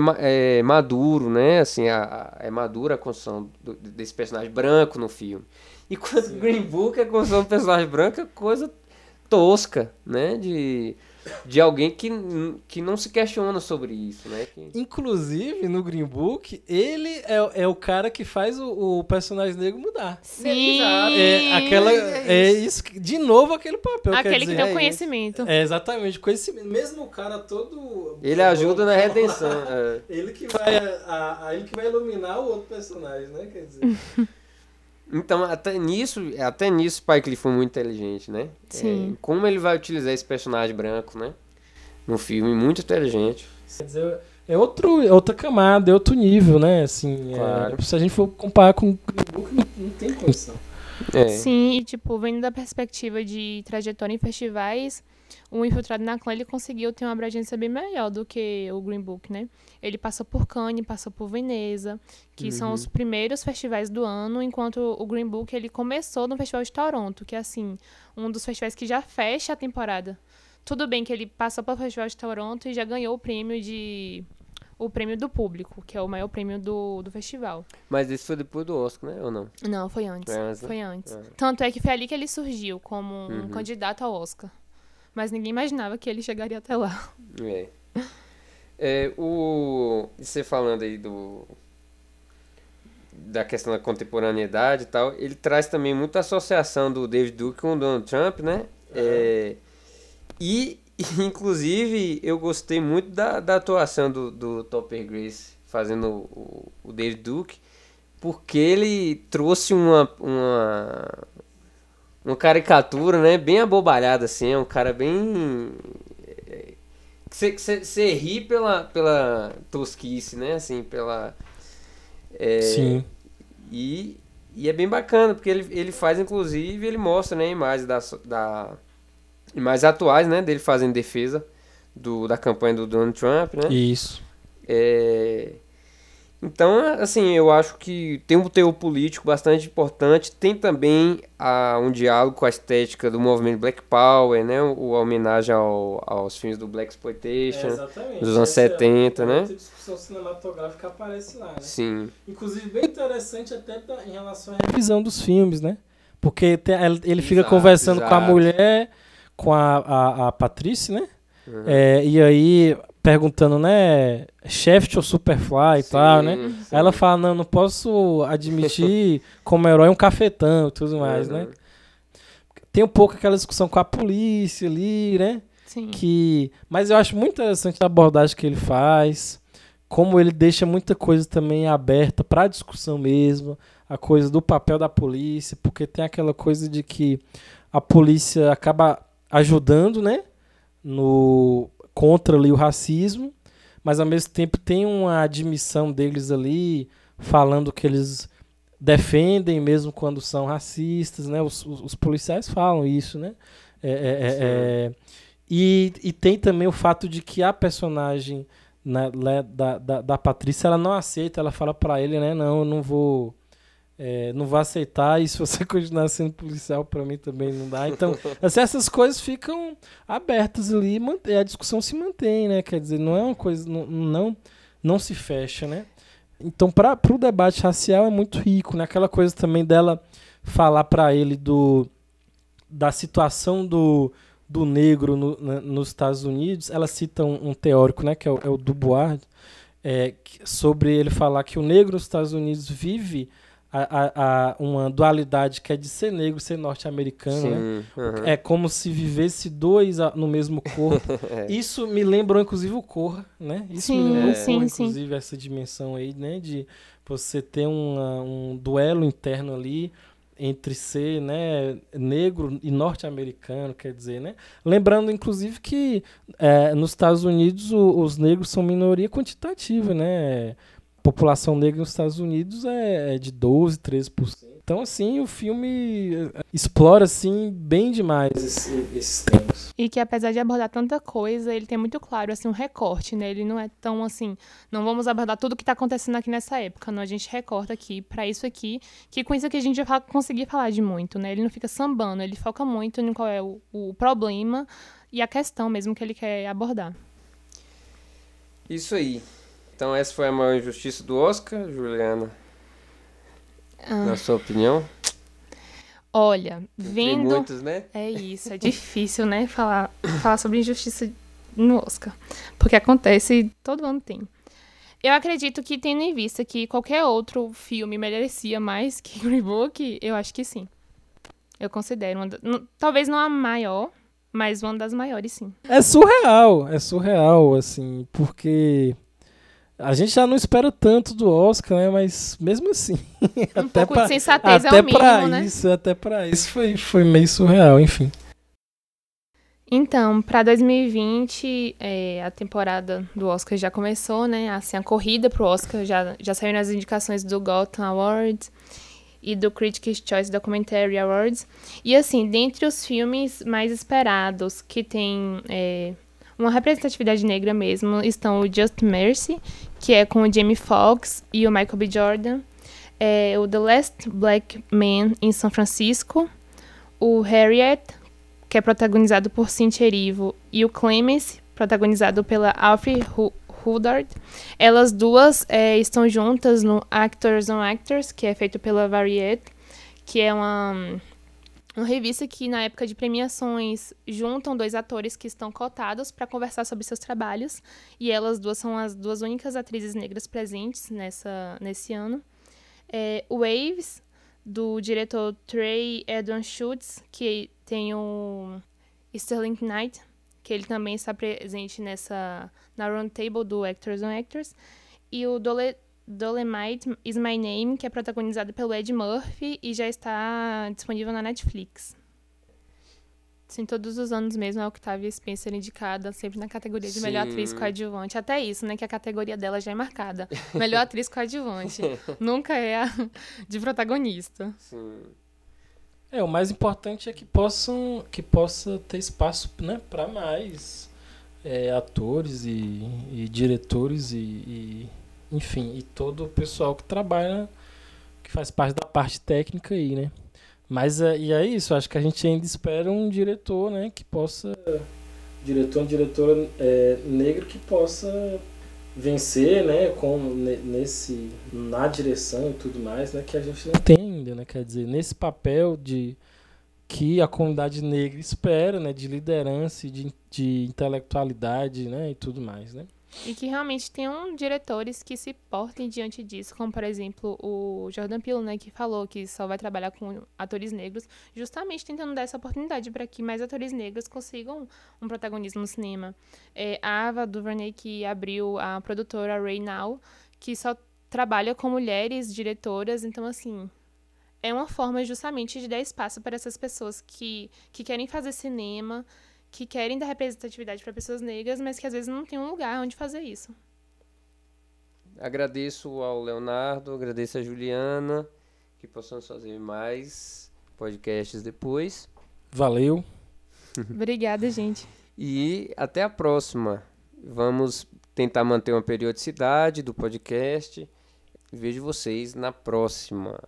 é maduro, né? Assim, a, a- é madura a construção do- desse personagem branco no filme. E quando o Green Book é a construção do personagem branco é coisa tosca, né? De, de alguém que, que não se questiona sobre isso, né? Que- Inclusive, no Green Book, ele é, é o cara que faz o, o personagem negro mudar. Sim. É aquela. É isso. que- de novo, aquele papel. quer Aquele que dizer, tem é o conhecimento. É, exatamente, conhecimento. Mesmo o cara todo. Ele ajuda na redenção. [LAUGHS] é. Ele que vai, a, a- ele que vai iluminar o outro personagem, né? Quer dizer. [LAUGHS] Então, até nisso, até nisso Spike Lee foi muito inteligente, né? Sim. É, como ele vai utilizar esse personagem branco, né? No filme, muito inteligente. Quer dizer, é outro, é outra camada, é outro nível, né? Assim, é, Claro. se a gente for comparar com o Green Book, não, não tem condição. É. Sim, e tipo, vendo da perspectiva de trajetória em festivais, o Infiltrado na Clã ele conseguiu ter uma abrangência bem maior do que o Green Book, né? Ele passou por Cannes, passou por Veneza, que são Uhum. os primeiros festivais do ano, enquanto o Green Book ele começou no Festival de Toronto, que é assim, um dos festivais que já fecha a temporada. Tudo bem que ele passou pelo Festival de Toronto e já ganhou o prêmio de o prêmio do público, que é o maior prêmio do, do festival. Mas isso foi depois do Oscar, né? Ou não? Não, foi antes. Foi antes, né? Foi antes. É. Tanto é que foi ali que ele surgiu como um Uhum. candidato ao Oscar. Mas ninguém imaginava que ele chegaria até lá. É. É, o... Você falando aí do... Da questão da contemporaneidade e tal, ele traz também muita associação do David Duke com o Donald Trump, né? É, E, [LAUGHS] inclusive, eu gostei muito da, da atuação do, do Topper Grace fazendo o, o David Duke, porque ele trouxe uma, uma, uma caricatura, né? Bem abobalhada, assim, é um cara bem... Você ri pela, pela tosquice, né? Assim, pela... é, Sim. e, e é bem bacana, porque ele, ele faz, inclusive, ele mostra, né, imagens da, da, imagens atuais, né, dele fazendo defesa do, da campanha do Donald Trump, né? Isso. É, Então, assim, eu acho que tem um teor político bastante importante. Tem também a, um diálogo com a estética do movimento Black Power, né? O, a homenagem ao- aos filmes do Black Exploitation. exatamente. dos anos Essa é 70, né? Outra discussão cinematográfica aparece lá, né? Sim. Inclusive, bem interessante até em relação à Visão dos filmes, né? Porque tem- ele- fica Exato, conversando com a exato. mulher, com a, a, a Patrícia, né? Uhum. É, e aí perguntando, né? Shaft ou Superfly e tal, né? Sim, sim. Aí ela fala, não, não posso admitir [LAUGHS] como herói um cafetão e tudo mais, Uhum. né? Tem um pouco aquela discussão com a polícia ali, né? Sim. Que... Mas eu acho muito interessante a abordagem que ele faz como ele deixa muita coisa também aberta para discussão mesmo, a coisa do papel da polícia, porque tem aquela coisa de que a polícia acaba ajudando, né, no contra ali o racismo, mas ao mesmo tempo tem uma admissão deles ali falando que eles defendem mesmo quando são racistas, né? Os, os, os policiais falam isso, né? É, é, é, é e, e tem também o fato de que a personagem né, da, da, da Patrícia ela não aceita, ela fala para ele, né? Não, eu não vou é, não vou aceitar e se você [LAUGHS] continuar sendo policial para mim também não dá. Então assim, essas coisas ficam abertas ali e a discussão se mantém né? Quer dizer não é uma coisa não não, não se fecha né? Então para o debate racial é muito rico né? Aquela coisa também dela falar para ele do da situação do do negro no, nos Estados Unidos. Ela cita um, um teórico né? Que é o, é o é, sobre ele falar que o negro nos Estados Unidos vive a, a, uma dualidade que é de ser negro ser norte-americano. Né? Uhum. É como se vivesse dois no mesmo corpo. [LAUGHS] é. Isso me lembrou, inclusive, o Corra, né? Isso sim, me lembrou, é. sim, inclusive, sim. essa dimensão aí, né? De você ter uma, um duelo interno ali entre ser né, negro e norte-americano, quer dizer, né? Lembrando, inclusive, que é, nos Estados Unidos o, os negros são minoria quantitativa, né? População negra nos Estados Unidos é, é de 12, 13%. Então, assim, o filme é, explora, assim, bem demais esses temas. E que, apesar de abordar tanta coisa, ele tem muito claro, assim, um recorte, né? Ele não é tão, assim, não vamos abordar tudo o que está acontecendo aqui nessa época, não. A gente recorta aqui para isso aqui, que com isso aqui a gente vai conseguir falar de muito, né? Ele não fica sambando, ele foca muito em qual é o, o problema e a questão mesmo que ele quer abordar. Isso aí. Então essa foi a maior injustiça do Oscar, Juliana? Ah. Na sua opinião? Olha, vendo. Tem muitos, né? É isso, é difícil, né? Falar, falar sobre injustiça no Oscar. Porque acontece, todo ano tem. Eu acredito que, tendo em vista que qualquer outro filme merecia mais que Green Book, eu acho que sim. Eu considero. Uma da... Talvez não a maior, mas uma das maiores, sim. É surreal, é surreal, assim, porque a gente já não espera tanto do Oscar, né? Mas mesmo assim. [LAUGHS] [LAUGHS] Um até pouco pra, de sensatez até é o mínimo, pra né? Isso, até pra isso foi, foi meio surreal, enfim. Então, para 2020, é, a temporada do Oscar já começou, né? Assim, a corrida pro Oscar já, já saiu nas indicações do Gotham Awards e do Critics' Choice Documentary Awards. E assim, dentre os filmes mais esperados que tem é, uma representatividade negra mesmo estão o Just Mercy, que é com o Jamie Foxx e o Michael B. Jordan, é, o The Last Black Man em São Francisco, o Harriet, que é protagonizado por Cynthia Erivo, e o Clemens, protagonizado pela Alfred Huddard. Elas duas é, estão juntas no Actors on Actors, que é feito pela Variety, que é uma uma revista que, na época de premiações, juntam dois atores que estão cotados para conversar sobre seus trabalhos. E elas duas são as duas únicas atrizes negras presentes nessa, nesse ano. É, Waves, do diretor Trey Edwin Schultz, que tem o Sterling Knight, que ele também está presente nessa na Roundtable do Actors on Actors. E o Dolemite Is My Name, que é protagonizado pelo Ed Murphy e já está disponível na Netflix. Sim, todos os anos mesmo a Octavia Spencer indicada sempre na categoria de Sim. melhor atriz coadjuvante. Até isso, né? Que a categoria dela já é marcada. Melhor [LAUGHS] atriz coadjuvante. Nunca é a de protagonista. Sim. É, o mais importante é que possam que possa ter espaço né, para mais é, atores e, e diretores e, e enfim, e todo o pessoal que trabalha, que faz parte da parte técnica aí, né? Mas é, e é isso, acho que a gente ainda espera um diretor, né, que possa. Diretor, um diretor é, negro que possa vencer, né, com, nesse, na direção e tudo mais, né, que a gente não tem ainda, né, quer dizer, nesse papel de que a comunidade negra espera, né, de liderança de, de intelectualidade, né, e tudo mais, né. E que realmente tenham diretores que se portem diante disso, como por exemplo o Jordan Peele, né, que falou que só vai trabalhar com atores negros, justamente tentando dar essa oportunidade para que mais atores negros consigam um protagonismo no cinema. É, a Ava DuVernay, que abriu a produtora Ray Now, que só trabalha com mulheres diretoras, então assim, é uma forma justamente de dar espaço para essas pessoas que, que querem fazer cinema, que querem dar representatividade para pessoas negras, mas que às vezes não tem um lugar onde fazer isso. Agradeço ao Leonardo, agradeço a Juliana, que possamos fazer mais podcasts depois. Valeu. [LAUGHS] Obrigada, gente. E até a próxima. Vamos tentar manter uma periodicidade do podcast. Vejo vocês na próxima.